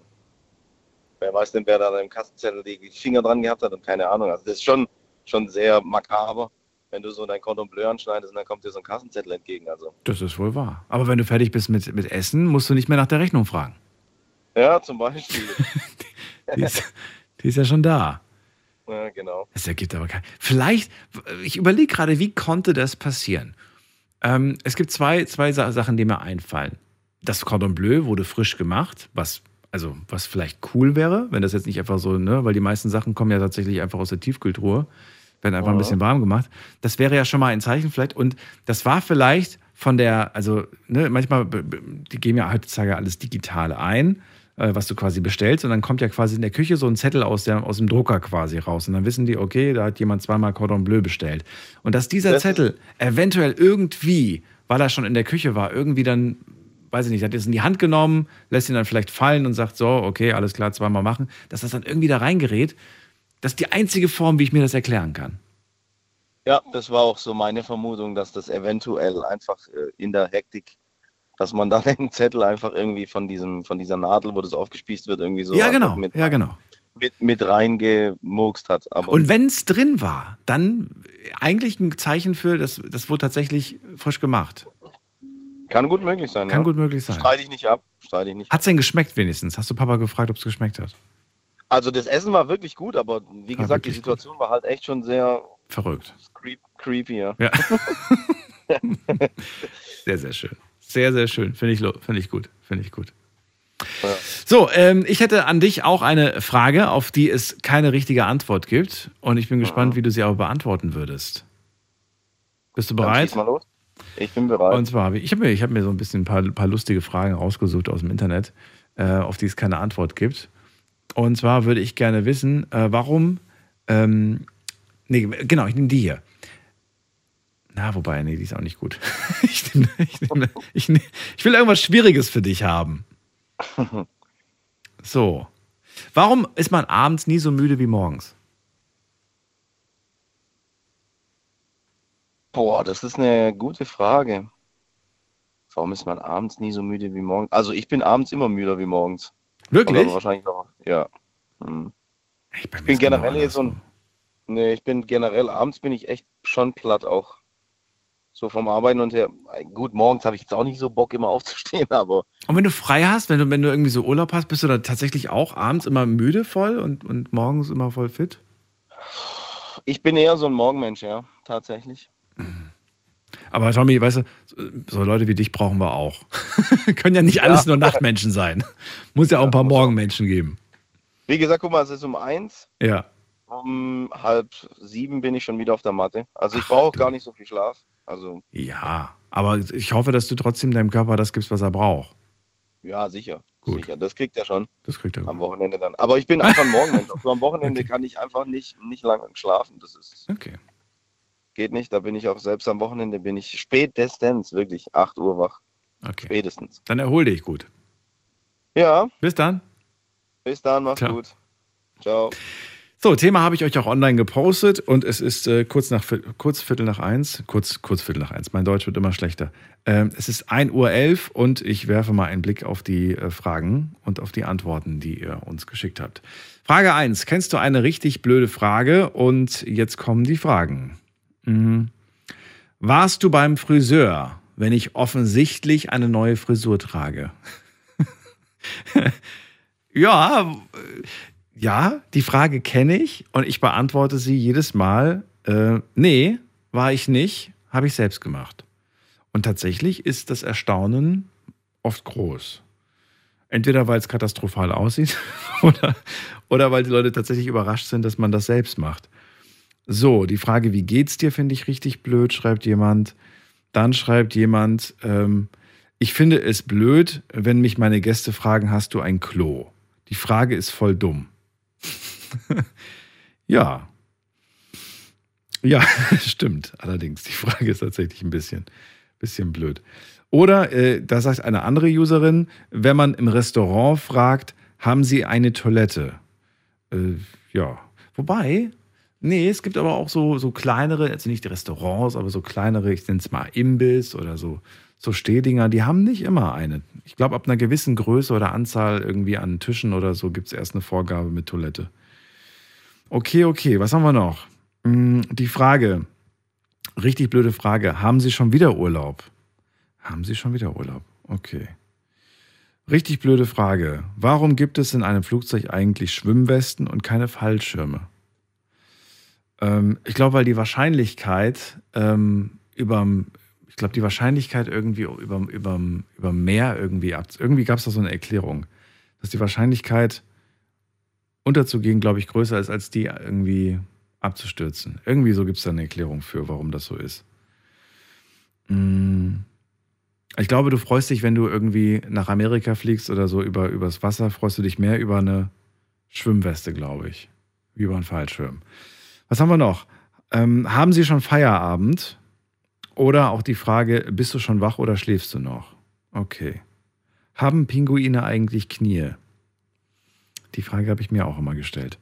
Speaker 5: wer weiß denn, wer da im Kassenzettel die Finger dran gehabt hat und keine Ahnung. Also das ist schon, schon sehr makaber, wenn du so dein Cordon Bleu anschneidest und dann kommt dir so ein Kassenzettel entgegen. Also
Speaker 1: Das ist wohl wahr. Aber wenn du fertig bist mit, mit Essen, musst du nicht mehr nach der Rechnung fragen.
Speaker 5: ja, zum Beispiel. [LAUGHS]
Speaker 1: Die ist, die ist ja schon da.
Speaker 5: Ja, genau.
Speaker 1: Es ergibt aber kein. Vielleicht, ich überlege gerade, wie konnte das passieren? Ähm, es gibt zwei, zwei Sa- Sachen, die mir einfallen. Das Cordon Bleu wurde frisch gemacht, was, also, was vielleicht cool wäre, wenn das jetzt nicht einfach so, ne, weil die meisten Sachen kommen ja tatsächlich einfach aus der Tiefkühltruhe, werden einfach ein
Speaker 5: Ja.
Speaker 1: bisschen warm gemacht. Das wäre ja schon mal ein Zeichen vielleicht. Und das war vielleicht von der, also, ne, manchmal, die geben ja heutzutage alles digital ein äh, was du quasi bestellst. Und dann kommt ja quasi in der Küche so ein Zettel aus, der, aus dem Drucker quasi raus. Und dann wissen die, okay, da hat jemand zweimal Cordon Bleu bestellt. Und dass dieser
Speaker 5: Das
Speaker 1: Zettel eventuell irgendwie, weil er schon in der Küche war, irgendwie dann, weiß ich nicht, hat es in die Hand genommen, lässt ihn dann vielleicht fallen und sagt so, okay, alles klar, zweimal machen, dass das dann irgendwie da reingerät. Das ist die einzige Form, wie ich mir das erklären kann.
Speaker 5: Ja, das war auch so meine Vermutung, dass das eventuell einfach äh, in der Hektik, dass man dann [LAUGHS] den Zettel einfach irgendwie von diesem, von dieser Nadel, wo das aufgespießt wird, irgendwie so
Speaker 1: ja, genau,
Speaker 5: mit,
Speaker 1: ja, genau.
Speaker 5: mit, mit reingemurkst hat. Aber
Speaker 1: Und wenn es drin war, dann eigentlich ein Zeichen für, das, das wurde tatsächlich frisch gemacht.
Speaker 5: kann gut möglich sein.
Speaker 1: Kann
Speaker 5: ja.
Speaker 1: gut möglich sein.
Speaker 5: Streite ich nicht ab. Streite ich nicht.
Speaker 1: Hat es denn geschmeckt wenigstens? Hast du Papa gefragt, ob es geschmeckt hat?
Speaker 5: Also das Essen war wirklich gut, aber wie
Speaker 1: War
Speaker 5: gesagt, die Situation war halt echt schon sehr
Speaker 1: Verrückt.
Speaker 5: creep, creepy, ja.
Speaker 1: Ja. [LAUGHS] sehr, sehr schön. Sehr, sehr schön. Finde ich, finde ich gut. Finde ich gut. So, ähm, ich hätte an dich auch eine Frage, auf die es keine richtige Antwort gibt. Und ich bin gespannt, wie du sie aber beantworten würdest. Bist du
Speaker 11: Dann
Speaker 1: bereit?
Speaker 11: schieß mal los. Ich bin bereit.
Speaker 1: Und zwar, habe ich ich habe mir, ich hab mir so ein bisschen ein paar, paar lustige Fragen rausgesucht aus dem Internet, äh, auf die es keine Antwort gibt. Und zwar würde ich gerne wissen, äh, warum. Ähm, nee, genau, ich nehme die hier. Na, wobei, nee, die ist auch nicht gut. [LAUGHS] ich, nehm, ich, nehm, ich, nehm, ich will irgendwas Schwieriges für dich haben. [LAUGHS] So. Warum ist man abends nie so müde wie morgens?
Speaker 11: Boah, das ist eine gute Frage. Warum ist man abends nie so müde wie morgens? Also ich bin abends immer müder wie morgens.
Speaker 1: Wirklich?
Speaker 11: Aber wahrscheinlich auch, ja. Hm. Ich, bin
Speaker 1: genau
Speaker 11: generell jetzt so ein. Nee, ich bin generell abends bin ich echt schon platt auch. So vom Arbeiten und her. Gut, morgens habe ich jetzt auch nicht so Bock, immer [LAUGHS] aufzustehen, aber
Speaker 1: Und wenn du frei hast, wenn du, wenn du irgendwie so Urlaub hast, bist du dann tatsächlich auch abends immer müde voll und, und morgens immer voll fit?
Speaker 11: ich bin eher so ein Morgenmensch, ja, tatsächlich.
Speaker 1: Aber Tommy, weißt du, so Leute wie dich brauchen wir auch. [LAUGHS] Können ja nicht alles
Speaker 11: Ja.
Speaker 1: nur Nachtmenschen sein. Muss ja auch ein paar Morgenmenschen geben.
Speaker 11: Wie gesagt, guck mal, es ist um eins.
Speaker 1: Ja.
Speaker 11: Um halb sieben bin ich schon wieder auf der Matte. Also ich brauche gar nicht so viel Schlaf. Also,
Speaker 1: Ja, aber ich hoffe, dass du trotzdem deinem Körper das gibst, was er braucht.
Speaker 11: ja, sicher. Sicher, das kriegt er schon.
Speaker 1: Das kriegt er
Speaker 11: am Wochenende dann. Aber ich bin einfach ein Morgenmensch. Also am Wochenende kann ich einfach nicht, nicht lange schlafen. Das ist.
Speaker 1: Okay.
Speaker 11: Geht nicht. Da bin ich auch selbst am Wochenende bin ich spätestens wirklich 8 Uhr wach.
Speaker 1: Okay.
Speaker 11: Spätestens.
Speaker 1: Dann erhol dich gut.
Speaker 11: Ja.
Speaker 1: Bis dann.
Speaker 11: Bis dann, mach's
Speaker 1: Ciao.
Speaker 11: gut. Ciao.
Speaker 1: So, Thema habe ich euch auch online gepostet und es ist äh, kurz nach kurz Viertel nach eins, kurz, kurz Viertel nach eins. Mein Deutsch wird immer schlechter. Ähm, es ist 1.11 Uhr elf und ich werfe mal einen Blick auf die äh, Fragen und auf die Antworten, die ihr uns geschickt habt. Frage 1. Kennst du eine richtig blöde Frage? Und jetzt kommen die Fragen. Mhm. Warst du beim Friseur, wenn ich offensichtlich eine neue Frisur trage? [LAUGHS] ja, ja, die Frage kenne ich und ich beantworte sie jedes Mal. Äh, nee, war ich nicht, habe ich selbst gemacht. Und tatsächlich ist das Erstaunen oft groß. Entweder weil es katastrophal aussieht [LAUGHS] oder, oder weil die Leute tatsächlich überrascht sind, dass man das selbst macht. So, die Frage, wie geht's dir, finde ich richtig blöd, schreibt jemand. Dann schreibt jemand, ähm, ich finde es blöd, wenn mich meine Gäste fragen, hast du ein Klo? Die Frage ist voll dumm. [LAUGHS] ja. Ja, [LAUGHS] stimmt. Allerdings, die Frage ist tatsächlich ein bisschen, bisschen blöd. Oder, äh, da sagt eine andere Userin, wenn man im Restaurant fragt, haben Sie eine Toilette? Äh, ja. Wobei, nee, es gibt aber auch so, so kleinere, also nicht Restaurants, aber so kleinere, ich nenne es mal Imbiss oder so, so Stehdinger, die haben nicht immer eine. Ich glaube, ab einer gewissen Größe oder Anzahl irgendwie an Tischen oder so gibt es erst eine Vorgabe mit Toilette. Okay, okay, was haben wir noch? Hm, Die Frage, richtig blöde Frage, haben Sie schon wieder Urlaub? Haben Sie schon wieder Urlaub? Okay. Richtig blöde Frage. Warum gibt es in einem Flugzeug eigentlich Schwimmwesten und keine Fallschirme? Ähm, ich glaube, weil die Wahrscheinlichkeit ähm, überm, ich glaube, die Wahrscheinlichkeit irgendwie über, über, über Meer irgendwie ab. Irgendwie gab es da so eine Erklärung, dass die Wahrscheinlichkeit unterzugehen, glaube ich, größer ist, als die irgendwie abzustürzen. Irgendwie so gibt es da eine Erklärung für, warum das so ist. Mm. Ich glaube, du freust dich, wenn du irgendwie nach Amerika fliegst oder so über übers Wasser, freust du dich mehr über eine Schwimmweste, glaube ich, wie über einen Fallschirm. Was haben wir noch? Ähm, haben Sie schon Feierabend? Oder auch die Frage, bist du schon wach oder schläfst du noch? Okay. Haben Pinguine eigentlich Knie? Die Frage habe ich mir auch immer gestellt.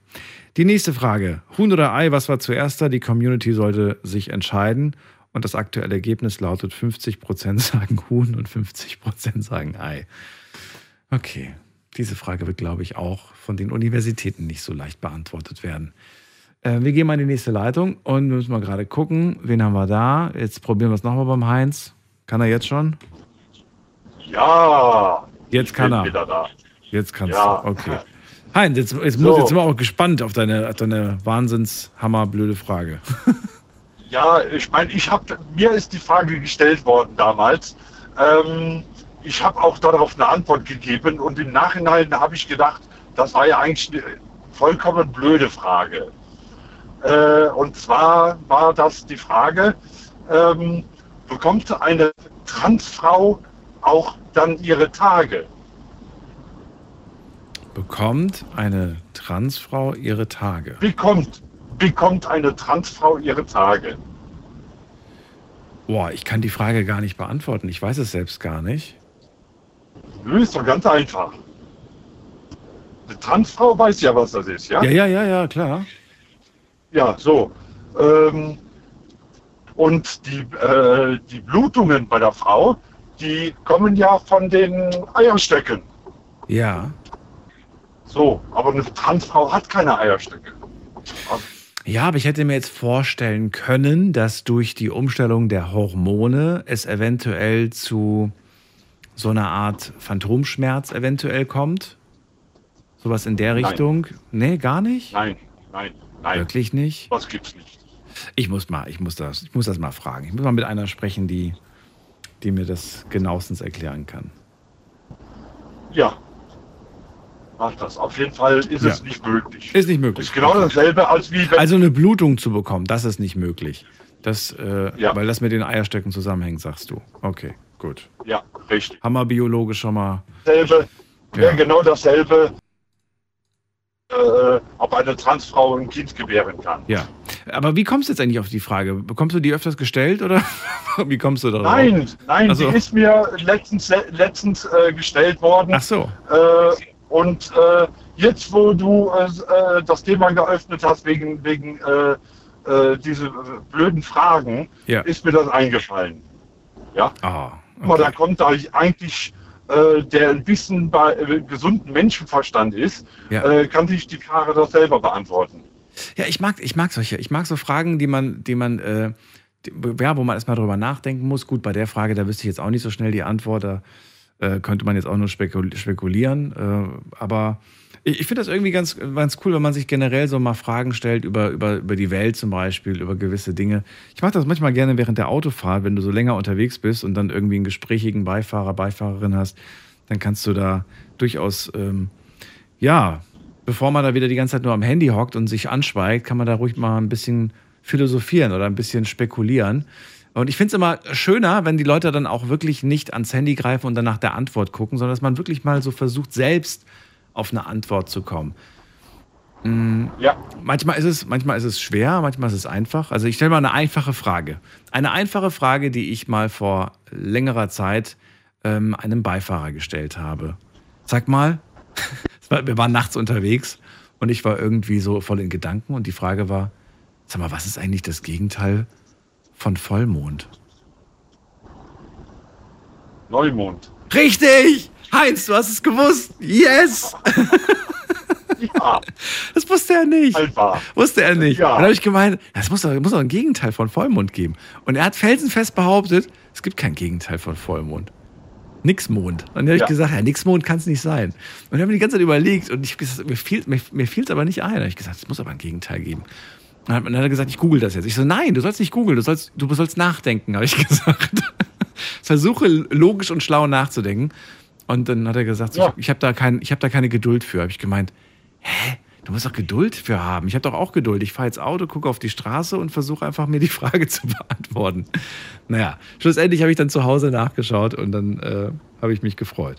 Speaker 1: Die nächste Frage. Huhn oder Ei, was war zuerst da? Die Community sollte sich entscheiden. Und das aktuelle Ergebnis lautet 50% [LAUGHS] sagen Huhn und 50% sagen Ei. Okay. Diese Frage wird, glaube ich, auch von den Universitäten nicht so leicht beantwortet werden. Äh, wir gehen mal in die nächste Leitung und müssen mal gerade gucken, wen haben wir da. Jetzt probieren wir es nochmal beim Heinz. Kann er jetzt schon?
Speaker 12: Ja.
Speaker 1: Jetzt kann er. Jetzt kannst
Speaker 12: Ja.
Speaker 1: du. Okay. [LAUGHS] Heinz, jetzt, jetzt,
Speaker 12: So.
Speaker 1: muss, jetzt sind wir auch gespannt auf deine, auf deine wahnsinns hammerblöde Frage. [LAUGHS]
Speaker 12: Ja, ich meine, ich habe mir ist die Frage gestellt worden damals. Ähm, ich habe auch darauf eine Antwort gegeben und im Nachhinein habe ich gedacht, das war ja eigentlich eine vollkommen blöde Frage. Äh, und zwar war das die Frage, ähm, bekommt eine Transfrau auch dann ihre Tage?
Speaker 1: Bekommt eine Transfrau ihre Tage?
Speaker 12: Bekommt, bekommt eine Transfrau ihre Tage?
Speaker 1: Boah, ich kann die Frage gar nicht beantworten. Ich weiß es selbst gar nicht.
Speaker 12: Nö, ist doch ganz einfach. Eine Transfrau weiß ja, was das ist, ja?
Speaker 1: Ja, ja, ja, ja, klar.
Speaker 12: Ja, so. Ähm, und die, äh, die Blutungen bei der Frau, die kommen ja von den Eierstöcken.
Speaker 1: Ja.
Speaker 12: So, aber eine Transfrau hat keine Eierstöcke.
Speaker 1: Ja, aber ich hätte mir jetzt vorstellen können, dass durch die Umstellung der Hormone es eventuell zu so einer Art Phantomschmerz eventuell kommt. Sowas in der
Speaker 12: Nein.
Speaker 1: Richtung. Nee, gar nicht?
Speaker 12: Nein, nein, nein.
Speaker 1: Wirklich nicht?
Speaker 12: Das gibt's nicht.
Speaker 1: Ich muss mal, ich muss das, ich muss das mal fragen. Ich muss mal mit einer sprechen, die, die mir das genauestens erklären kann.
Speaker 12: Ja. Mach das. Auf jeden Fall ist
Speaker 1: Ja.
Speaker 12: es nicht möglich.
Speaker 1: Ist nicht möglich.
Speaker 12: Ist genau dasselbe, als wie wenn.
Speaker 1: Also eine Blutung zu bekommen, das ist nicht möglich. Das, äh,
Speaker 12: Ja.
Speaker 1: weil das mit den Eierstöcken zusammenhängt, sagst du. Okay, gut.
Speaker 12: ja, richtig.
Speaker 1: Haben wir biologisch schon mal.
Speaker 12: Dasselbe,
Speaker 1: Ja.
Speaker 12: genau dasselbe, äh, ob eine Transfrau ein Kind gebären kann.
Speaker 1: Ja. Aber wie kommst du jetzt eigentlich auf die Frage? Bekommst du die öfters gestellt oder [LAUGHS] wie kommst du darauf?
Speaker 12: Nein, nein,
Speaker 1: Also-
Speaker 12: die ist mir letztens, letztens äh, gestellt worden.
Speaker 1: Ach so.
Speaker 12: Äh, und äh, jetzt, wo du äh, äh, das Thema geöffnet hast wegen, wegen äh, äh, diese blöden Fragen,
Speaker 1: Ja.
Speaker 12: ist mir das eingefallen. Ja.
Speaker 1: Ah,
Speaker 12: Guck mal, da kommt da eigentlich, äh, der ein bisschen bei gesunden Menschenverstand ist,
Speaker 1: Ja.
Speaker 12: kann sich die Frage doch selber beantworten.
Speaker 1: Ja, ich mag, ich mag solche, ich mag so Fragen, die man, die man, äh, die, ja, wo man erstmal drüber nachdenken muss. Gut, bei der Frage, da wüsste ich jetzt auch nicht so schnell die Antwort, da äh, könnte man jetzt auch nur spekul spekulieren. Äh, aber ich, ich finde das irgendwie ganz, ganz cool, wenn man sich generell so mal Fragen stellt über, über, über die Welt zum Beispiel, über gewisse Dinge. Ich mache das manchmal gerne während der Autofahrt, wenn du so länger unterwegs bist und dann irgendwie einen gesprächigen Beifahrer, Beifahrerin hast, dann kannst du da durchaus, ähm, ja, bevor man da wieder die ganze Zeit nur am Handy hockt und sich anschweigt, kann man da ruhig mal ein bisschen philosophieren oder ein bisschen spekulieren. Und ich finde es immer schöner, wenn die Leute dann auch wirklich nicht ans Handy greifen und dann nach der Antwort gucken, sondern dass man wirklich mal so versucht, selbst auf eine Antwort zu kommen. Mm,
Speaker 12: Ja.
Speaker 1: Manchmal ist, es, manchmal ist es schwer, manchmal ist es einfach. Also ich stelle mal eine einfache Frage. Eine einfache Frage, die ich mal vor längerer Zeit ähm, einem Beifahrer gestellt habe. Sag mal, [LAUGHS] wir waren nachts unterwegs und ich war irgendwie so voll in Gedanken und die Frage war, sag mal, was ist eigentlich das Gegenteil von Vollmond?
Speaker 12: Neumond.
Speaker 1: Richtig! Heinz, du hast es gewusst! Yes!
Speaker 12: Ja. [LAUGHS]
Speaker 1: Das wusste er nicht.
Speaker 12: Halt wahr.
Speaker 1: Wusste er nicht.
Speaker 12: Ja.
Speaker 1: Dann habe ich gemeint, es muss doch, muss doch ein Gegenteil von Vollmond geben. Und er hat felsenfest behauptet, es gibt kein Gegenteil von Vollmond. Nixmond. Und dann habe ich
Speaker 12: Ja.
Speaker 1: gesagt, ja, Nixmond kann es nicht sein. Und dann habe ich die ganze Zeit überlegt und ich, gesagt, mir fiel es mir, mir aber nicht ein. Da habe ich gesagt, es muss aber ein Gegenteil geben. Dann hat- dann hat er gesagt, ich google das jetzt. Ich so, nein, du sollst nicht googeln, du sollst, du sollst nachdenken, habe ich [LAUGHS] gesagt. Versuche logisch und schlau nachzudenken. Und dann hat er gesagt,
Speaker 12: Ja.
Speaker 1: ich, ich habe da, kein, ich hab da keine Geduld für. Habe ich gemeint, hä? Du musst doch Geduld für haben. Ich habe doch auch Geduld. Ich fahre jetzt Auto, gucke auf die Straße und versuche einfach mir die [LAUGHS] Frage zu beantworten. Naja, schlussendlich habe ich dann zu Hause nachgeschaut und dann äh, habe ich mich gefreut.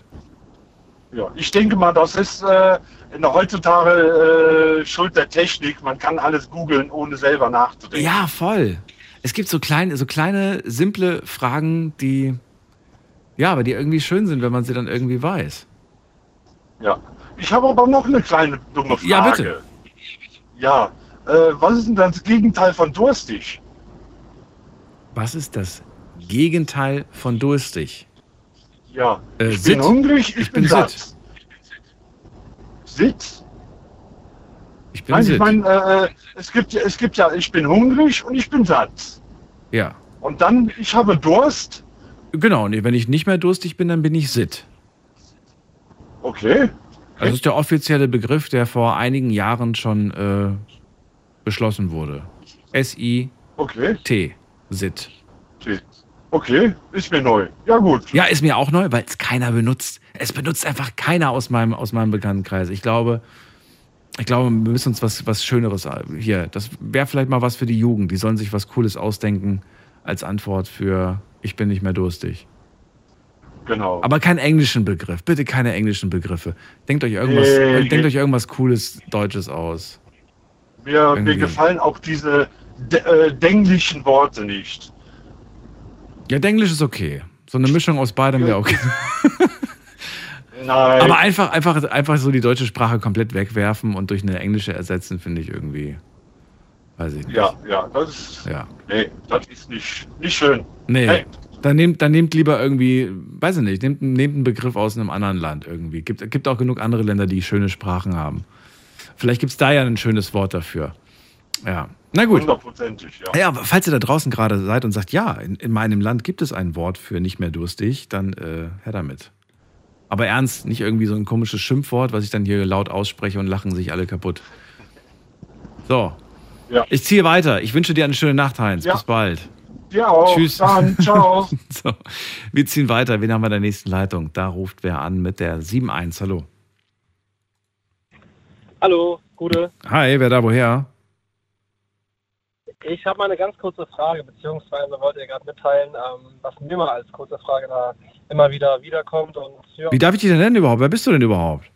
Speaker 12: Ja, ich denke mal, das ist äh, in der heutzutage äh, Schuld der Technik. Man kann alles googeln, ohne selber nachzudenken.
Speaker 1: Ja, voll. Es gibt so kleine, so kleine, simple Fragen, die, ja, aber die irgendwie schön sind, wenn man sie dann irgendwie weiß.
Speaker 12: Ja. Ich habe aber noch eine kleine dumme Frage.
Speaker 1: Ja, bitte.
Speaker 12: Ja, äh, was ist denn das Gegenteil von durstig?
Speaker 1: Was ist das Gegenteil von durstig?
Speaker 12: Ja,
Speaker 1: Äh,
Speaker 12: ich bin hungrig, ich,
Speaker 1: Ich
Speaker 12: bin,
Speaker 1: bin
Speaker 12: satt.
Speaker 1: Sitt? Ich bin
Speaker 12: Nein, ich meine, äh, es, gibt, ja- es gibt ja, ich bin hungrig und ich bin satt.
Speaker 1: Ja.
Speaker 12: Und dann, ich habe Durst.
Speaker 1: Genau, und wenn ich nicht mehr durstig bin, dann bin ich Sitt.
Speaker 12: Okay.
Speaker 1: Also das ist der offizielle Begriff, der vor einigen Jahren schon äh, beschlossen wurde. S-I-T,
Speaker 12: Okay.
Speaker 1: Sit.
Speaker 12: Sitt. Okay, ist mir neu. Ja, gut.
Speaker 1: Ja, ist mir auch neu, weil es keiner benutzt. Es benutzt einfach keiner aus meinem, aus meinem Bekanntenkreis. Ich glaube, ich glaube, wir müssen uns was, was Schöneres hier. Das wäre vielleicht mal was für die Jugend. Die sollen sich was Cooles ausdenken als Antwort für Ich bin nicht mehr durstig.
Speaker 12: Genau.
Speaker 1: Aber keinen englischen Begriff. Bitte keine englischen Begriffe. Denkt euch irgendwas,
Speaker 12: Nee,
Speaker 1: denkt euch irgendwas Cooles Deutsches aus.
Speaker 12: Mir, mir gefallen auch diese de, äh, denglischen Worte nicht.
Speaker 1: Ja, Englisch ist okay. So eine Mischung aus beidem wäre okay. [LAUGHS]
Speaker 12: Nein.
Speaker 1: Aber einfach, einfach, einfach so die deutsche Sprache komplett wegwerfen und durch eine englische ersetzen, finde ich irgendwie. Weiß ich nicht.
Speaker 12: Ja, ja, das ist.
Speaker 1: Ja.
Speaker 12: Nee, das ist nicht, nicht schön.
Speaker 1: Nee.
Speaker 12: Hey.
Speaker 1: Dann nehmt, dann nehmt lieber irgendwie, weiß ich nicht, nehmt, nehmt einen Begriff aus einem anderen Land irgendwie. Gibt, gibt auch genug andere Länder, die schöne Sprachen haben. Vielleicht gibt es da ja ein schönes Wort dafür. Ja. Na gut.
Speaker 12: Hundertprozentig, ja.
Speaker 1: Ja, aber falls ihr da draußen gerade seid und sagt, ja, in, in meinem Land gibt es ein Wort für nicht mehr durstig, dann äh, her damit. Aber ernst, nicht irgendwie so ein komisches Schimpfwort, was ich dann hier laut ausspreche und lachen sich alle kaputt. So.
Speaker 12: Ja.
Speaker 1: Ich ziehe weiter. Ich wünsche dir eine schöne Nacht, Heinz.
Speaker 12: Ja.
Speaker 1: Bis bald.
Speaker 12: Ja, auch.
Speaker 1: Tschüss.
Speaker 12: Dann, ciao. [LAUGHS]
Speaker 1: so. Wir ziehen weiter. Wen haben wir in der nächsten Leitung? Da ruft wer an mit der 7.1. Hallo.
Speaker 16: Hallo, Gute.
Speaker 1: Hi, wer da woher?
Speaker 16: Ich habe mal eine ganz kurze Frage, beziehungsweise wollte ihr gerade mitteilen, ähm, was mir mal als kurze Frage da immer wieder wiederkommt. Und ja,
Speaker 1: Wie darf ich dich denn nennen überhaupt? Wer bist du denn überhaupt?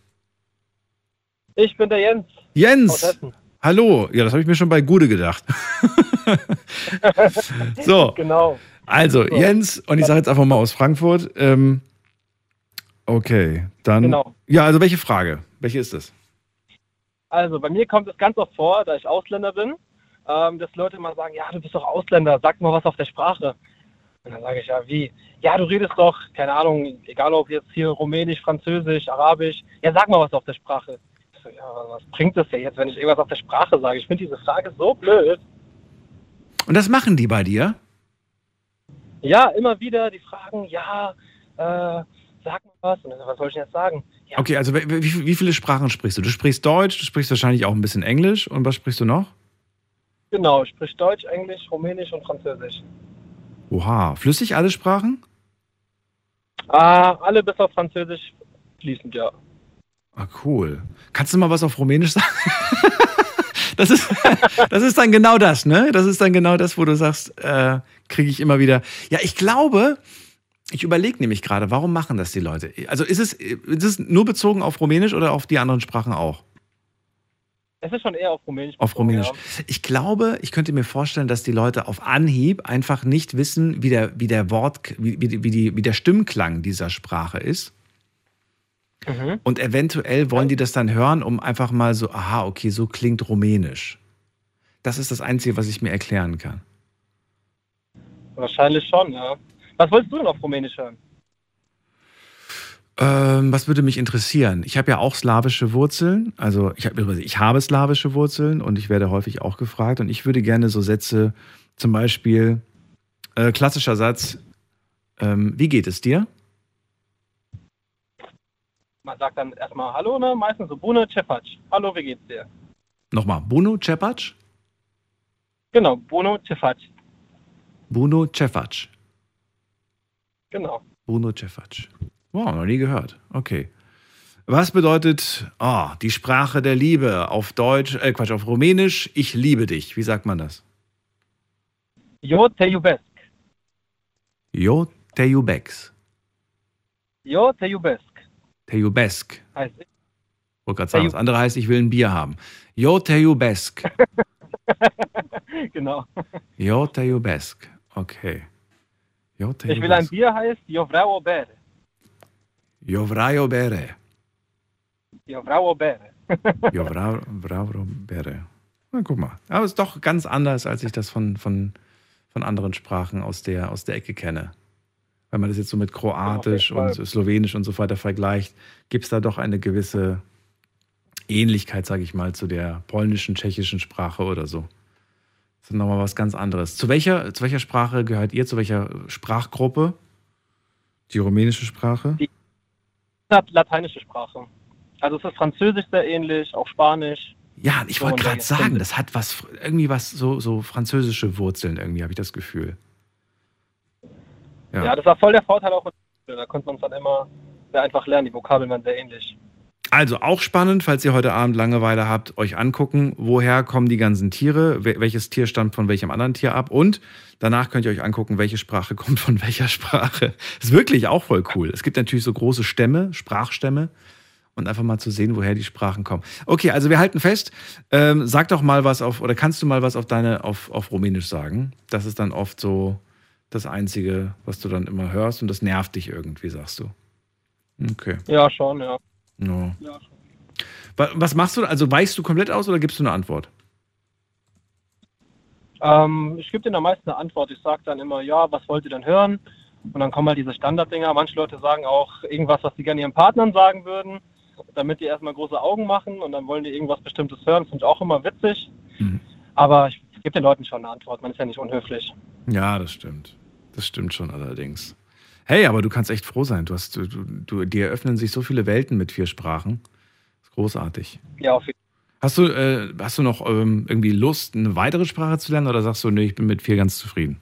Speaker 16: ich bin der Jens.
Speaker 1: Jens! Hallo. Ja, das habe ich mir schon bei Gude gedacht. [LAUGHS] so.
Speaker 16: Genau.
Speaker 1: Also,
Speaker 16: So.
Speaker 1: Jens, und ich sage jetzt einfach mal aus Frankfurt. Ähm, okay, dann.
Speaker 16: Genau.
Speaker 1: Ja, also welche Frage? Welche ist es?
Speaker 16: Also bei mir kommt es ganz oft vor, da ich Ausländer bin, ähm, dass Leute immer sagen, ja, du bist doch Ausländer, sag mal was auf der Sprache. Und dann sage ich, ja, wie? Ja, du redest doch, keine Ahnung, egal ob jetzt hier Rumänisch, Französisch, Arabisch, ja, sag mal was auf der Sprache. So, ja, was bringt das ja jetzt, wenn ich irgendwas auf der Sprache sage? Ich finde diese Frage so blöd.
Speaker 1: Und das machen die bei dir?
Speaker 16: Ja, immer wieder die Fragen, ja, äh, sag mal was. Und dann, was soll ich denn jetzt sagen? Ja,
Speaker 1: Okay, also wie, wie viele Sprachen sprichst du? Du sprichst Deutsch, du sprichst wahrscheinlich auch ein bisschen Englisch. Und was sprichst du noch?
Speaker 16: Genau, ich sprich Deutsch, Englisch, Rumänisch und Französisch.
Speaker 1: Oha, flüssig alle Sprachen?
Speaker 16: Ah, alle bis auf Französisch fließend, ja.
Speaker 1: Ah, cool. Kannst du mal was auf Rumänisch sagen? [LAUGHS] Das ist, [LAUGHS] das ist dann genau das, ne? Das ist dann genau das, wo du sagst, äh, kriege ich immer wieder. Ja, ich glaube, ich überlege nämlich gerade, warum machen das die Leute? Also ist es, ist es nur bezogen auf Rumänisch oder auf die anderen Sprachen auch?
Speaker 16: Es ist schon eher auf Rumänisch.
Speaker 1: Auf Rumänisch.
Speaker 16: Ja.
Speaker 1: Ich glaube, ich könnte mir vorstellen, dass die Leute auf Anhieb einfach nicht wissen, wie der, wie der Wort, wie, wie, die- wie, die, wie der Stimmklang dieser Sprache ist.
Speaker 16: Mhm.
Speaker 1: Und eventuell wollen die das dann hören, um einfach mal so, aha, okay, so klingt Rumänisch. Das ist das Einzige, was ich mir erklären kann.
Speaker 16: Wahrscheinlich schon, ja. Was wolltest du denn auf Rumänisch hören?
Speaker 1: Ähm, was würde mich interessieren? Ich habe ja auch slawische Wurzeln. Also ich, hab, ich habe slawische Wurzeln und ich werde häufig auch gefragt. Und ich würde gerne so Sätze, zum Beispiel, äh, klassischer Satz, ähm, wie geht es dir?
Speaker 16: Man sagt dann erstmal Hallo, ne? Meistens so Bune Cepac. Hallo, wie geht's dir?
Speaker 1: Nochmal, Bruno Cepac?
Speaker 16: Genau, Bruno Cepac.
Speaker 1: Bruno Cepac.
Speaker 16: Genau.
Speaker 1: Bruno Cepac. Wow, noch nie gehört. Okay. Was bedeutet oh, die Sprache der Liebe auf Deutsch, äh Quatsch, auf Rumänisch, ich liebe dich. Wie sagt man das?
Speaker 16: Jo te iubesc.
Speaker 1: Jo te iubex.
Speaker 16: Jo te iubesc.
Speaker 1: Te iubesc.
Speaker 16: Heißt
Speaker 1: Wollte gerade sagen, das andere heißt, ich will ein Bier haben. Jo te iubesc. [LAUGHS]
Speaker 16: genau.
Speaker 1: Jo te iubesc. Okay. Jo te
Speaker 16: Ich will ein
Speaker 1: iubesc.
Speaker 16: Bier heißt Jo vreau o bere.
Speaker 1: Jo vrajo bere.
Speaker 16: Jo vreau o bere. [LAUGHS]
Speaker 1: Jo vrau, vrau bere. Na, guck mal. Aber es ist doch ganz anders, als ich das von, von, von anderen Sprachen aus der, aus der Ecke kenne. Wenn man das jetzt so mit Kroatisch und Slowenisch und so weiter vergleicht, gibt es da doch eine gewisse Ähnlichkeit, sage ich mal, zu der polnischen, tschechischen Sprache oder so. Das ist nochmal was ganz anderes. Zu welcher, zu welcher Sprache gehört ihr? Zu welcher Sprachgruppe? Die rumänische Sprache?
Speaker 16: Lat- Lateinische Sprache. Also es ist Französisch sehr ähnlich, auch Spanisch.
Speaker 1: Ja, ich wollte gerade sagen, das hat was, irgendwie was, so, so französische Wurzeln irgendwie, habe ich das Gefühl.
Speaker 16: Ja.
Speaker 1: Ja.
Speaker 16: das war voll der Vorteil auch. Da konnte man es dann immer sehr einfach lernen. Die Vokabeln waren sehr ähnlich.
Speaker 1: Also auch spannend, falls ihr heute Abend Langeweile habt, euch angucken, woher kommen die ganzen Tiere, wel- welches Tier stammt von welchem anderen Tier ab und danach könnt ihr euch angucken, welche Sprache [LAUGHS] kommt von welcher Sprache. Ist wirklich auch voll cool. Es gibt natürlich so große Stämme, Sprachstämme und einfach mal zu sehen, woher die Sprachen kommen. Okay, also wir halten fest, ähm, sag doch mal was auf, oder kannst du mal was auf deine, auf, auf Rumänisch sagen? Das ist dann oft so das Einzige, was du dann immer hörst und das nervt dich irgendwie, sagst du. Okay.
Speaker 16: Ja, schon, ja.
Speaker 1: No. Wa- Was machst du? Also weichst du komplett aus oder gibst du eine Antwort?
Speaker 16: Ähm, ich gebe denen am meisten eine Antwort. Ich sage dann immer, ja, was wollt ihr denn hören? Und dann kommen halt diese Standarddinger. Manche Leute sagen auch irgendwas, was sie gerne ihren Partnern sagen würden, damit die erstmal große Augen machen und dann wollen die irgendwas Bestimmtes hören. Das finde ich auch immer witzig. Aber ich gebe den Leuten schon eine Antwort. Man ist ja nicht unhöflich.
Speaker 1: Ja, das stimmt. Das stimmt schon allerdings. Hey, aber du kannst echt froh sein. Du hast, du, du, dir eröffnen sich so viele Welten mit vier Sprachen. Das ist großartig.
Speaker 16: Ja, auf jeden
Speaker 1: Hast du, äh, hast du noch ähm, irgendwie Lust, eine weitere Sprache zu lernen oder sagst du, nee, ich bin mit vier ganz zufrieden?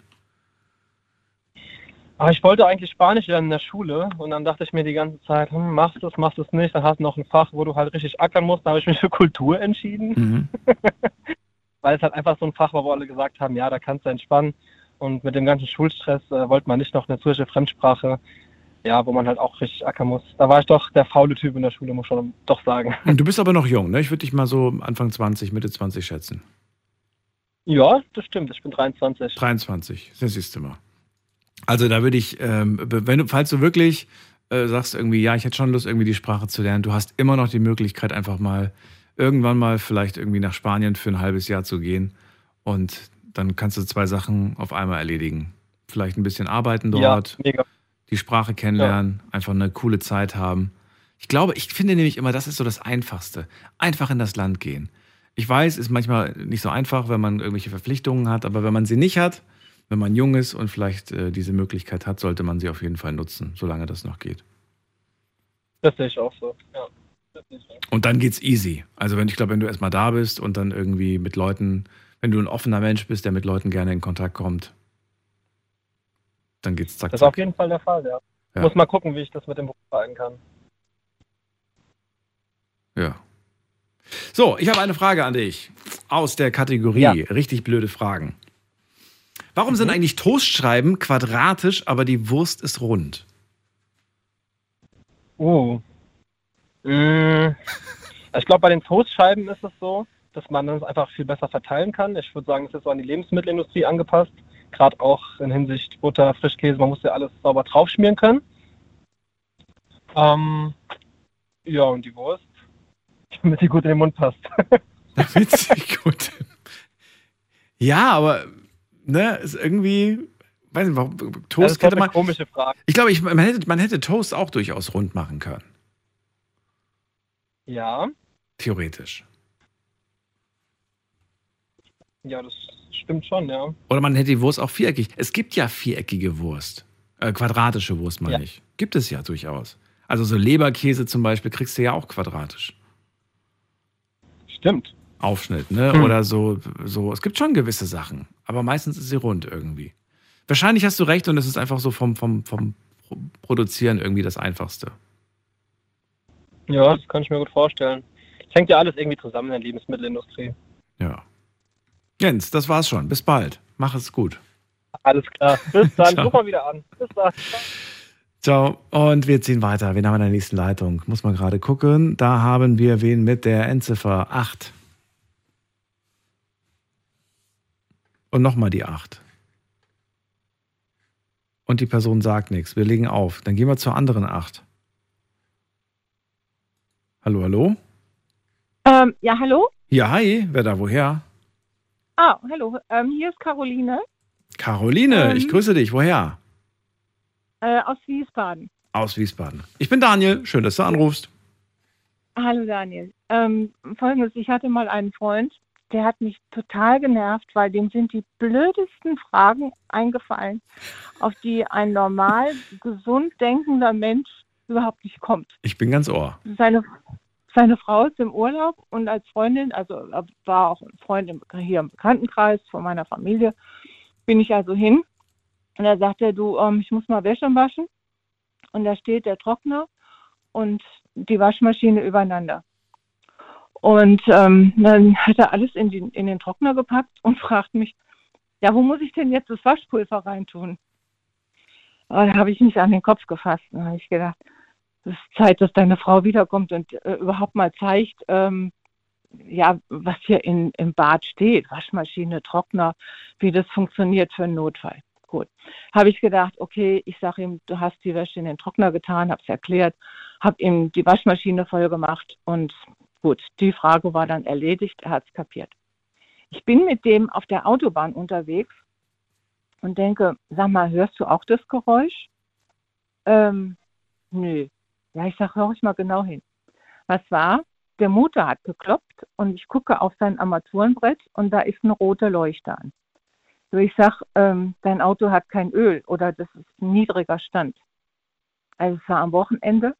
Speaker 16: Aber ich wollte eigentlich Spanisch lernen in der Schule und dann dachte ich mir die ganze Zeit, hm, machst du es, machst du es nicht, dann hast du noch ein Fach, wo du halt richtig ackern musst. Da habe ich mich für Kultur entschieden,
Speaker 1: Mhm. [LAUGHS]
Speaker 16: weil es halt einfach so ein Fach war, wo alle gesagt haben, ja, da kannst du entspannen. Und mit dem ganzen Schulstress äh, wollte man nicht noch eine zusätzliche Fremdsprache, ja, wo man halt auch richtig ackern muss. Da war ich doch der faule Typ in der Schule, muss schon doch sagen.
Speaker 1: Und du bist aber noch jung, ne? Ich würde dich mal so Anfang 20, Mitte 20 schätzen.
Speaker 16: Ja, das stimmt, ich bin 23.
Speaker 1: 23, das siehst du mal. Also da würde ich, ähm, wenn du, falls du wirklich äh, sagst irgendwie, ja, ich hätte schon Lust, irgendwie die Sprache zu lernen, du hast immer noch die Möglichkeit, einfach mal irgendwann mal vielleicht irgendwie nach Spanien für ein halbes Jahr zu gehen und dann kannst du zwei Sachen auf einmal erledigen. Vielleicht ein bisschen arbeiten
Speaker 16: Ja,
Speaker 1: dort,
Speaker 16: mega.
Speaker 1: die Sprache kennenlernen, einfach eine coole Zeit haben. Ich glaube, ich finde nämlich immer, das ist so das Einfachste. Einfach in das Land gehen. Ich weiß, ist manchmal nicht so einfach, wenn man irgendwelche Verpflichtungen hat, aber wenn man sie nicht hat, wenn man jung ist und vielleicht äh, diese Möglichkeit hat, sollte man sie auf jeden Fall nutzen, solange das noch geht.
Speaker 16: Das sehe ich auch so, ja.
Speaker 1: Und dann geht's easy. Also wenn ich glaube, wenn du erstmal da bist und dann irgendwie mit Leuten, wenn du ein offener Mensch bist, der mit Leuten gerne in Kontakt kommt, dann geht's zack,
Speaker 16: Das ist auf
Speaker 1: zack.
Speaker 16: jeden Fall der Fall, ja.
Speaker 1: Ja.
Speaker 16: Muss mal gucken, wie ich das mit dem Beruf vereinen kann.
Speaker 1: Ja. So, ich habe eine Frage an dich aus der Kategorie
Speaker 16: Ja.
Speaker 1: richtig blöde Fragen. Warum
Speaker 16: Mhm.
Speaker 1: sind eigentlich Toastschreiben quadratisch, aber die Wurst ist rund?
Speaker 16: Oh. Mm. Ich glaube, bei den Toastscheiben ist es so, dass man das einfach viel besser verteilen kann. Ich würde sagen, es ist so an die Lebensmittelindustrie angepasst. Gerade auch in Hinsicht Butter, Frischkäse, man muss ja alles sauber draufschmieren können. Ähm, ja, und die Wurst, [LAUGHS] damit die gut in den Mund passt. [LAUGHS]
Speaker 1: Damit sie gut. Ja, aber ne, ist irgendwie, weiß nicht, warum Toast hätte
Speaker 16: eine
Speaker 1: man.
Speaker 16: komische Frage.
Speaker 1: Ich glaube, ich, man, hätte, man hätte Toast auch durchaus rund machen können.
Speaker 16: Ja,
Speaker 1: Theoretisch.
Speaker 16: Ja, das stimmt schon, ja.
Speaker 1: Oder man hätte die Wurst auch viereckig. Es gibt ja viereckige Wurst. Äh, quadratische Wurst, meine
Speaker 16: Ja.
Speaker 1: ich. Gibt es ja durchaus. Also so Leberkäse zum Beispiel kriegst du ja auch quadratisch.
Speaker 16: Stimmt.
Speaker 1: Aufschnitt, ne?
Speaker 16: Hm.
Speaker 1: Oder so, so. Es gibt schon gewisse Sachen, aber meistens ist sie rund irgendwie. Wahrscheinlich hast du recht und es ist einfach so vom, vom, vom Pro- Produzieren irgendwie das Einfachste.
Speaker 16: Ja, das kann ich mir gut vorstellen. Es hängt ja alles irgendwie zusammen in der Lebensmittelindustrie.
Speaker 1: Ja. Jens, das war's schon. Bis bald. Mach es gut.
Speaker 16: Alles klar. Bis dann. [LAUGHS]
Speaker 1: Ciao.
Speaker 16: Ruf mal wieder an. Bis dann.
Speaker 1: Ciao. Und wir ziehen weiter. Wen haben wir in der nächsten Leitung? Muss man gerade gucken. Da haben wir wen mit der Endziffer 8. Und nochmal die 8. Und die Person sagt nichts. Wir legen auf. Dann gehen wir zur anderen 8. Hallo, hallo?
Speaker 17: Ähm, ja, hallo?
Speaker 1: Ja, hi. Wer da woher?
Speaker 17: Ah, hallo. Ähm, hier ist Caroline
Speaker 1: Caroline,
Speaker 17: Ähm.
Speaker 1: ich grüße dich. Woher?
Speaker 17: äh, aus Wiesbaden.
Speaker 1: Aus Wiesbaden. Ich bin Daniel. Schön, dass du anrufst.
Speaker 17: Hallo Daniel. Ähm, Folgendes, ich hatte mal einen Freund, der hat mich total genervt, weil dem sind die blödesten Fragen eingefallen, auf die ein normal, gesund denkender Mensch überhaupt nicht kommt.
Speaker 1: Ich bin ganz Ohr.
Speaker 17: Seine, seine Frau ist im Urlaub und als Freundin, also war auch ein Freund im, hier im Bekanntenkreis von meiner Familie, bin ich also hin Und da sagt er, du, ähm, ich muss mal Wäsche waschen. Und da steht der Trockner und die Waschmaschine übereinander. Und ähm, dann hat er alles in, die, in den Trockner gepackt und [LAUGHS] fragt mich, ja, wo muss ich denn jetzt das Waschpulver reintun? Und da habe ich mich an den Kopf gefasst. Da habe ich gedacht, es ist Zeit, dass deine Frau wiederkommt und äh, überhaupt mal zeigt, ähm, ja, was hier in, im Bad steht, Waschmaschine, Trockner, wie das funktioniert für einen Notfall. Gut. Habe ich gedacht, okay, ich sage ihm, du hast die Wäsche in den Trockner getan, habe es erklärt, habe ihm die Waschmaschine voll gemacht und gut, die Frage war dann erledigt, er hat es kapiert. Ich bin mit dem auf der Autobahn unterwegs und denke, sag mal, hörst du auch das Geräusch? Ähm, nö. Ja, ich sage, hör ich mal genau hin. Was war? Der Motor hat geklopft und ich gucke auf sein Armaturenbrett und da ist eine rote Leuchte an. So, ich sage, ähm, dein Auto hat kein Öl oder das ist ein niedriger Stand. Also es war am Wochenende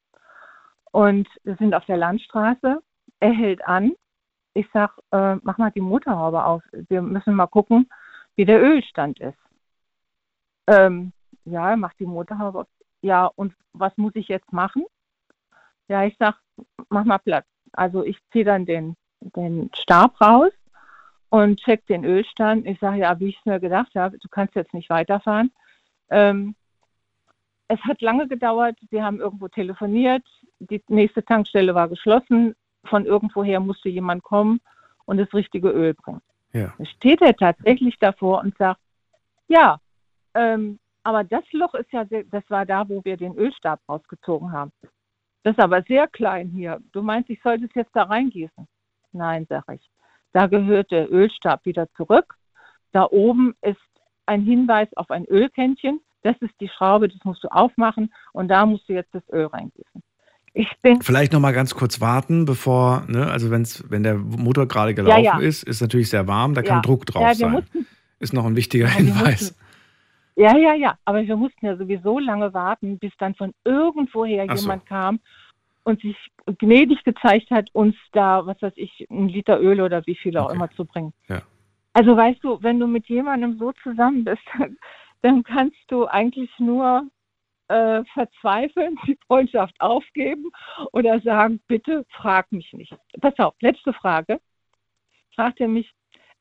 Speaker 17: und wir sind auf der Landstraße. Er hält an. Ich sage, äh, mach mal die Motorhaube auf. Wir müssen mal gucken, wie der Ölstand ist. Ähm, ja, macht die Motorhaube auf. Ja, und was muss ich jetzt machen? Ja, ich sage, mach mal Platz. Also ich ziehe dann den, den Stab raus und check den Ölstand. Ich sage, ja, wie ich es mir gedacht habe, du kannst jetzt nicht weiterfahren. Ähm, es hat lange gedauert. Sie haben irgendwo telefoniert. Die nächste Tankstelle war geschlossen. Von irgendwoher musste jemand kommen und das richtige Öl bringen.
Speaker 1: Ja.
Speaker 17: Da steht er tatsächlich davor und sagt, ja, ähm, aber das Loch ist ja, sehr, das war da, wo wir den Ölstab rausgezogen haben. Das ist aber sehr klein hier. Du meinst, ich sollte es jetzt da reingießen? Nein, sage ich. Da gehört der Ölstab wieder zurück. Da oben ist ein Hinweis auf ein Ölkännchen. Das ist die Schraube, das musst du aufmachen und da musst du jetzt das Öl reingießen. Ich bin
Speaker 1: Vielleicht noch mal ganz kurz warten, bevor, ne, also wenn's, wenn der Motor gerade gelaufen
Speaker 17: Ja, ja.
Speaker 1: ist, ist natürlich sehr warm, da kann
Speaker 17: Ja.
Speaker 1: Druck drauf sein.
Speaker 17: mussten-
Speaker 1: ist noch ein wichtiger Hinweis.
Speaker 17: mussten- Ja, ja, ja. Aber wir mussten ja sowieso lange warten, bis dann von irgendwoher
Speaker 1: Ach so.
Speaker 17: jemand kam und sich gnädig gezeigt hat, uns da, was weiß ich, ein Liter Öl oder wie viel auch immer zu bringen.
Speaker 1: Ja.
Speaker 17: Also weißt du, wenn du mit jemandem so zusammen bist, dann, [LAUGHS] dann kannst du eigentlich nur äh, verzweifeln, die Freundschaft aufgeben oder sagen, bitte frag mich nicht. Pass auf, letzte Frage. Fragt er mich,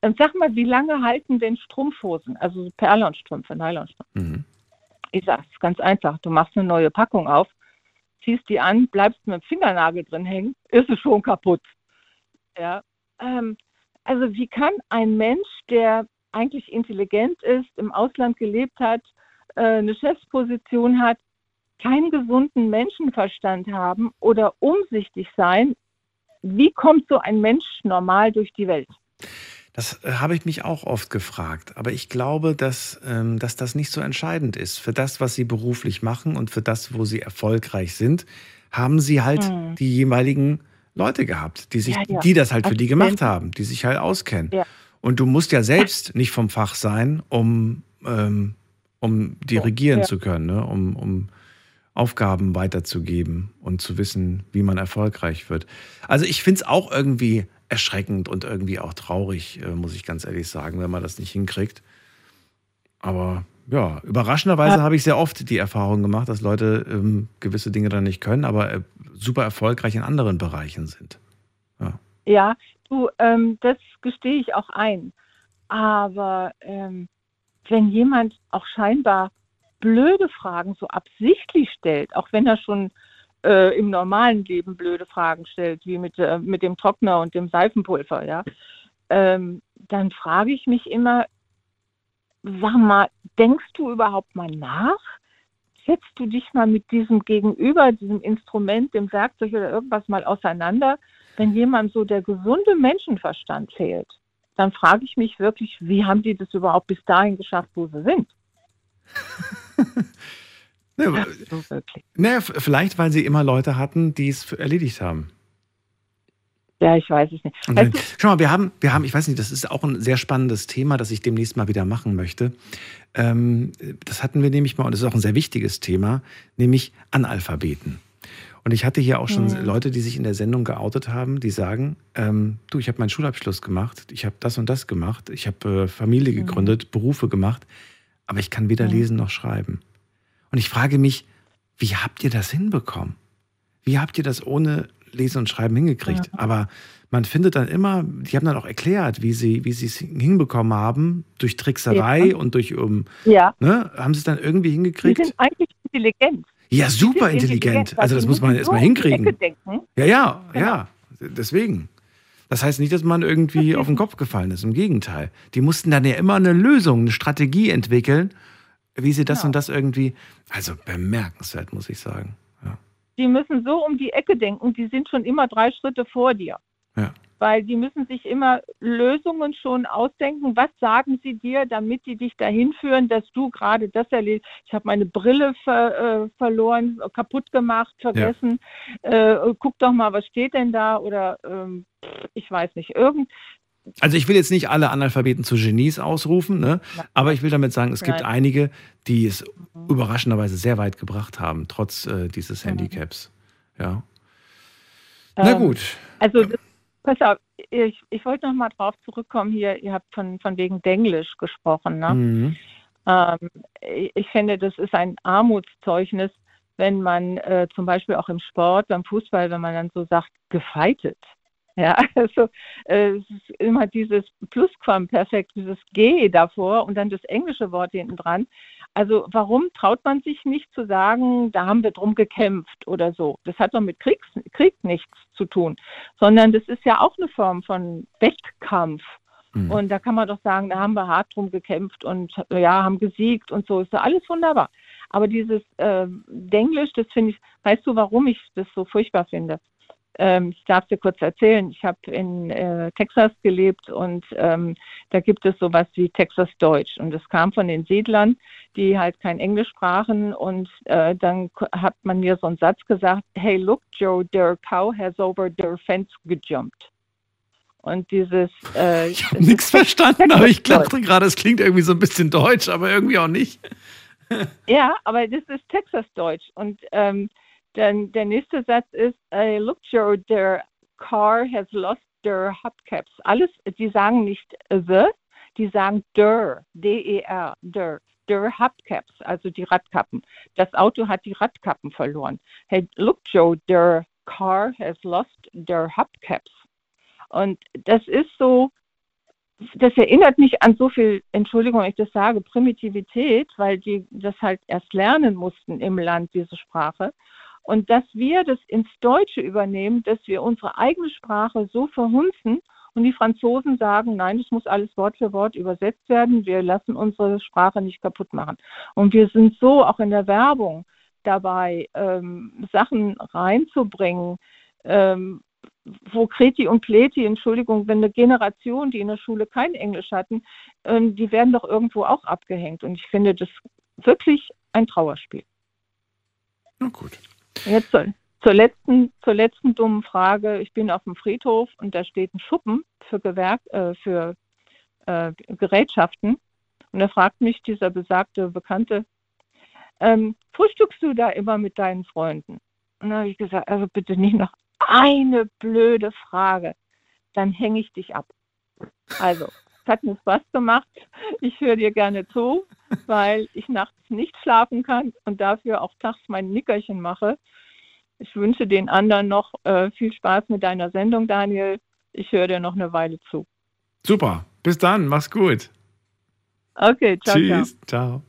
Speaker 17: ähm, sag mal, wie lange halten denn Strumpfhosen, also Perlonstrümpfe, Nylonstrümpfe?
Speaker 1: Mhm.
Speaker 17: Ich ist ganz einfach. Du machst eine neue Packung auf, ziehst die an, bleibst mit dem Fingernagel drin hängen, ist es schon kaputt. Ja. Ähm, also wie kann ein Mensch, der eigentlich intelligent ist, im Ausland gelebt hat, äh, eine Chefsposition hat, keinen gesunden Menschenverstand haben oder umsichtig sein? Wie kommt so ein Mensch normal durch die Welt?
Speaker 1: Das äh, habe ich mich auch oft gefragt. Aber ich glaube, dass, ähm, dass das nicht so entscheidend ist. Für das, was Sie beruflich machen und für das, wo Sie erfolgreich sind, haben Sie halt
Speaker 17: Mhm.
Speaker 1: die jeweiligen Leute gehabt, die, sich,
Speaker 17: Ja, ja.
Speaker 1: die das halt für die gemacht haben, die sich halt auskennen.
Speaker 17: Ja.
Speaker 1: Und du musst ja selbst nicht vom Fach sein, um, ähm, um dirigieren zu können, ne? um, um Aufgaben weiterzugeben und zu wissen, wie man erfolgreich wird. Also ich finde es auch irgendwie erschreckend und irgendwie auch traurig, äh, muss ich ganz ehrlich sagen, wenn man das nicht hinkriegt. Aber ja, überraschenderweise
Speaker 17: Ja.
Speaker 1: habe ich sehr oft die Erfahrung gemacht, dass Leute ähm, gewisse Dinge dann nicht können, aber äh, super erfolgreich in anderen Bereichen sind.
Speaker 17: Ja, du, ähm, das gestehe ich auch ein. Aber ähm, wenn jemand auch scheinbar blöde Fragen so absichtlich stellt, auch wenn er schon äh, im normalen Leben blöde Fragen stellt, wie mit, äh, mit dem Trockner und dem Seifenpulver, ja, ähm, dann frage ich mich immer, sag mal, denkst du überhaupt mal nach? Setzt du dich mal mit diesem Gegenüber, diesem Instrument, dem Werkzeug oder irgendwas mal auseinander? Wenn jemand so der gesunde Menschenverstand fehlt, dann frage ich mich wirklich, wie haben die das überhaupt bis dahin geschafft, wo sie sind? [LAUGHS]
Speaker 1: Ja,
Speaker 17: so wirklich.
Speaker 1: Naja, f- vielleicht, weil sie immer Leute hatten, die es erledigt haben.
Speaker 17: Ja, ich weiß es nicht. Weißt
Speaker 1: dann, schau mal, wir haben, wir haben, ich weiß nicht, das ist auch ein sehr spannendes Thema, das ich demnächst mal wieder machen möchte. Ähm, das hatten wir nämlich mal, und das ist auch ein sehr wichtiges Thema, nämlich Analphabeten. Und ich hatte hier auch schon
Speaker 17: Mhm.
Speaker 1: Leute, die sich in der Sendung geoutet haben, die sagen, ähm, du, ich habe meinen Schulabschluss gemacht, ich habe das und das gemacht, ich habe äh, Familie gegründet, Berufe gemacht, aber ich kann weder
Speaker 17: Mhm.
Speaker 1: lesen noch schreiben. Und ich frage mich, wie habt ihr das hinbekommen? Wie habt ihr das ohne Lesen und Schreiben hingekriegt? Aber man findet dann immer, die haben dann auch erklärt, wie sie wie sie es hinbekommen haben, durch Trickserei
Speaker 17: Ja.
Speaker 1: und durch, um,
Speaker 17: Ja.
Speaker 1: ne, haben sie es dann irgendwie
Speaker 17: Die
Speaker 1: hingekriegt?
Speaker 17: sind eigentlich intelligent.
Speaker 1: Ja,
Speaker 17: Die
Speaker 1: super intelligent. Also das
Speaker 17: die
Speaker 1: muss man erstmal
Speaker 17: die
Speaker 1: hinkriegen. Ja, ja,
Speaker 17: Genau.
Speaker 1: ja. Deswegen. Das heißt nicht, dass man irgendwie auf den Kopf gefallen ist. Im Gegenteil. Die mussten dann ja immer eine Lösung, eine Strategie entwickeln, wie sie das
Speaker 17: Genau.
Speaker 1: und das irgendwie. Also bemerkenswert, muss ich sagen.
Speaker 17: Die müssen so um die Ecke denken, die sind schon immer drei Schritte vor dir.
Speaker 1: Ja.
Speaker 17: Weil die müssen sich immer Lösungen schon ausdenken. Was sagen sie dir, damit die dich dahin führen, dass du gerade das erlebst? Ich habe meine Brille ver, äh, verloren, kaputt gemacht, vergessen. Äh, guck doch mal, was steht denn da? Oder ähm, ich weiß nicht, irgend.
Speaker 1: Also ich will jetzt nicht alle Analphabeten zu Genies ausrufen, ne? aber ich will damit sagen, es gibt einige, die es überraschenderweise sehr weit gebracht haben, trotz äh, dieses Handicaps. Ja. Na
Speaker 17: Ähm,
Speaker 1: gut.
Speaker 17: Also, das, pass auf, ich, ich wollte noch mal drauf zurückkommen hier. Ihr habt von, von wegen Denglisch gesprochen. Ne?
Speaker 1: Mhm.
Speaker 17: Ähm, ich ich finde, das ist ein Armutszeugnis, wenn man äh, zum Beispiel auch im Sport, beim Fußball, wenn man dann so sagt, gefeitet. [LAUGHS] Ja, also äh, es ist immer dieses Plusquamperfekt, dieses G davor und dann das englische Wort hinten dran. Also warum traut man sich nicht zu sagen, da haben wir drum gekämpft oder so? Das hat doch mit Kriegs, Krieg nichts zu tun, sondern das ist ja auch eine Form von Wettkampf.
Speaker 1: Mhm.
Speaker 17: Und da kann man doch sagen, da haben wir hart drum gekämpft und ja, haben gesiegt und so, ist doch alles wunderbar. Aber dieses äh, Denglisch, das finde ich, weißt du, warum ich das so furchtbar finde? Ähm, ich darf dir kurz erzählen, ich habe in äh, Texas gelebt und ähm, da gibt es sowas wie Texas Deutsch und das kam von den Siedlern, die halt kein Englisch sprachen und äh, dann hat man mir so einen Satz gesagt, hey look Joe, their cow has over their fence gejumpt. Und dieses äh, [LAUGHS]
Speaker 1: Ich habe nichts verstanden, aber ich dachte gerade, es klingt irgendwie so ein bisschen deutsch, aber irgendwie auch nicht.
Speaker 17: Ja, aber das ist Texas-Deutsch. Und ähm, dann der nächste Satz ist, äh, look, Joe, their car has lost their hubcaps. Alles, die sagen nicht the, die sagen der, D-E-R, der, der hubcaps, also die Radkappen. Das Auto hat die Radkappen verloren. Hey, look, Joe, their car has lost their hubcaps. Und das ist so, das erinnert mich an so viel, Entschuldigung, wenn ich das sage, Primitivität, weil die das halt erst lernen mussten im Land, diese Sprache. Und dass wir das ins Deutsche übernehmen, dass wir unsere eigene Sprache so verhunzen und die Franzosen sagen, nein, das muss alles Wort für Wort übersetzt werden, wir lassen unsere Sprache nicht kaputt machen. Und wir sind so auch in der Werbung dabei, ähm, Sachen reinzubringen, ähm, wo Kreti und Pleti, Entschuldigung, wenn eine Generation, die in der Schule kein Englisch hatten, ähm, die werden doch irgendwo auch abgehängt. Und ich finde das wirklich ein Trauerspiel.
Speaker 1: Na gut.
Speaker 17: Jetzt zur, zur, letzten, zur letzten dummen Frage. Ich bin auf dem Friedhof und da steht ein Schuppen für, Gewerk, äh, für äh, Gerätschaften. Und da fragt mich dieser besagte Bekannte, ähm, frühstückst du da immer mit deinen Freunden? Und dann habe ich gesagt, also bitte nicht noch eine blöde Frage, dann hänge ich dich ab. Also, hat mir Spaß gemacht. Ich höre dir gerne zu, weil ich nachts nicht schlafen kann und dafür auch tags mein Nickerchen mache. Ich wünsche den anderen noch äh, viel Spaß mit deiner Sendung, Daniel. Ich höre dir noch eine Weile zu.
Speaker 1: Super. Bis dann. Mach's gut.
Speaker 17: Okay, ciao, ciao.
Speaker 1: Tschüss. Ciao.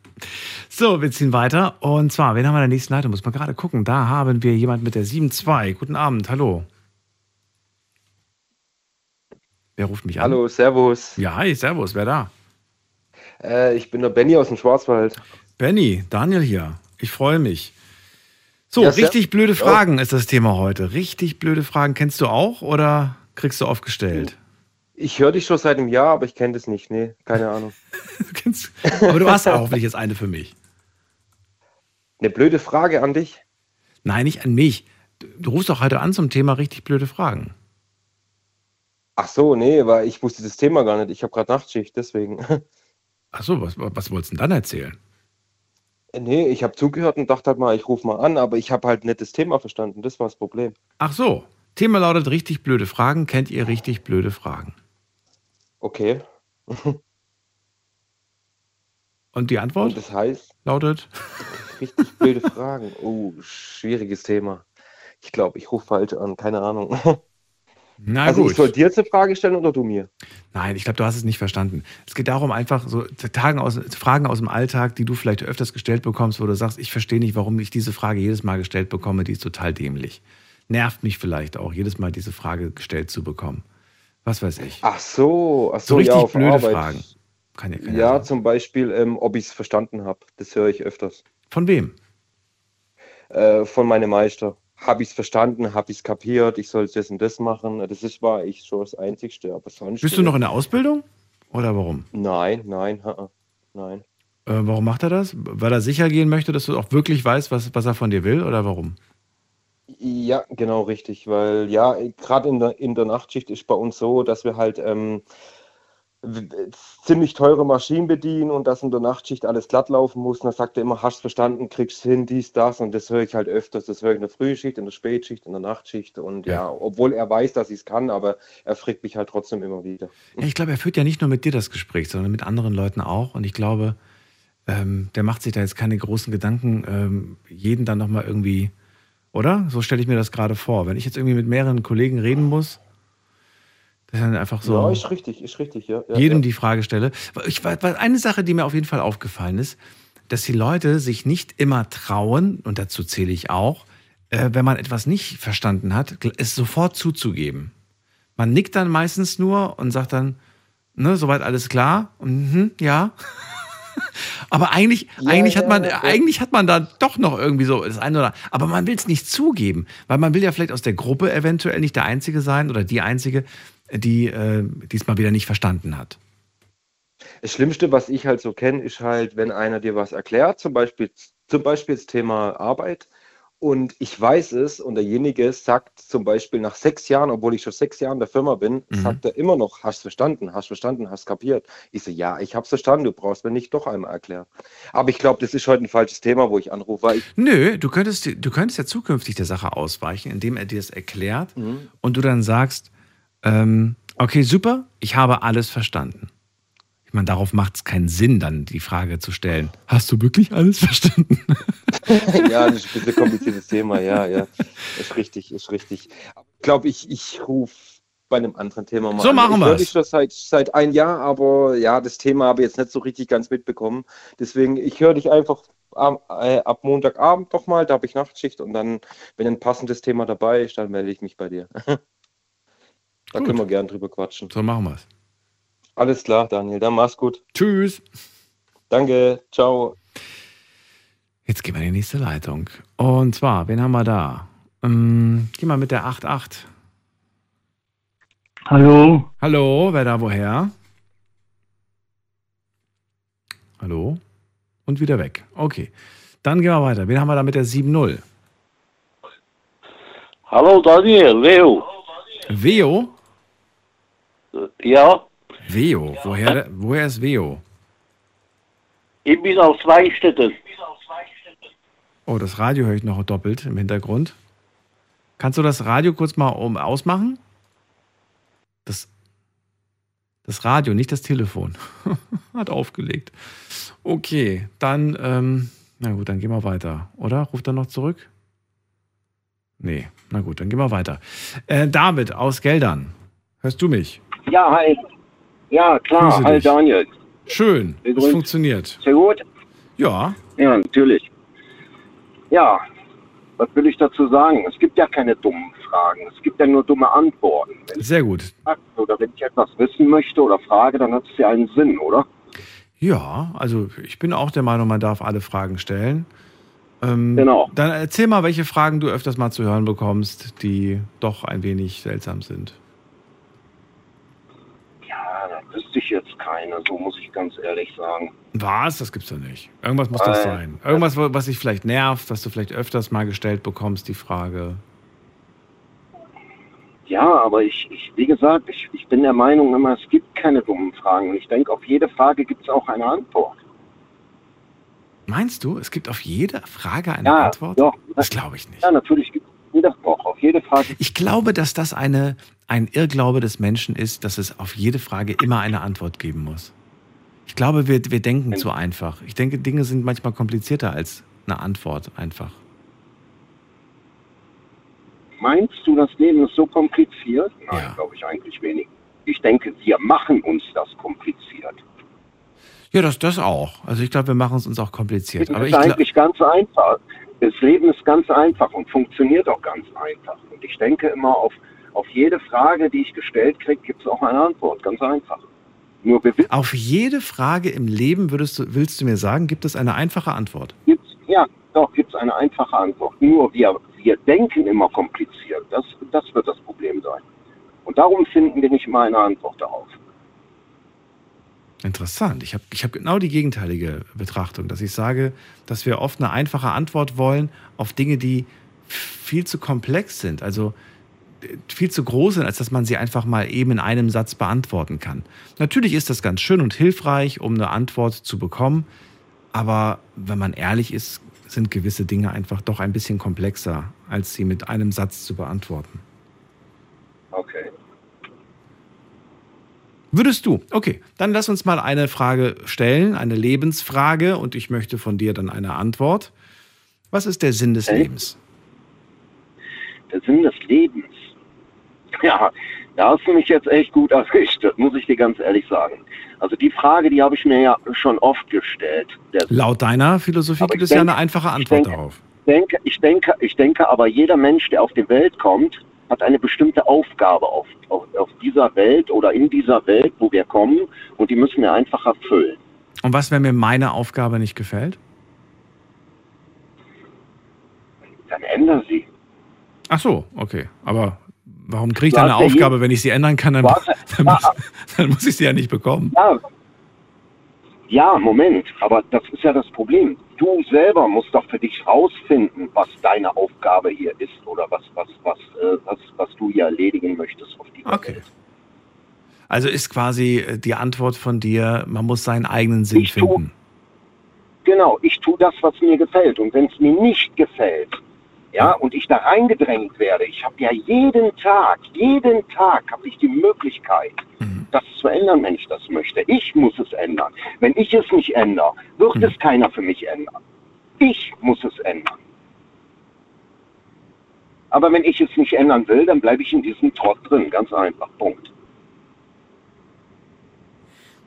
Speaker 1: So, wir ziehen weiter. Und zwar, wen haben wir in der nächsten Leitung? Muss man gerade gucken. Da haben wir jemand mit der 7.2. Guten Abend. Hallo. Wer ruft mich an?
Speaker 18: Hallo, Servus.
Speaker 1: Ja, hi, Servus. Wer da?
Speaker 18: Äh, ich bin der Benny aus dem Schwarzwald.
Speaker 1: Benny, Daniel hier. Ich freue mich. So,
Speaker 18: Ja,
Speaker 1: richtig blöde
Speaker 18: Ja.
Speaker 1: Fragen ist das Thema heute. Richtig blöde Fragen. Kennst du auch oder kriegst du oft gestellt?
Speaker 18: Ich höre dich schon seit einem Jahr, aber ich kenne das nicht. Nee, keine Ahnung. [LAUGHS]
Speaker 1: Aber du hast ja hoffentlich jetzt eine für mich.
Speaker 18: Eine blöde Frage an dich.
Speaker 1: Nein, nicht an mich. Du, du rufst doch heute an zum Thema richtig blöde Fragen.
Speaker 18: Ach so, nee, weil ich wusste das Thema gar nicht. Ich habe gerade Nachtschicht, deswegen. [LAUGHS]
Speaker 1: Ach so, was, was wolltest du denn dann erzählen?
Speaker 18: nee, ich habe zugehört und dachte halt mal, ich rufe mal an, aber ich habe halt nicht das Thema verstanden. Das war das Problem.
Speaker 1: Ach so, Thema lautet richtig blöde Fragen. Kennt ihr richtig blöde Fragen?
Speaker 18: Okay.
Speaker 1: Und [LAUGHS] Und die Antwort
Speaker 18: Und das heißt,
Speaker 1: lautet? [LAUGHS]
Speaker 18: richtig blöde Fragen. Oh, schwieriges Thema. Ich glaube, ich rufe falsch an, keine Ahnung.
Speaker 1: Na
Speaker 18: also
Speaker 1: gut.
Speaker 18: ich soll dir jetzt eine Frage stellen oder du mir?
Speaker 1: Nein, ich glaube, du hast es nicht verstanden. Es geht darum, einfach so Tagen aus, Fragen aus dem Alltag, die du vielleicht öfters gestellt bekommst, wo du sagst, ich verstehe nicht, warum ich diese Frage jedes Mal gestellt bekomme, die ist total dämlich. Nervt mich vielleicht auch, jedes Mal diese Frage gestellt zu bekommen. Was weiß ich.
Speaker 18: Ach so, ach so,
Speaker 1: So richtig
Speaker 18: ja, auf
Speaker 1: blöde
Speaker 18: Arbeit.
Speaker 1: Fragen. Kann ja keiner
Speaker 18: Ja,
Speaker 1: sagen.
Speaker 18: zum Beispiel, ähm, ob ich es verstanden habe. Das höre ich öfters.
Speaker 1: Von wem?
Speaker 18: Äh, von meinem Meister. Habe ich es verstanden? Habe ich es kapiert? Ich soll das und das machen? Das ist, war ich schon das Einzigste, aber sonst.
Speaker 1: Bist du noch in der Ausbildung? Oder warum?
Speaker 18: Nein, nein, nein.
Speaker 1: Äh, warum macht er das? Weil er sicher gehen möchte, dass du auch wirklich weißt, was, was er von dir will? Oder warum?
Speaker 18: Ja, genau richtig, weil ja, gerade in der, in der Nachtschicht ist bei uns so, dass wir halt ähm, ziemlich teure Maschinen bedienen und dass in der Nachtschicht alles glatt laufen muss. Und dann sagt er immer, hast verstanden, kriegst hin, dies, das. Und das höre ich halt öfters. Das höre ich in der Frühschicht, in der Spätschicht, in der Nachtschicht. Und ja, obwohl er weiß, dass ich es kann, aber er fragt mich halt trotzdem immer wieder.
Speaker 1: Ja, ich glaube, er führt ja nicht nur mit dir das Gespräch, sondern mit anderen Leuten auch. Und ich glaube, ähm, der macht sich da jetzt keine großen Gedanken, ähm, jeden dann nochmal irgendwie, oder? So stelle ich mir das gerade vor. Wenn ich jetzt irgendwie mit mehreren Kollegen reden muss, das ist dann einfach so.
Speaker 18: Ja, ist richtig, ist richtig, ja. ja
Speaker 1: jedem
Speaker 18: ja.
Speaker 1: die Frage stelle. Ich, eine Sache, die mir auf jeden Fall aufgefallen ist, dass die Leute sich nicht immer trauen, und dazu zähle ich auch, äh, wenn man etwas nicht verstanden hat, es sofort zuzugeben. Man nickt dann meistens nur und sagt dann, ne, soweit alles klar? Und, mhm, ja. [LAUGHS] Aber eigentlich,
Speaker 18: Ja,
Speaker 1: eigentlich, hat
Speaker 18: ja,
Speaker 1: man,
Speaker 18: ja.
Speaker 1: eigentlich hat man da doch noch irgendwie so das eine oder aber man will es nicht zugeben, weil man will ja vielleicht aus der Gruppe eventuell nicht der Einzige sein oder die Einzige, die äh, diesmal wieder nicht verstanden hat.
Speaker 18: Das Schlimmste, was ich halt so kenne, ist halt, wenn einer dir was erklärt, zum Beispiel, zum Beispiel das Thema Arbeit, und ich weiß es, und derjenige sagt zum Beispiel nach sechs Jahren, obwohl ich schon sechs Jahre in der Firma bin,
Speaker 1: Mhm.
Speaker 18: sagt er immer noch, hast verstanden, hast verstanden, hast kapiert. Ich so, ja, ich hab's verstanden, du brauchst mir nicht doch einmal erklären. Aber ich glaube, das ist heute ein falsches Thema, wo ich anrufe, weil ich,
Speaker 1: Nö, du könntest, du könntest ja zukünftig der Sache ausweichen, indem er dir das erklärt
Speaker 18: Mhm.
Speaker 1: und du dann sagst, ähm, okay, super, ich habe alles verstanden. Ich meine, darauf macht es keinen Sinn, dann die Frage zu stellen, hast du wirklich alles verstanden? [LAUGHS]
Speaker 18: ja, das ist ein bisschen kompliziertes Thema, ja, ja. Ist richtig, ist richtig. Ich glaube, ich, ich rufe bei einem anderen Thema mal
Speaker 1: So
Speaker 18: an.
Speaker 1: machen
Speaker 18: ich höre
Speaker 1: wir's.
Speaker 18: dich schon seit, seit ein Jahr, aber ja, das Thema habe ich jetzt nicht so richtig ganz mitbekommen. Deswegen, ich höre dich einfach am, äh, ab Montagabend doch mal, da habe ich Nachtschicht und dann, wenn ein passendes Thema dabei ist, dann melde ich mich bei dir. [LAUGHS] da können wir gern drüber quatschen.
Speaker 1: So machen wir's.
Speaker 18: Alles klar, Daniel, dann mach's gut.
Speaker 1: Tschüss.
Speaker 18: Danke, ciao.
Speaker 1: Jetzt gehen wir in die nächste Leitung. Und zwar, wen haben wir da? Ähm, geh mal mit der 88.
Speaker 19: Hallo?
Speaker 1: Hallo, wer da woher? Hallo? Und wieder weg. Okay. Dann gehen wir weiter. Wen haben wir da mit der 7-0?
Speaker 19: Hallo Daniel, Leo.
Speaker 1: Veo?
Speaker 19: Ja,
Speaker 1: Veo. Woher, woher ist Veo?
Speaker 19: ich bin aus Weinstetten.
Speaker 1: Oh, das Radio höre ich noch doppelt im Hintergrund. Kannst du das Radio kurz mal um ausmachen? Das, das Radio, nicht das Telefon. [LAUGHS] Hat aufgelegt. Okay, dann, ähm, na gut, dann gehen wir weiter. Oder? Ruft er noch zurück? Nee, na gut, dann gehen wir weiter. Äh, David aus Geldern. Hörst du mich?
Speaker 20: Ja, hi. Ja, klar. Hi. Daniel.
Speaker 1: Schön, es funktioniert.
Speaker 20: Sehr gut?
Speaker 1: Ja.
Speaker 20: Ja, natürlich. Ja, was will ich dazu sagen? Es gibt ja keine dummen Fragen. Es gibt ja nur dumme Antworten. Wenn
Speaker 1: Sehr gut.
Speaker 20: ich oder wenn ich etwas wissen möchte oder frage, dann hat es ja einen Sinn, oder?
Speaker 1: Ja, also ich bin auch der Meinung, man darf alle Fragen stellen. Ähm,
Speaker 20: Genau.
Speaker 1: Dann erzähl mal, welche Fragen du öfters mal zu hören bekommst, die doch ein wenig seltsam sind.
Speaker 20: Wüsste ich jetzt keine, so muss ich ganz ehrlich sagen.
Speaker 1: Was? Das gibt's doch nicht. Irgendwas muss das
Speaker 20: Äh,
Speaker 1: sein. Irgendwas, was dich vielleicht nervt, was du vielleicht öfters mal gestellt bekommst, die Frage.
Speaker 20: Ja, aber ich, ich wie gesagt, ich, ich bin der Meinung immer, es gibt keine dummen Fragen. Und ich denke, auf jede Frage gibt es auch eine Antwort.
Speaker 1: Meinst du, es gibt auf jede Frage eine
Speaker 20: Ja,
Speaker 1: Antwort?
Speaker 20: doch.
Speaker 1: Das glaube ich nicht.
Speaker 20: Ja, natürlich gibt es jede Woche, auf jede Frage.
Speaker 1: Ich glaube, dass das eine, ein Irrglaube des Menschen ist, dass es auf jede Frage immer eine Antwort geben muss. Ich glaube, wir, wir denken zu einfach. Ich denke, Dinge sind manchmal komplizierter als eine Antwort einfach.
Speaker 20: Meinst du, das Leben ist so kompliziert? Nein, glaube ich eigentlich wenig. Ich denke, wir machen uns das kompliziert.
Speaker 1: Ja, das, das auch. Also ich glaube, wir machen es uns auch kompliziert.
Speaker 20: Das
Speaker 1: Aber
Speaker 20: ist
Speaker 1: ich
Speaker 20: eigentlich ganz einfach. Das Leben ist ganz einfach und funktioniert auch ganz einfach. Und ich denke immer, auf, auf jede Frage, die ich gestellt kriege, gibt es auch eine Antwort. Ganz einfach. Nur
Speaker 1: auf jede Frage im Leben würdest du, willst du mir sagen, gibt es eine einfache Antwort.
Speaker 20: gibt's, ja, doch, gibt es eine einfache Antwort. Nur wir, wir denken immer kompliziert. Das, das wird das Problem sein. Und darum finden wir nicht mal eine Antwort darauf.
Speaker 1: Interessant. Ich habe ich hab genau die gegenteilige Betrachtung, dass ich sage, dass wir oft eine einfache Antwort wollen auf Dinge, die viel zu komplex sind, also äh, viel zu groß sind, als dass man sie einfach mal eben in einem Satz beantworten kann. Natürlich ist das ganz schön und hilfreich, um eine Antwort zu bekommen, aber wenn man ehrlich ist, sind gewisse Dinge einfach doch ein bisschen komplexer, als sie mit einem Satz zu beantworten.
Speaker 20: Okay.
Speaker 1: Würdest du? Okay, dann lass uns mal eine Frage stellen, eine Lebensfrage, und ich möchte von dir dann eine Antwort. Was ist der Sinn des Lebens?
Speaker 20: Der Sinn des Lebens. [LAUGHS] Ja, da hast du mich jetzt echt gut [LAUGHS] erwischt, das muss ich dir ganz ehrlich sagen. Also die Frage, die habe ich mir ja schon oft gestellt.
Speaker 1: Laut deiner Philosophie gibt
Speaker 20: ich
Speaker 1: es ja
Speaker 20: denke-
Speaker 1: eine einfache Antwort
Speaker 20: denke-
Speaker 1: darauf.
Speaker 20: denke, ich denke, ich denke aber jeder Mensch, der auf die Welt kommt, hat eine bestimmte Aufgabe auf, auf, auf dieser Welt oder in dieser Welt, wo wir kommen, und die müssen wir einfach erfüllen.
Speaker 1: Und was, wenn mir meine Aufgabe nicht gefällt?
Speaker 20: Dann ändern sie.
Speaker 1: Ach so, okay. Aber warum kriege ich dann eine Aufgabe, wenn ich sie ändern kann? Dann, dann, muss, [LAUGHS] dann muss ich sie ja nicht bekommen.
Speaker 20: Ja. Ja, Moment, aber das ist ja das Problem. Du selber musst doch für dich rausfinden, was deine Aufgabe hier ist oder was, was, was, äh, was, was du hier erledigen möchtest auf dieser
Speaker 1: Okay.
Speaker 20: Welt.
Speaker 1: Also ist quasi äh, die Antwort von dir, man muss seinen eigenen Sinn finden.
Speaker 20: Genau, ich tue das, was mir gefällt. Und wenn es mir nicht gefällt, ja, und ich da reingedrängt werde, ich habe ja jeden Tag, jeden Tag habe ich die Möglichkeit, das zu ändern, wenn ich das möchte. Ich muss es ändern. Wenn ich es nicht ändere, wird es keiner für mich ändern. Ich muss es ändern. Aber wenn ich es nicht ändern will, dann bleibe ich in diesem Trott drin. Ganz einfach. Punkt.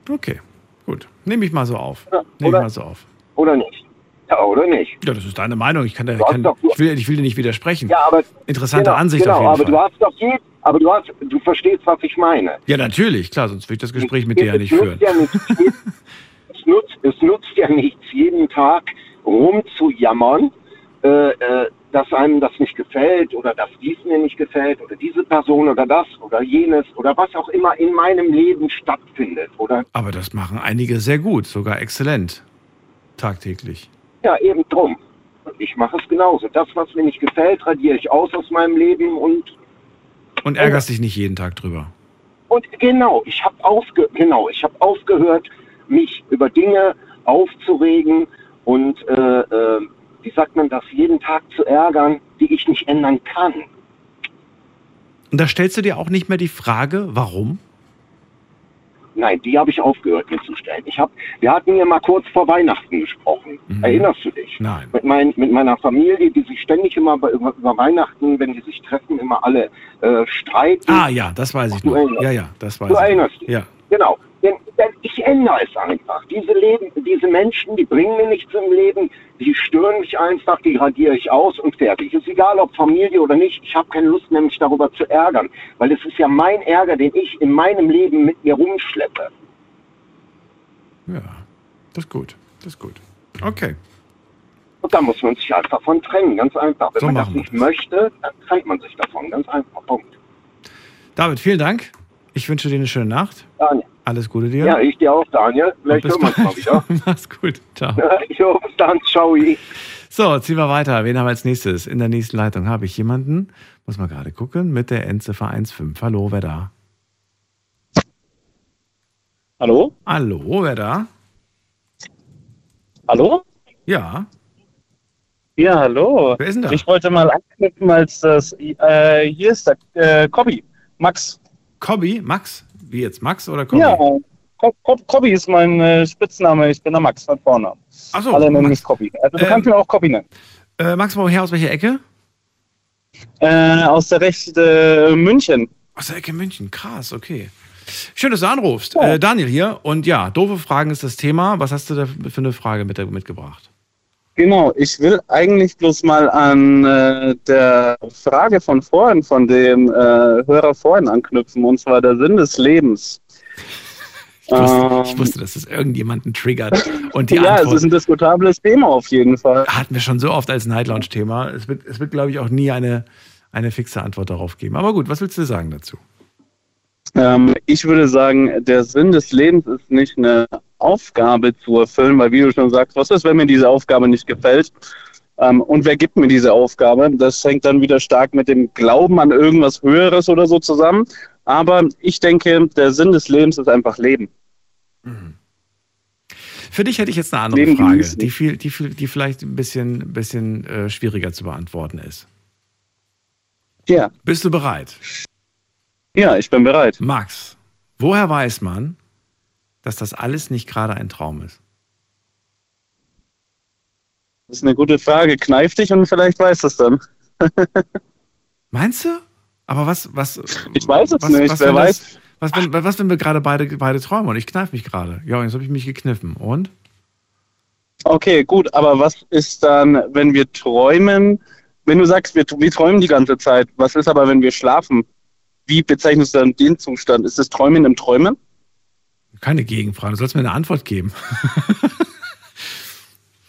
Speaker 1: Okay, gut. Nehme ich mal so auf. Nehme ich mal so auf.
Speaker 20: Oder nicht? Ja, oder nicht?
Speaker 1: Ja, das ist deine Meinung. Ich, kann, da- kann,
Speaker 20: doch-
Speaker 1: ich, will, ich will dir nicht widersprechen.
Speaker 20: Ja, aber
Speaker 1: Interessante
Speaker 20: genau,
Speaker 1: Ansicht
Speaker 20: genau,
Speaker 1: auf jeden
Speaker 20: aber
Speaker 1: Fall.
Speaker 20: du hast doch je, aber du hast, du verstehst, was ich meine.
Speaker 1: Ja, natürlich, klar, sonst würde ich das Gespräch mit dir ja nicht führen.
Speaker 20: Ja nichts, [LAUGHS] es, nutzt, es nutzt ja nichts, jeden Tag rumzujammern, äh, äh, dass einem das nicht gefällt oder dass dies mir nicht gefällt oder diese Person oder das oder jenes oder was auch immer in meinem Leben stattfindet. Oder
Speaker 1: Aber das machen einige sehr gut, sogar exzellent. Tagtäglich.
Speaker 20: Ja, eben drum. Und ich mache es genauso. Das, was mir nicht gefällt, radiere ich aus aus meinem Leben und
Speaker 1: Und ärgerst dich nicht jeden Tag drüber.
Speaker 20: Und genau, ich habe aufge genau, ich habe aufgehört, mich über Dinge aufzuregen und äh, äh, wie sagt man das, jeden Tag zu ärgern, die ich nicht ändern kann.
Speaker 1: Und da stellst du dir auch nicht mehr die Frage, warum?
Speaker 20: Nein, die habe ich aufgehört mir zu stellen. Ich hab, wir hatten ja mal kurz vor Weihnachten gesprochen. Erinnerst du dich?
Speaker 1: Nein.
Speaker 20: Mit, mein, mit meiner Familie, die sich ständig immer bei, über, über Weihnachten, wenn die sich treffen, immer alle äh, streiten.
Speaker 1: Ah ja, das weiß ich
Speaker 20: Du
Speaker 1: noch. Ja, ja, das weiß
Speaker 20: Du
Speaker 1: ich.
Speaker 20: erinnerst dich.
Speaker 1: Ja.
Speaker 20: Genau. Denn, ich ändere es einfach. Diese, Leben, diese Menschen, die bringen mir nichts im Leben, die stören mich einfach, die radiere ich aus und fertig. Ist egal, ob Familie oder nicht, ich habe keine Lust mehr, mich darüber zu ärgern. Weil es ist ja mein Ärger, den ich in meinem Leben mit mir rumschleppe.
Speaker 1: Ja, das ist gut. Das ist gut. Okay.
Speaker 20: Und da muss man sich einfach von trennen, ganz einfach. Wenn
Speaker 1: So
Speaker 20: man das nicht möchte, dann trennt man sich davon, ganz einfach. Punkt.
Speaker 1: David, vielen Dank. Ich wünsche dir eine schöne Nacht.
Speaker 20: Daniel.
Speaker 1: Alles Gute dir.
Speaker 20: Ja, ich dir auch, Daniel. Vielleicht hören wir uns mal
Speaker 1: bis
Speaker 20: wieder. [LAUGHS]
Speaker 1: Mach's gut. Ciao. [LAUGHS]
Speaker 20: jo, bis dann, ciao.
Speaker 1: So, ziehen wir weiter. Wen haben wir als nächstes? In der nächsten Leitung habe ich jemanden, muss mal gerade gucken, mit der Endziffer 15. Hallo, wer da?
Speaker 21: Hallo?
Speaker 1: Hallo, wer da?
Speaker 21: Hallo?
Speaker 1: Ja.
Speaker 21: Ja, hallo.
Speaker 1: Wer ist denn da?
Speaker 21: Ich wollte mal anknüpfen, als das. Äh, hier ist der äh, Cobby. Max.
Speaker 1: Cobby? Max? Wie jetzt? Max oder Cobby?
Speaker 21: Ja,
Speaker 8: Copy ist mein äh, Spitzname. Ich bin der Max von vorne.
Speaker 1: Ach so,
Speaker 8: Alle nennen
Speaker 1: Max.
Speaker 8: mich Copy. Also du
Speaker 1: Ähm,
Speaker 8: kannst mir auch Copy nennen.
Speaker 1: Äh, Max, woher aus welcher Ecke?
Speaker 8: Äh, aus der Rechte München.
Speaker 1: Aus der Ecke München, krass, okay. Schön, dass du anrufst. Äh, Daniel hier. Und ja, doofe Fragen ist das Thema. Was hast du da für eine Frage mit, mitgebracht?
Speaker 8: Genau, ich will eigentlich bloß mal an äh, der Frage von vorhin, von dem äh, Hörer vorhin anknüpfen, und zwar der Sinn des Lebens.
Speaker 1: Ich wusste,
Speaker 8: Ähm,
Speaker 1: ich wusste dass das irgendjemanden triggert. Und die [LAUGHS]
Speaker 8: ja, es
Speaker 1: Antwort
Speaker 8: ist ein diskutables Thema auf jeden Fall.
Speaker 1: hatten wir schon so oft als Night Lounge-Thema. Es wird, es wird glaube ich, auch nie eine, eine fixe Antwort darauf geben. Aber gut, was willst du sagen dazu?
Speaker 8: Ähm, ich würde sagen, der Sinn des Lebens ist nicht eine Aufgabe zu erfüllen, weil wie du schon sagst, was ist, wenn mir diese Aufgabe nicht gefällt? Ähm, und wer gibt mir diese Aufgabe? Das hängt dann wieder stark mit dem Glauben an irgendwas Höheres oder so zusammen. Aber ich denke, der Sinn des Lebens ist einfach Leben.
Speaker 1: Für dich hätte ich jetzt eine andere
Speaker 8: Leben
Speaker 1: Frage, die, viel, die, viel, die vielleicht ein bisschen, bisschen äh, schwieriger zu beantworten ist.
Speaker 8: Ja.
Speaker 1: Bist du bereit?
Speaker 8: Ja, ich bin bereit.
Speaker 1: Max, woher weiß man, dass das alles nicht gerade ein Traum ist?
Speaker 8: Das ist eine gute Frage. Kneif dich und vielleicht weißt du es dann. [LAUGHS]
Speaker 1: Meinst du? Aber was, was.
Speaker 8: Ich weiß es
Speaker 1: was,
Speaker 8: nicht,
Speaker 1: was,
Speaker 8: wer weiß.
Speaker 1: Das, was, wenn, was, wenn wir gerade beide, beide träumen und ich kneif mich gerade? Ja, jetzt habe ich mich gekniffen. Und?
Speaker 8: Okay, gut, aber was ist dann, wenn wir träumen? Wenn du sagst, wir, wir träumen die ganze Zeit, was ist aber, wenn wir schlafen? Wie bezeichnest du dann den Zustand? Ist das Träumen im Träumen?
Speaker 1: Keine Gegenfrage. Du sollst mir eine Antwort geben. [LAUGHS]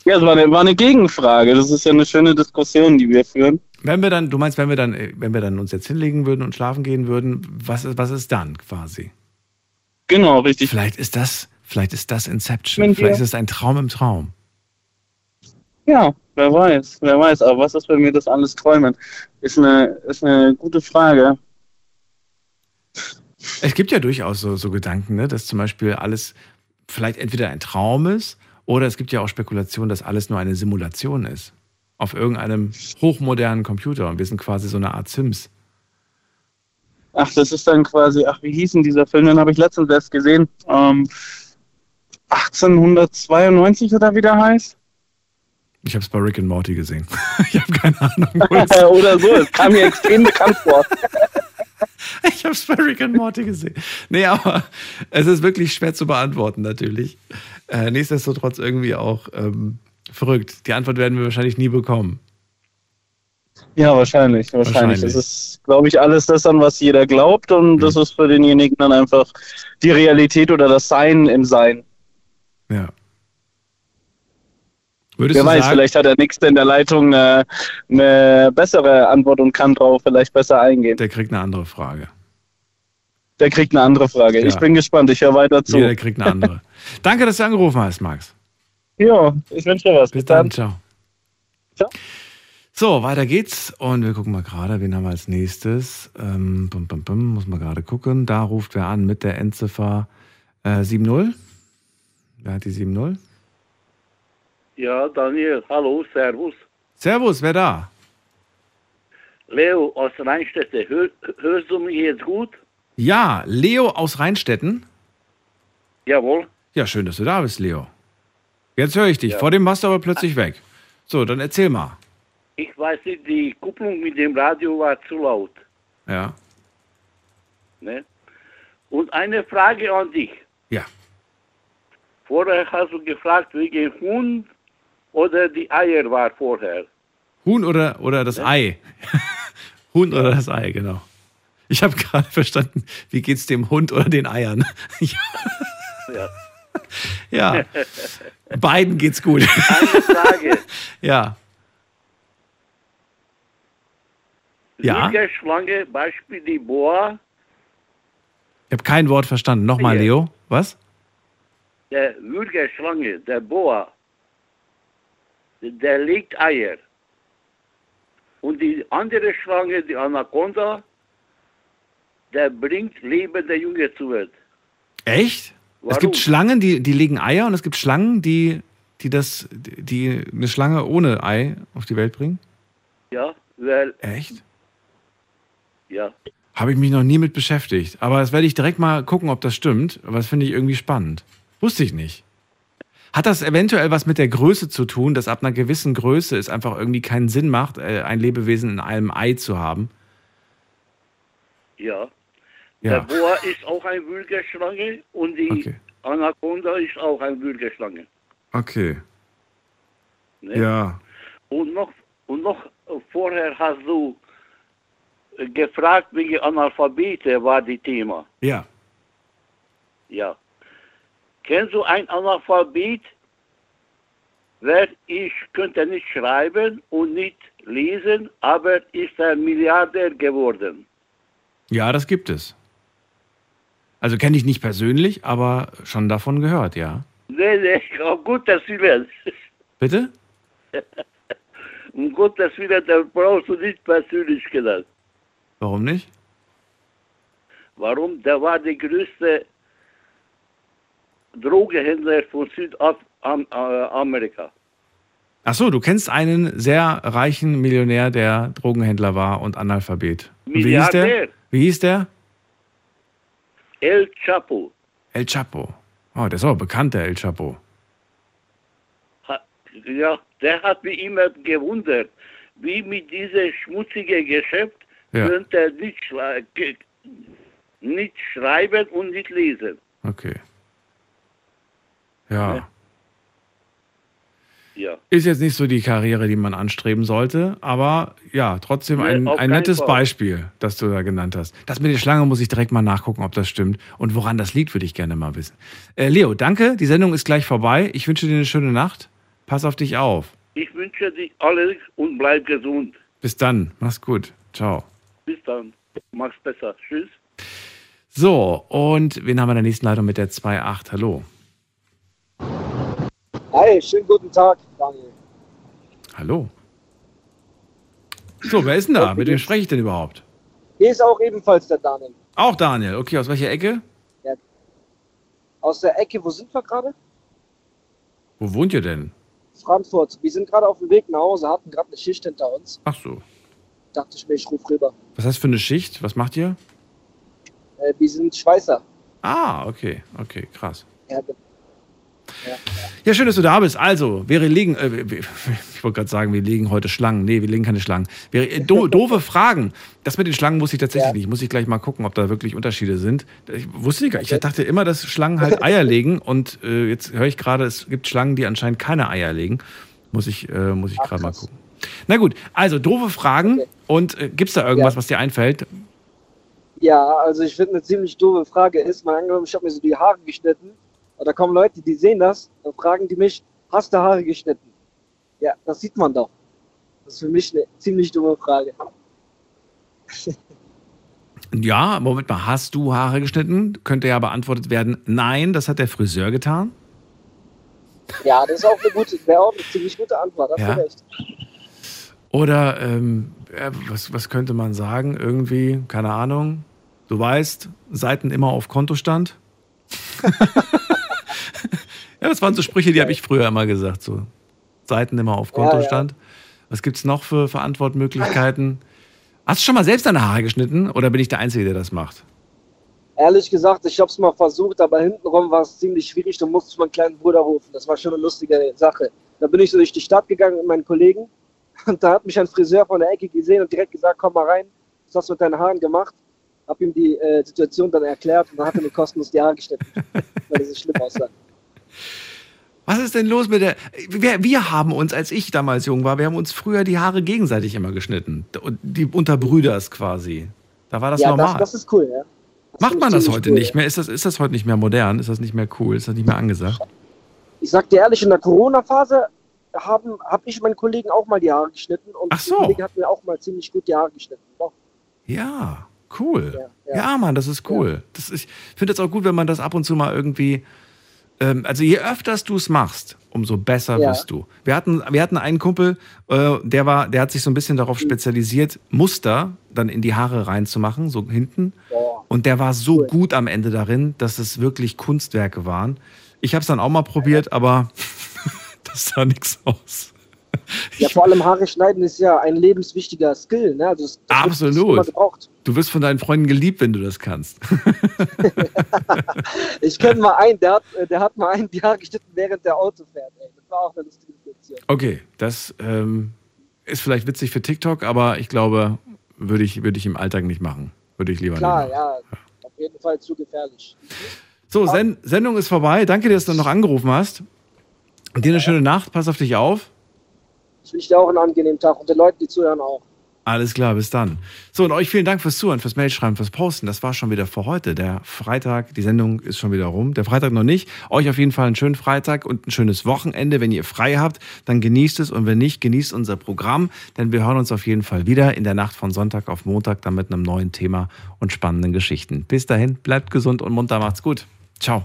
Speaker 8: Ja, das war eine, war eine Gegenfrage. Das ist ja eine schöne Diskussion, die wir führen.
Speaker 1: Wenn wir dann, du meinst, wenn wir dann, wenn wir dann uns jetzt hinlegen würden und schlafen gehen würden, was ist, was ist dann quasi?
Speaker 8: Genau, richtig.
Speaker 1: Vielleicht ist das, vielleicht ist das Inception.
Speaker 8: Wenn wir-
Speaker 1: Vielleicht ist es ein Traum im Traum.
Speaker 8: Ja, wer weiß, wer weiß. Aber was ist, wenn wir das alles träumen? Ist eine, ist eine gute Frage.
Speaker 1: Es gibt ja durchaus so, so Gedanken, ne, dass zum Beispiel alles vielleicht entweder ein Traum ist oder es gibt ja auch Spekulationen, dass alles nur eine Simulation ist. Auf irgendeinem hochmodernen Computer und wir sind quasi so eine Art Sims.
Speaker 8: Ach, das ist dann quasi, ach, wie hieß denn dieser Film? Den habe ich letztens erst gesehen. Ähm, 1892 oder wie der heißt?
Speaker 1: Ich habe es bei Rick and Morty gesehen. [LAUGHS] ich habe keine Ahnung. [LAUGHS]
Speaker 8: oder so, es kam mir extrem bekannt vor. [LAUGHS] [LAUGHS]
Speaker 1: Ich habe es bei Rick and Morty gesehen. Nee, aber es ist wirklich schwer zu beantworten, natürlich. Äh, nichtsdestotrotz irgendwie auch ähm, verrückt. Die Antwort werden wir wahrscheinlich nie bekommen.
Speaker 8: Ja, wahrscheinlich, wahrscheinlich.
Speaker 1: Wahrscheinlich.
Speaker 8: Das ist, glaube ich, alles das an was jeder glaubt und das ist für denjenigen dann einfach die Realität oder das Sein im Sein.
Speaker 1: Ja. Würdest
Speaker 8: Wer weiß,
Speaker 1: sagen,
Speaker 8: vielleicht hat der Nächste in der Leitung eine, eine bessere Antwort und kann drauf vielleicht besser eingehen.
Speaker 1: der kriegt eine andere Frage.
Speaker 8: Der kriegt eine andere Frage.
Speaker 1: Ja.
Speaker 8: Ich bin gespannt, ich höre weiter zu.
Speaker 1: Jeder kriegt eine andere. [LAUGHS] Danke, dass du angerufen hast, Max.
Speaker 8: Ja, ich wünsche dir was.
Speaker 1: Bis dann, ciao. So, weiter geht's und wir gucken mal gerade, wen haben wir als nächstes. Ähm, bum, bum, bum, muss man gerade gucken. Da ruft wer an mit der Endziffer äh, 7-0. Wer hat die 7-0?
Speaker 19: Ja, Daniel, hallo, servus.
Speaker 1: Servus, wer da?
Speaker 19: Leo aus Rheinstädte, Hör, hörst du mich jetzt gut?
Speaker 1: Ja, Leo aus Rheinstetten.
Speaker 19: Jawohl.
Speaker 1: Ja, schön, dass du da bist, Leo. Jetzt höre ich dich.
Speaker 19: Ja.
Speaker 1: Vor dem warst du aber plötzlich weg. So, dann erzähl mal.
Speaker 19: Ich weiß nicht, die Kupplung mit dem Radio war zu laut.
Speaker 1: Ja.
Speaker 19: Ne? Und eine Frage an dich.
Speaker 1: Ja.
Speaker 19: Vorher hast du gefragt wegen Hund oder die Eier war vorher.
Speaker 1: Huhn oder, oder das Ei? [LAUGHS] Huhn oder das Ei, genau. Ich habe gerade verstanden, wie geht's dem Hund oder den Eiern? ja. [LAUGHS]
Speaker 19: Ja.
Speaker 1: ja. Beiden geht's gut.
Speaker 19: Eine Frage. [LAUGHS]
Speaker 1: ja. Ja?
Speaker 19: Würgerschlange, Beispiel die Boa,
Speaker 1: Ich habe kein Wort verstanden. Nochmal,
Speaker 19: Ja.
Speaker 1: Leo. Was?
Speaker 19: der Würgerschlange, der Boa, der legt Eier. Und die andere Schlange, die Anaconda, der bringt lebende Junge zur Welt.
Speaker 1: Echt? Es
Speaker 19: Warum?
Speaker 1: gibt Schlangen, die, die legen Eier und es gibt Schlangen, die, die das, die eine Schlange ohne Ei auf die Welt bringen.
Speaker 19: Ja, weil,
Speaker 1: Echt?
Speaker 19: ja.
Speaker 1: Habe ich mich noch nie mit beschäftigt. Aber das werde ich direkt mal gucken, ob das stimmt. Aber das finde ich irgendwie spannend. Wusste ich nicht. Hat das eventuell was mit der Größe zu tun, dass ab einer gewissen Größe es einfach irgendwie keinen Sinn macht, äh, ein Lebewesen in einem Ei zu haben?
Speaker 19: Ja.
Speaker 1: Ja.
Speaker 19: Der Boa ist auch eine Würgeschlange und die Anaconda ist auch eine Würgeschlange.
Speaker 1: Okay.
Speaker 19: Ne?
Speaker 1: Ja.
Speaker 19: Und noch, und noch vorher hast du gefragt wegen Analphabete war die Thema.
Speaker 1: Ja.
Speaker 19: Ja. Kennst du ein Analphabet? Wer ich könnte nicht schreiben und nicht lesen, aber ist ein Milliardär geworden.
Speaker 1: Ja, das gibt es. Also kenne ich nicht persönlich, aber schon davon gehört, ja.
Speaker 19: Nee, nee, [LAUGHS] um Gottes Willen.
Speaker 1: Bitte? [LAUGHS]
Speaker 19: um Gottes Willen, da brauchst du nicht persönlich genannt.
Speaker 1: Warum nicht?
Speaker 19: Warum? Der war der größte Drogehändler von Südamerika.
Speaker 1: Ach so, du kennst einen sehr reichen Millionär, der Drogenhändler war und Analphabet. Und Wie hieß der?
Speaker 19: Milliardär.
Speaker 1: Wie hieß der?
Speaker 19: El Chapo.
Speaker 1: El Chapo. Oh, der ist auch bekannt, der El Chapo.
Speaker 19: Ha- Ja, der hat mich immer gewundert, wie mit diesem schmutzigen Geschäft
Speaker 1: Ja.
Speaker 19: könnte er nicht, nicht schreiben und nicht lesen.
Speaker 1: Okay. Ja.
Speaker 19: Ja.
Speaker 1: Ist jetzt nicht so die Karriere, die man anstreben sollte, aber ja, trotzdem
Speaker 19: Nee,
Speaker 1: ein, ein nettes
Speaker 19: Fall.
Speaker 1: Beispiel, das du da genannt hast. Das mit der Schlange muss ich direkt mal nachgucken, ob das stimmt. Und woran das liegt, würde ich gerne mal wissen. Äh, Leo, danke. Die Sendung ist gleich vorbei. Ich wünsche dir eine schöne Nacht. Pass auf dich auf.
Speaker 19: Ich wünsche dir alles und bleib gesund.
Speaker 1: Bis dann. Mach's gut. Ciao.
Speaker 19: Bis dann. Mach's besser. Tschüss.
Speaker 1: So, und wen haben wir in der nächsten Leitung mit der 2.8? Hallo.
Speaker 22: Hi, schönen guten Tag, Daniel.
Speaker 1: Hallo. So, wer ist denn da? Mit wem spreche ich denn überhaupt?
Speaker 22: Hier ist auch ebenfalls der Daniel.
Speaker 1: Auch Daniel. Okay, aus welcher Ecke?
Speaker 22: Ja. Aus der Ecke, wo sind wir gerade?
Speaker 1: Wo wohnt ihr denn?
Speaker 22: Frankfurt. Wir sind gerade auf dem Weg nach Hause, hatten gerade eine Schicht hinter uns.
Speaker 1: Ach so.
Speaker 22: Dachte ich mir, ich rufe rüber.
Speaker 1: Was heißt für eine Schicht? Was macht ihr?
Speaker 22: Äh, wir sind Schweißer.
Speaker 1: Ah, okay, okay, krass.
Speaker 22: Ja, genau.
Speaker 1: Ja, schön, dass du da bist. Also, wir legen, äh, [LAUGHS] ich wollte gerade sagen, wir legen heute Schlangen. Nee, wir legen keine Schlangen. Wir, äh, do, doofe Fragen. Das mit den Schlangen wusste ich tatsächlich nicht. Muss ich gleich mal gucken, ob da wirklich Unterschiede sind. Ich wusste nicht, ich dachte immer, dass Schlangen halt [LAUGHS] Eier legen und äh, jetzt höre ich gerade, es gibt Schlangen, die anscheinend keine Eier legen. Muss ich, äh, muss ich gerade mal gucken. Na gut, also doofe Fragen und äh, gibt es da irgendwas, was dir einfällt?
Speaker 22: Ja, also ich finde eine ziemlich doofe Frage ist, mal angenommen, ich habe mir so die Haare geschnitten da kommen Leute, die sehen das, dann fragen die mich, hast du Haare geschnitten? Ja, das sieht man doch. Das ist für mich eine ziemlich dumme Frage. [LAUGHS]
Speaker 1: Ja, Moment mal, hast du Haare geschnitten? Könnte ja beantwortet werden, nein, das hat der Friseur getan.
Speaker 22: Ja, das ist auch eine gute, wäre auch eine ziemlich gute Antwort, hast
Speaker 1: Ja.
Speaker 22: du recht.
Speaker 1: Oder ähm, was, was könnte man sagen? Irgendwie, keine Ahnung. Du weißt, Seiten immer auf Kontostand. [LAUGHS] ja, das waren so Sprüche, die habe ich früher immer gesagt. So Seiten immer auf
Speaker 22: Ja, ja.
Speaker 1: Kontostand. Was gibt es noch für Verantwortmöglichkeiten? Hast du schon mal selbst deine Haare geschnitten oder bin ich der Einzige, der das macht?
Speaker 22: Ehrlich gesagt, ich habe es mal versucht, aber hintenrum war es ziemlich schwierig. Da musste ich meinen kleinen Bruder rufen. Das war schon eine lustige Sache. Da bin ich so durch die Stadt gegangen mit meinen Kollegen und da hat mich ein Friseur von der Ecke gesehen und direkt gesagt, komm mal rein, was hast du mit deinen Haaren gemacht? Hab ihm die äh, Situation dann erklärt und dann hat er mir kostenlos die Haare geschnitten, [LAUGHS] weil das so schlimm aussah.
Speaker 1: Was ist denn los mit der. Wir, wir haben uns, als ich damals jung war, wir haben uns früher die Haare gegenseitig immer geschnitten. Die unter Brüders quasi. Da war das
Speaker 22: ja,
Speaker 1: normal.
Speaker 22: Das, das ist cool, ja.
Speaker 1: Macht man das heute
Speaker 22: cool,
Speaker 1: nicht mehr? Ist das, ist das heute nicht mehr modern? Ist das nicht mehr cool? Ist das nicht mehr angesagt?
Speaker 22: Ich sag dir ehrlich, in der Corona-Phase habe ich meinen Kollegen auch mal die Haare geschnitten und
Speaker 1: Ach so.
Speaker 22: Kollege hat mir auch mal ziemlich gut die Haare geschnitten. Doch.
Speaker 1: Ja, cool. Ja,
Speaker 22: ja.
Speaker 1: Mann, das ist cool. Das ist, ich finde es auch gut, wenn man das ab und zu mal irgendwie. Ähm, also je öfters du es machst, umso besser
Speaker 22: Ja.
Speaker 1: wirst du. Wir hatten, wir hatten einen Kumpel, äh, der war, der hat sich so ein bisschen darauf spezialisiert, Muster dann in die Haare reinzumachen, so hinten. Und der war so gut am Ende darin, dass es wirklich Kunstwerke waren. Ich habe es dann auch mal probiert, aber [LAUGHS] das sah nichts aus.
Speaker 22: Ja, vor allem Haare schneiden ist ja ein lebenswichtiger Skill. Ne? Also das, das
Speaker 1: Absolut.
Speaker 22: gebraucht.
Speaker 1: Du wirst von deinen Freunden geliebt, wenn du das kannst. [LAUGHS]
Speaker 22: Ich kenne mal einen, der hat, äh, der hat mal einen die Haare geschnitten, während der Auto fährt. Ey. Das war auch eine lustige Situation.
Speaker 1: Okay, das ähm, ist vielleicht witzig für TikTok, aber ich glaube, würde ich, würde ich im Alltag nicht machen. Würde ich lieber
Speaker 22: Klar,
Speaker 1: nicht.
Speaker 22: ja, auf jeden Fall zu gefährlich.
Speaker 1: So, Sen Sendung ist vorbei. Danke dass du noch angerufen hast. Dir eine schöne Nacht. Pass auf dich auf.
Speaker 22: Ich wünsche dir auch einen angenehmen Tag und den Leuten, die zuhören, auch.
Speaker 1: Alles klar, bis dann. So, und euch vielen Dank fürs Zuhören, fürs Mailschreiben, fürs Posten. Das war schon wieder für heute. Der Freitag, die Sendung ist schon wieder rum. Der Freitag noch nicht. Euch auf jeden Fall einen schönen Freitag und ein schönes Wochenende. Wenn ihr frei habt, dann genießt es. Und wenn nicht, genießt unser Programm. Denn wir hören uns auf jeden Fall wieder in der Nacht von Sonntag auf Montag dann mit einem neuen Thema und spannenden Geschichten. Bis dahin, bleibt gesund und munter. Macht's gut. Ciao.